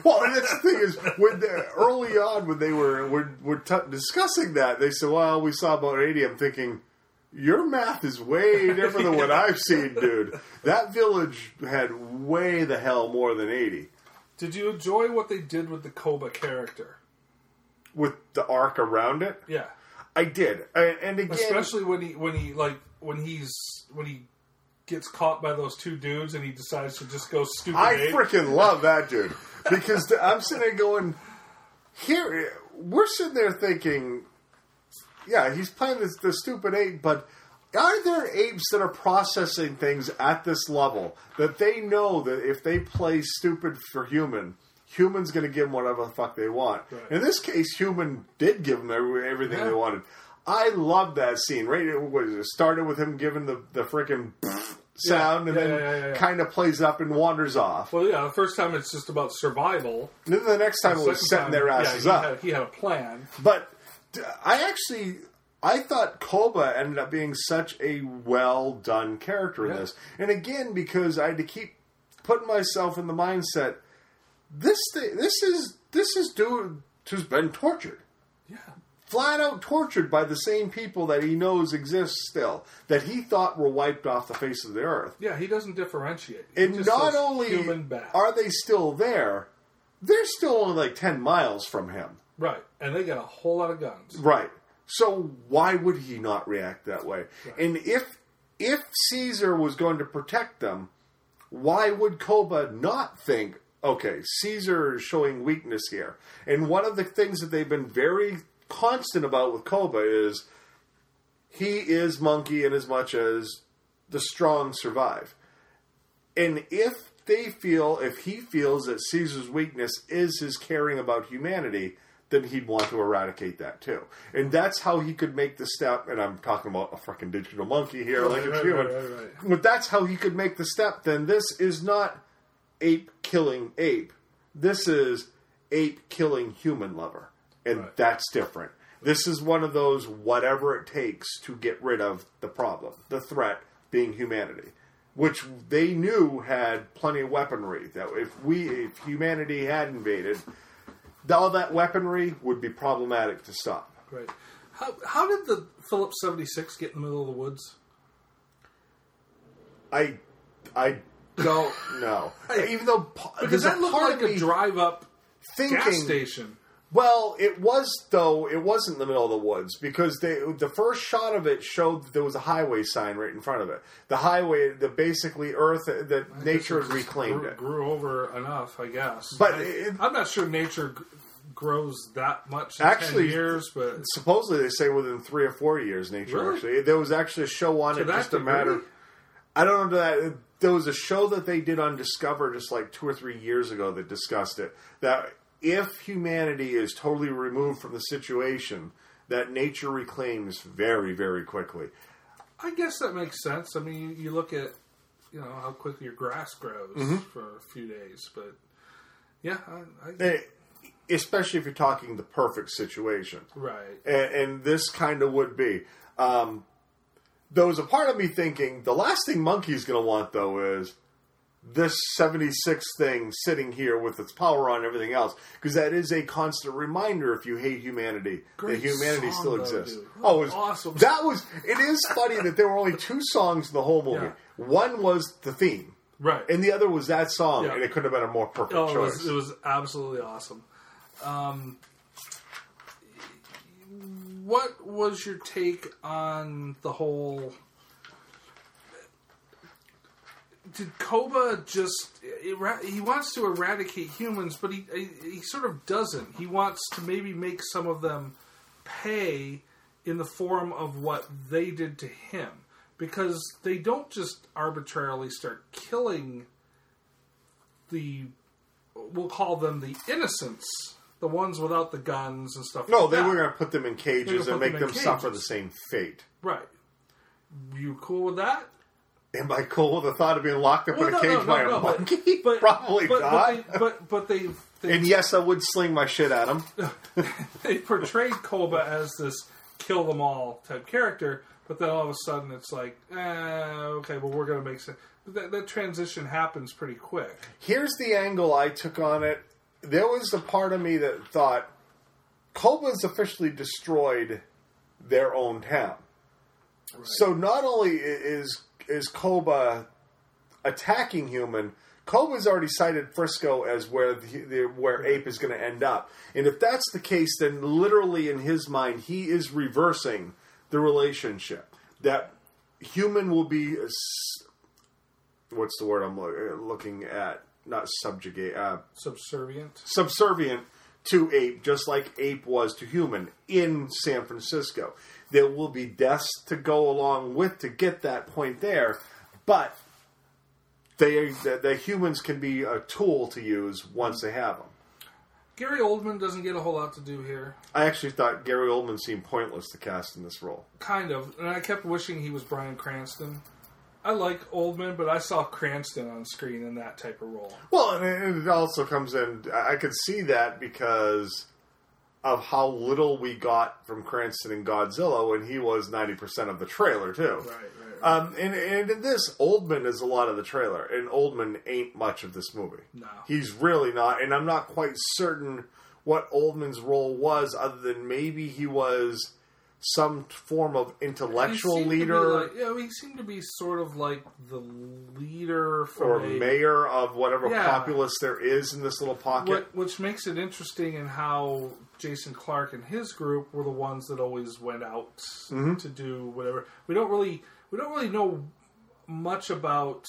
well, and that's the thing is, when the, early on when they were were, were t- discussing that, they said, "Well, we saw about 80." I'm thinking, your math is way different than what I've seen, dude. That village had way the hell more than 80 Did you enjoy what they did with the Koba character? with the arc around it. Yeah. I did, and, and again, Especially when he when he like when he's when he gets caught by those two dudes and he decides to just go stupid. I freaking love that dude because I'm sitting there going, here we're sitting there thinking, yeah, he's playing this the stupid ape, but are there apes that are processing things at this level that they know that if they play stupid for human, human's going to give them whatever the fuck they want? Right. In this case, human did give them everything Yeah. they wanted. I love that scene. Right, it, was, it started with him giving the the freaking sound, and Yeah, then yeah, yeah, yeah. kind of plays up and wanders off. Well, yeah, the first time it's just about survival. And then the next time The it was setting their time, yeah, asses he up. Had, he had a plan. But I actually I thought Koba ended up being such a well done character in Yeah. this, and again because I had to keep putting myself in the mindset. This thing, this is this is dude who's been tortured. Yeah. Flat out tortured by the same people that he knows exist still, that he thought were wiped off the face of the earth. Yeah, he doesn't differentiate. He And not only are they still there, they're still only like 10 miles from him. Right, and they got a whole lot of guns. Right. So why would he not react that way? And if if Caesar was going to protect them, why would Koba not think, okay, Caesar is showing weakness here? And one of the things that they've been very constant about with Koba is he is monkey in as much as the strong survive. And if they feel, if he feels that Caesar's weakness is his caring about humanity, then he'd want to eradicate that too. And that's how he could make the step. And I'm talking about a fucking digital monkey here, like it's right, human. right. But that's how he could make the step. Then this is not ape killing ape. This is ape killing human lover, and that's different. This is one of those whatever it takes to get rid of the problem, the threat being humanity, which they knew had plenty of weaponry. That if we, if humanity had invaded, all that weaponry would be problematic to stop. Right. How how did the Phillips seventy six get in the middle of the woods? I, I don't know. Even though Because that looked like a drive up thinking gas station. Well, it was though. It wasn't in the middle of the woods because they the first shot of it showed that there was a highway sign right in front of it. The highway, the basically Earth, that nature had reclaimed grew, it. grew over enough, I guess. But I, it- I'm not sure nature grows that much. In Actually, 10 years, but supposedly they say within three or four years, nature Really? actually. There was actually a show on To it just a matter. I don't know that there was a show that they did on Discover just like two or three years ago that discussed it. That if humanity is totally removed from the situation, that nature reclaims very, very quickly. I guess that makes sense. I mean, you, you look at you know how quickly your grass grows Mhm. for a few days, but yeah, I, I, Eh, especially if you're talking the perfect situation. right. And, and this kind of would be. Um, there was a part of me thinking the last thing Monkey's going to want, though, is this 76 thing sitting here with its power on and everything else. Because that is a constant reminder if you hate humanity, Great that humanity song, still though, exists. dude. Oh, it was, Awesome. That was. It is funny that there were only two songs in the whole movie. Yeah. One was the theme. Right. And the other was that song, Yeah. and it couldn't have been a more perfect Oh, it choice. was, it was absolutely awesome. Um, what was your take on the whole? Did Koba just he wants to eradicate humans, but he he sort of doesn't. He wants to maybe make some of them pay in the form of what they did to him, because they don't just arbitrarily start killing the we'll call them the innocents, the ones without the guns and stuff. no, like they that. were going to put them in cages and make them them, suffer the same fate. right. You cool with that? Am I cool with the thought of being locked up Well, in a no, cage no, by no, a monkey? but- Probably but, not. But, they, but but they and yes, I would sling my shit at him. they portrayed Koba as this kill them all type character, but then all of a sudden it's like, eh, okay, well we're gonna make sense. That, that transition happens pretty quick. Here's the angle I took on it. There was a part of me that thought Koba's officially destroyed their own town. So not only is is Koba attacking human, Koba's already cited Frisco as where the, the, where Ape is going to end up. And if that's the case, then literally in his mind, he is reversing the relationship. That human will be what's the word I'm uh, looking at? Not subjugate, uh, Subservient. subservient to ape, just like ape was to human in San Francisco. There will be deaths to go along with to get that point there, but they the, the humans can be a tool to use once they have them. Gary Oldman doesn't get a whole lot to do here. I actually thought Gary Oldman seemed pointless to cast in this role. Kind of, and I kept wishing he was Bryan Cranston. I like Oldman, but I saw Cranston on screen in that type of role. Well, and it also comes in. I I could see that because of how little we got from Cranston in Godzilla when he was ninety percent of the trailer too. Right, right. Um, and, and in this, Oldman is a lot of the trailer, and Oldman ain't much of this movie. No. He's really not, and I'm not quite certain what Oldman's role was, other than maybe he was some form of intellectual He seemed to be leader like- yeah, he seemed to be sort of like the leader or a, mayor of whatever Yeah. populace there is in this little pocket. What, which makes it interesting in how Jason Clarke and his group were the ones that always went out Mhm. to do whatever. We don't really we don't really know much about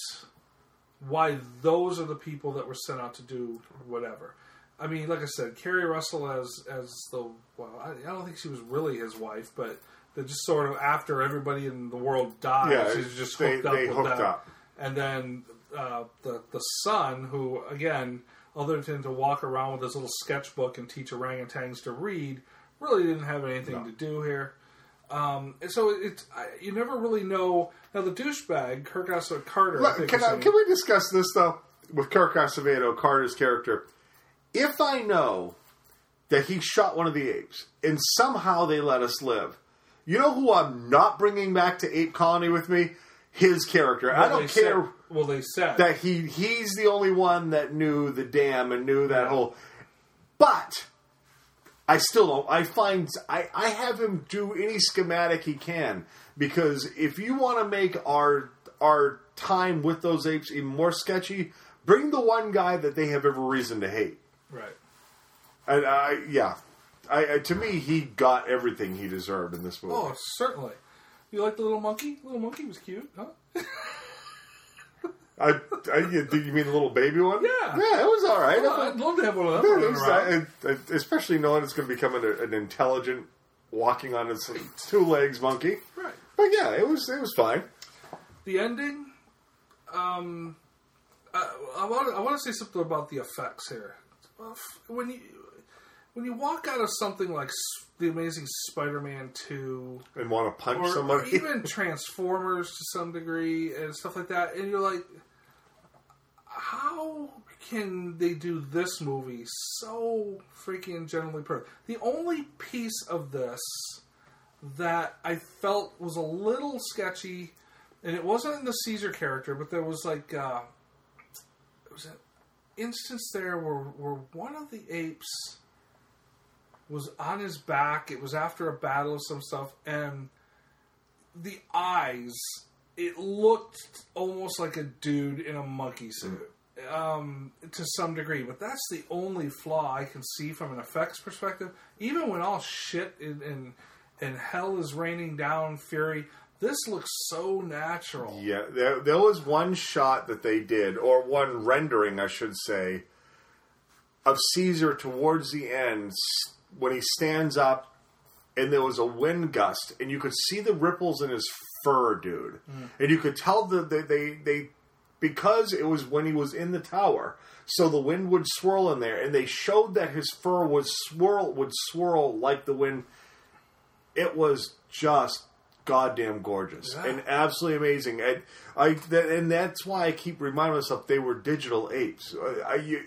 why those are the people that were sent out to do whatever. I mean, like I said, Keri Russell as as the well, I, I don't think she was really his wife, but they just sort of after everybody in the world dies, Yeah, she's just they- hooked up they with hooked them. up. And then uh, the the son, who again other than to walk around with his little sketchbook and teach orangutans to read, really didn't have anything to do here. Um, and so it's you never really know. Now the douchebag Kirk Acevedo Carter. I Look, think can, I, can we discuss this though with Kirk Acevedo, Carter's character? If I know that he shot one of the apes and somehow they let us live, you know who I'm not bringing back to Ape Colony with me? His character. I don't care well, they said that he he's the only one that knew the dam and knew that whole. But I still don't. I find I I have him do any schematic he can because if you want to make our our time with those apes even more sketchy, bring the one guy that they have every reason to hate. right. And I yeah, I, I to me he got everything he deserved in this movie. Oh, certainly. You like the little monkey? Little monkey was cute, huh? I, I you, you mean the little baby one? Yeah. yeah, it was all right. Well, I'd love to have one of them Yeah, it was- around. Especially knowing it's going to become an, an intelligent, walking on its two legs monkey. Right. But yeah, it was it was fine. The ending. Um, I, I want I want to say something about the effects here. When you when you walk out of something like the Amazing Spider-Man two, And want to punch or, or somebody. even Transformers to some degree and stuff like that, and you're like, how can they do this movie so freaking generally perfect? The only piece of this that I felt was a little sketchy, and it wasn't in the Caesar character, but there was like uh, it was an instance there where where one of the apes was on his back. It was after a battle of some stuff, and the eyes. It looked almost like a dude in a monkey suit, um, to some degree. But that's the only flaw I can see from an effects perspective. Even when all shit and and, hell is raining down, fury. This looks so natural. Yeah, there, there was one shot that they did, or one rendering, I should say, of Caesar towards the end when he stands up, and there was a wind gust, and you could see the ripples in his fur, dude, Mm. and you could tell that they, they they because it was when he was in the tower, so the wind would swirl in there, and they showed that his fur would swirl would swirl like the wind. It was just goddamn gorgeous Yeah. and absolutely amazing. And I that, and that's why I keep reminding myself they were digital apes. I, I, you,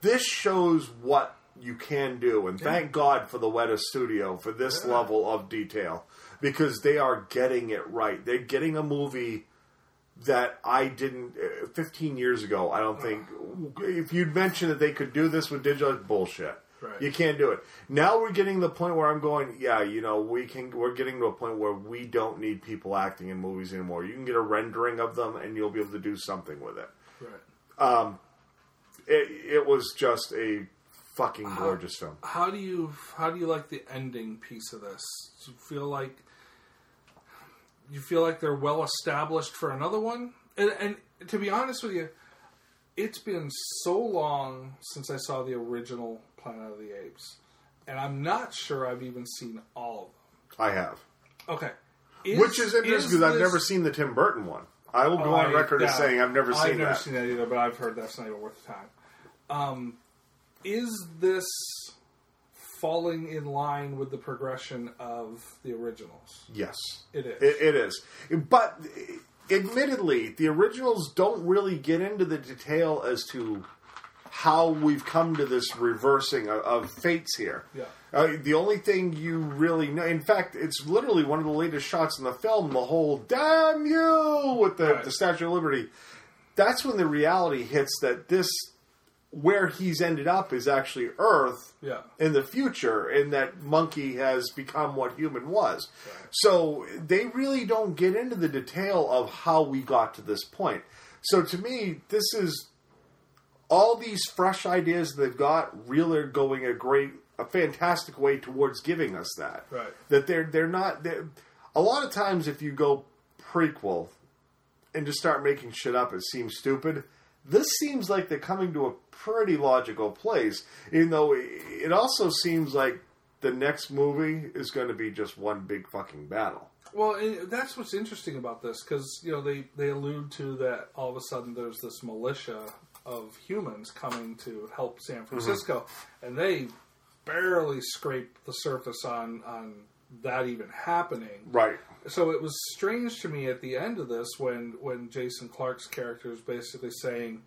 this shows what you can do, and thank God for the Weta Studio for this Yeah. level of detail because they are getting it right. They're getting a movie that I didn't. Uh, Fifteen years ago, I don't think if you'd mentioned that they could do this with digital, bullshit. Right. You can't do it. Now we're getting to the point where I'm going, yeah, you know, we can. We're getting to a point where we don't need people acting in movies anymore. You can get a rendering of them, and you'll be able to do something with it. Right. Um, it, it was just a fucking gorgeous film. How do you how do you like the ending piece of this? Do you feel like you feel like they're well established for another one? And, and to be honest with you, it's been so long since I saw the original Planet of the Apes, and I'm not sure I've even seen all of them. I have. Okay, which is interesting because I've never seen the Tim Burton one. I will go Oh, on I- record as saying I've never I've seen never that. seen that either, but I've heard that's not even worth the time. Um, is this falling in line with the progression of the originals? Yes, It is. It, it is, but admittedly, the originals don't really get into the detail as to how we've come to this reversing of, of fates here. Yeah. Uh, the only thing you really know, in fact, it's literally one of the latest shots in the film. The whole "damn you" with the, Right. the Statue of Liberty. That's when the reality hits that this, where he's ended up, is actually Earth Yeah. in the future, and that monkey has become what human was. So they really don't get into the detail of how we got to this point. So to me, this is all these fresh ideas they've got really are going a great, a fantastic way towards giving us that. Right. That they're they're not. They're, a lot of times, if you go prequel and just start making shit up, it seems stupid. This seems like they're coming to a pretty logical place, even though it also seems like the next movie is going to be just one big fucking battle. Well, that's what's interesting about this because you know they they allude to that all of a sudden there's this militia of humans coming to help San mm-hmm. Francisco, and they barely scrape the surface on on that even happening. Right. So it was strange to me at the end of this when when Jason Clarke's character is basically saying,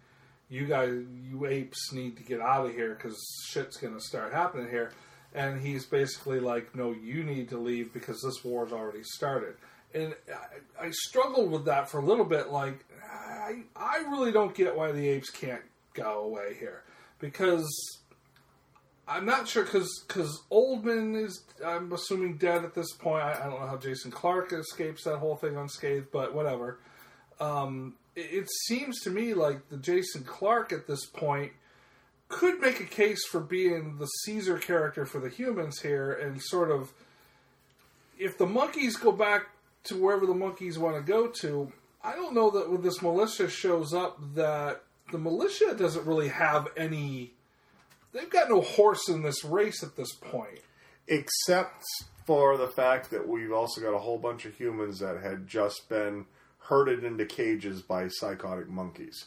"You guys, you apes, need to get out of here because shit's going to start happening here," and he's basically like, "No, you need to leave because this war's already started." And I, I struggled with that for a little bit. Like, I I really don't get why the apes can't go away here because I'm not sure because Oldman is I'm assuming dead at this point. I, I don't know how Jason Clarke escapes that whole thing unscathed, but whatever. Um, it, it seems to me like the Jason Clarke at this point could make a case for being the Caesar character for the humans here, and sort of if the monkeys go back to wherever the monkeys want to go to, I don't know that when this militia shows up that the militia doesn't really have any. They've got no horse in this race at this point. except for the fact that we've also got a whole bunch of humans that had just been herded into cages by psychotic monkeys.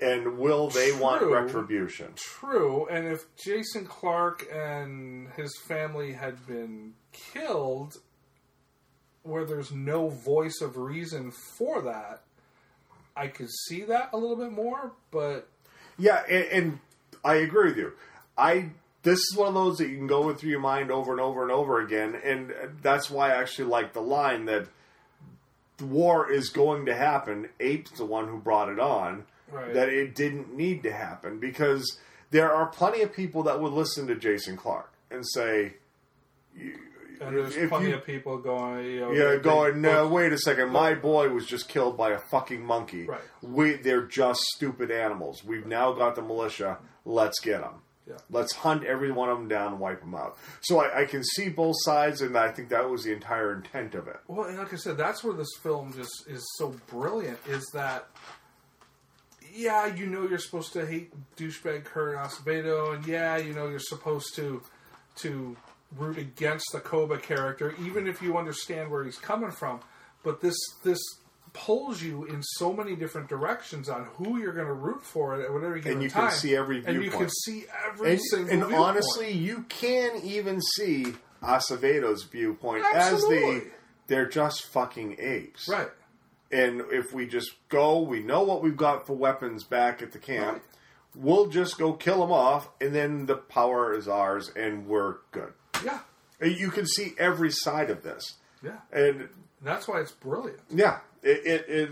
And will they want retribution? True, and if Jason Clarke and his family had been killed, where there's no voice of reason for that, I could see that a little bit more. But Yeah, and, and I agree with you. I this is one of those that you can go through your mind over and over and over again, and that's why I actually like the line that the war is going to happen. Ape's the one who brought it on. Right. That it didn't need to happen because there are plenty of people that would listen to Jason Clarke and say, and there's If plenty you- of people going, you know, "Yeah, going no, wait a second, my boy was just killed by a fucking monkey. Right. We, they're just stupid animals. We've now got the militia. Let's get them." Yeah. Let's hunt every one of them down and wipe them out. So I, I can see both sides, and I think that was the entire intent of it. Well, and like I said, that's where this film just is so brilliant. Is that, yeah, you know you're supposed to hate douchebag Kirk Acevedo, and yeah, you know you're supposed to to root against the Koba character, even if you understand where he's coming from. But this this pulls you in so many different directions on who you're going to root for at whatever given And you time. can see every and you can see every And, single. and viewpoint. honestly, you can even see Acevedo's viewpoint Absolutely. as the they're just fucking apes, right? And if we just go, we know what we've got for weapons back at the camp. We'll just go kill them off, and then the power is ours, and we're good. Yeah, you can see every side of this, yeah, and that's why it's brilliant. yeah, it, it, it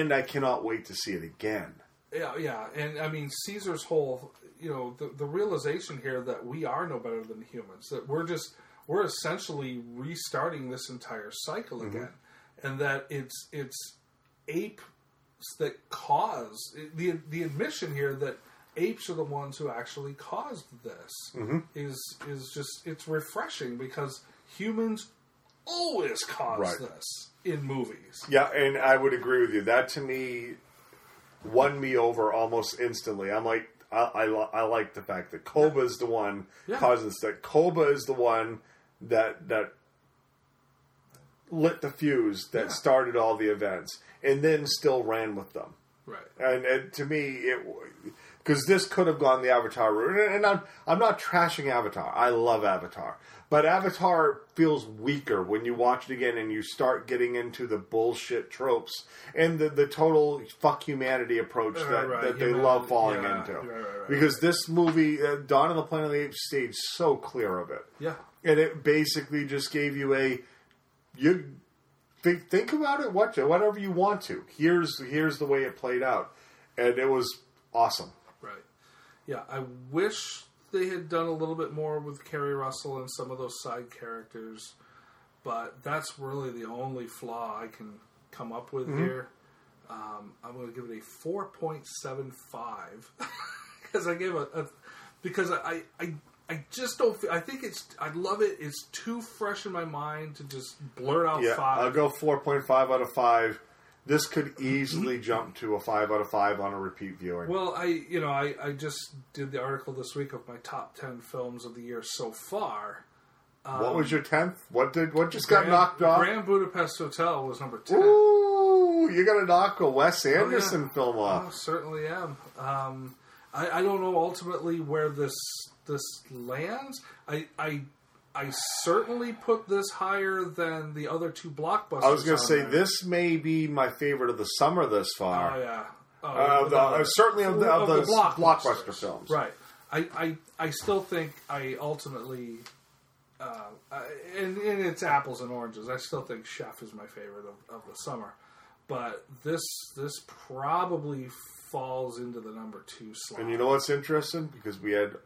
and I cannot wait to see it again. Yeah, yeah, and I mean Caesar's whole, you know, the, the realization here that we are no better than humans, that we're just we're essentially restarting this entire cycle Mhm. again, and that it's it's apes that cause the the admission here that apes are the ones who actually caused this Mhm. is is just it's refreshing because humans always cause Right. this in movies. Yeah, and I would agree with you. That to me won me over almost instantly. I'm like, I, I, I like the fact that Koba is the one Yeah. causing this. That Koba is the one that that lit the fuse that Yeah. started all the events, and then still ran with them. Right. And, and to me, it because this could have gone the Avatar route, and, I'm I'm not trashing Avatar. I love Avatar, but Avatar feels weaker when you watch it again and you start getting into the bullshit tropes and the the total fuck humanity approach that, right, that they love falling yeah, into. right, right, right, because this movie, uh, Dawn of the Planet of the Apes, stayed so clear of it. Yeah. and it basically just gave you a you think, think about it, watch it, whatever you want to. Here's here's the way it played out, and it was awesome. Yeah, I wish they had done a little bit more with Keri Russell and some of those side characters, but that's really the only flaw I can come up with Mhm. here. Um, I'm going to give it a 4.75 because I gave a, a because I, I I just don't. Feel, I think it's. I love it. It's too fresh in my mind to just blurt out yeah, five. I'll go four point five out of five. This could easily jump to a five out of five on a repeat viewing. Well, I you know I, I just did the article this week of my top ten films of the year so far. what was your tenth? What did what just got knocked off? Grand Budapest Hotel was number ten. Ooh, you're gonna knock a Wes Oh, yeah. Anderson film off. certainly am. Um, I, I don't know ultimately where this this lands. I I I certainly put this higher than the other two blockbusters. I was gonna say there. this may be my favorite of the summer thus far. Oh yeah. Oh, Uh, the- uh, certainly of the- of the blockbuster films. Right. I, I I still think I ultimately, uh, and, and it's apples and oranges. I still think Chef is my favorite of, of the summer, but this this probably falls into the number two slot. And you know what's interesting? Because we had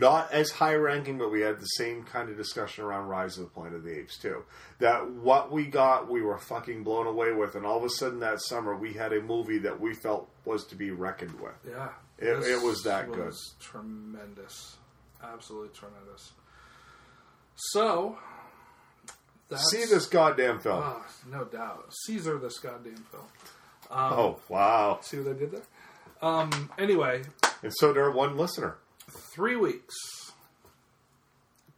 not as high ranking, but we had the same kind of discussion around Rise of the Planet of the Apes too. That what we got, we were fucking blown away with, and all of a sudden that summer we had a movie that we felt was to be reckoned with. Yeah, It, it was that good. Tremendous, absolutely tremendous. So, that's, See this goddamn film. Ah, no doubt, Caesar, this goddamn film. Um, oh wow! See what I did there? Um, anyway, And so there, one listener. Three weeks.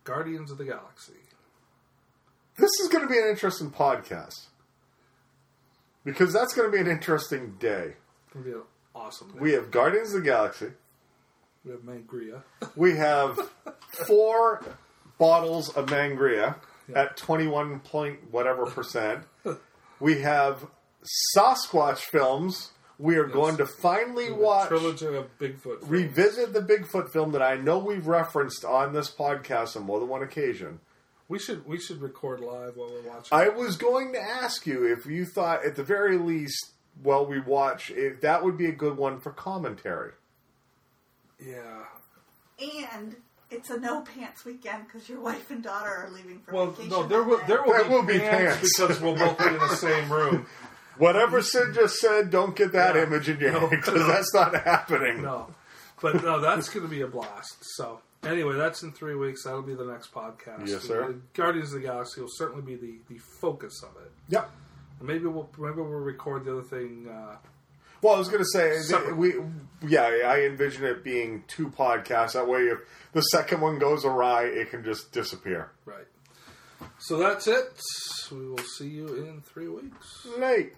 Guardians of the Galaxy. This is going to be an interesting podcast because that's going to be an interesting day. Be an awesome. We have Guardians of the Galaxy. we have Mangria. We have four bottles of Mangria at 21 point whatever percent. We have Sasquatch films. We are going to finally watch, trilogy of Bigfoot. revisit the Bigfoot film that I know we've referenced on this podcast on more than one occasion. We should we should record live while we're watching. I was going to ask you if you thought, at the very least, while we watch, if that would be a good one for commentary. Yeah. And it's a no pants weekend because your wife and daughter are leaving for Well, vacation. no, there will there will, There be, will be pants, pants. because we'll both be in the same room. Whatever Sid just said, don't get that image in your head because that's not happening. No, but no, that's going to be a blast. So anyway, that's in three weeks. That'll be the next podcast. Yes, sir. Guardians of the Galaxy will certainly be the, the focus of it. Yep. Maybe we'll maybe we'll record the other thing. Uh, Well, I was going to say, Separate. we, yeah, I envision it being two podcasts. That way, if the second one goes awry, it can just disappear. right. So that's it. We will see you in three weeks. Late.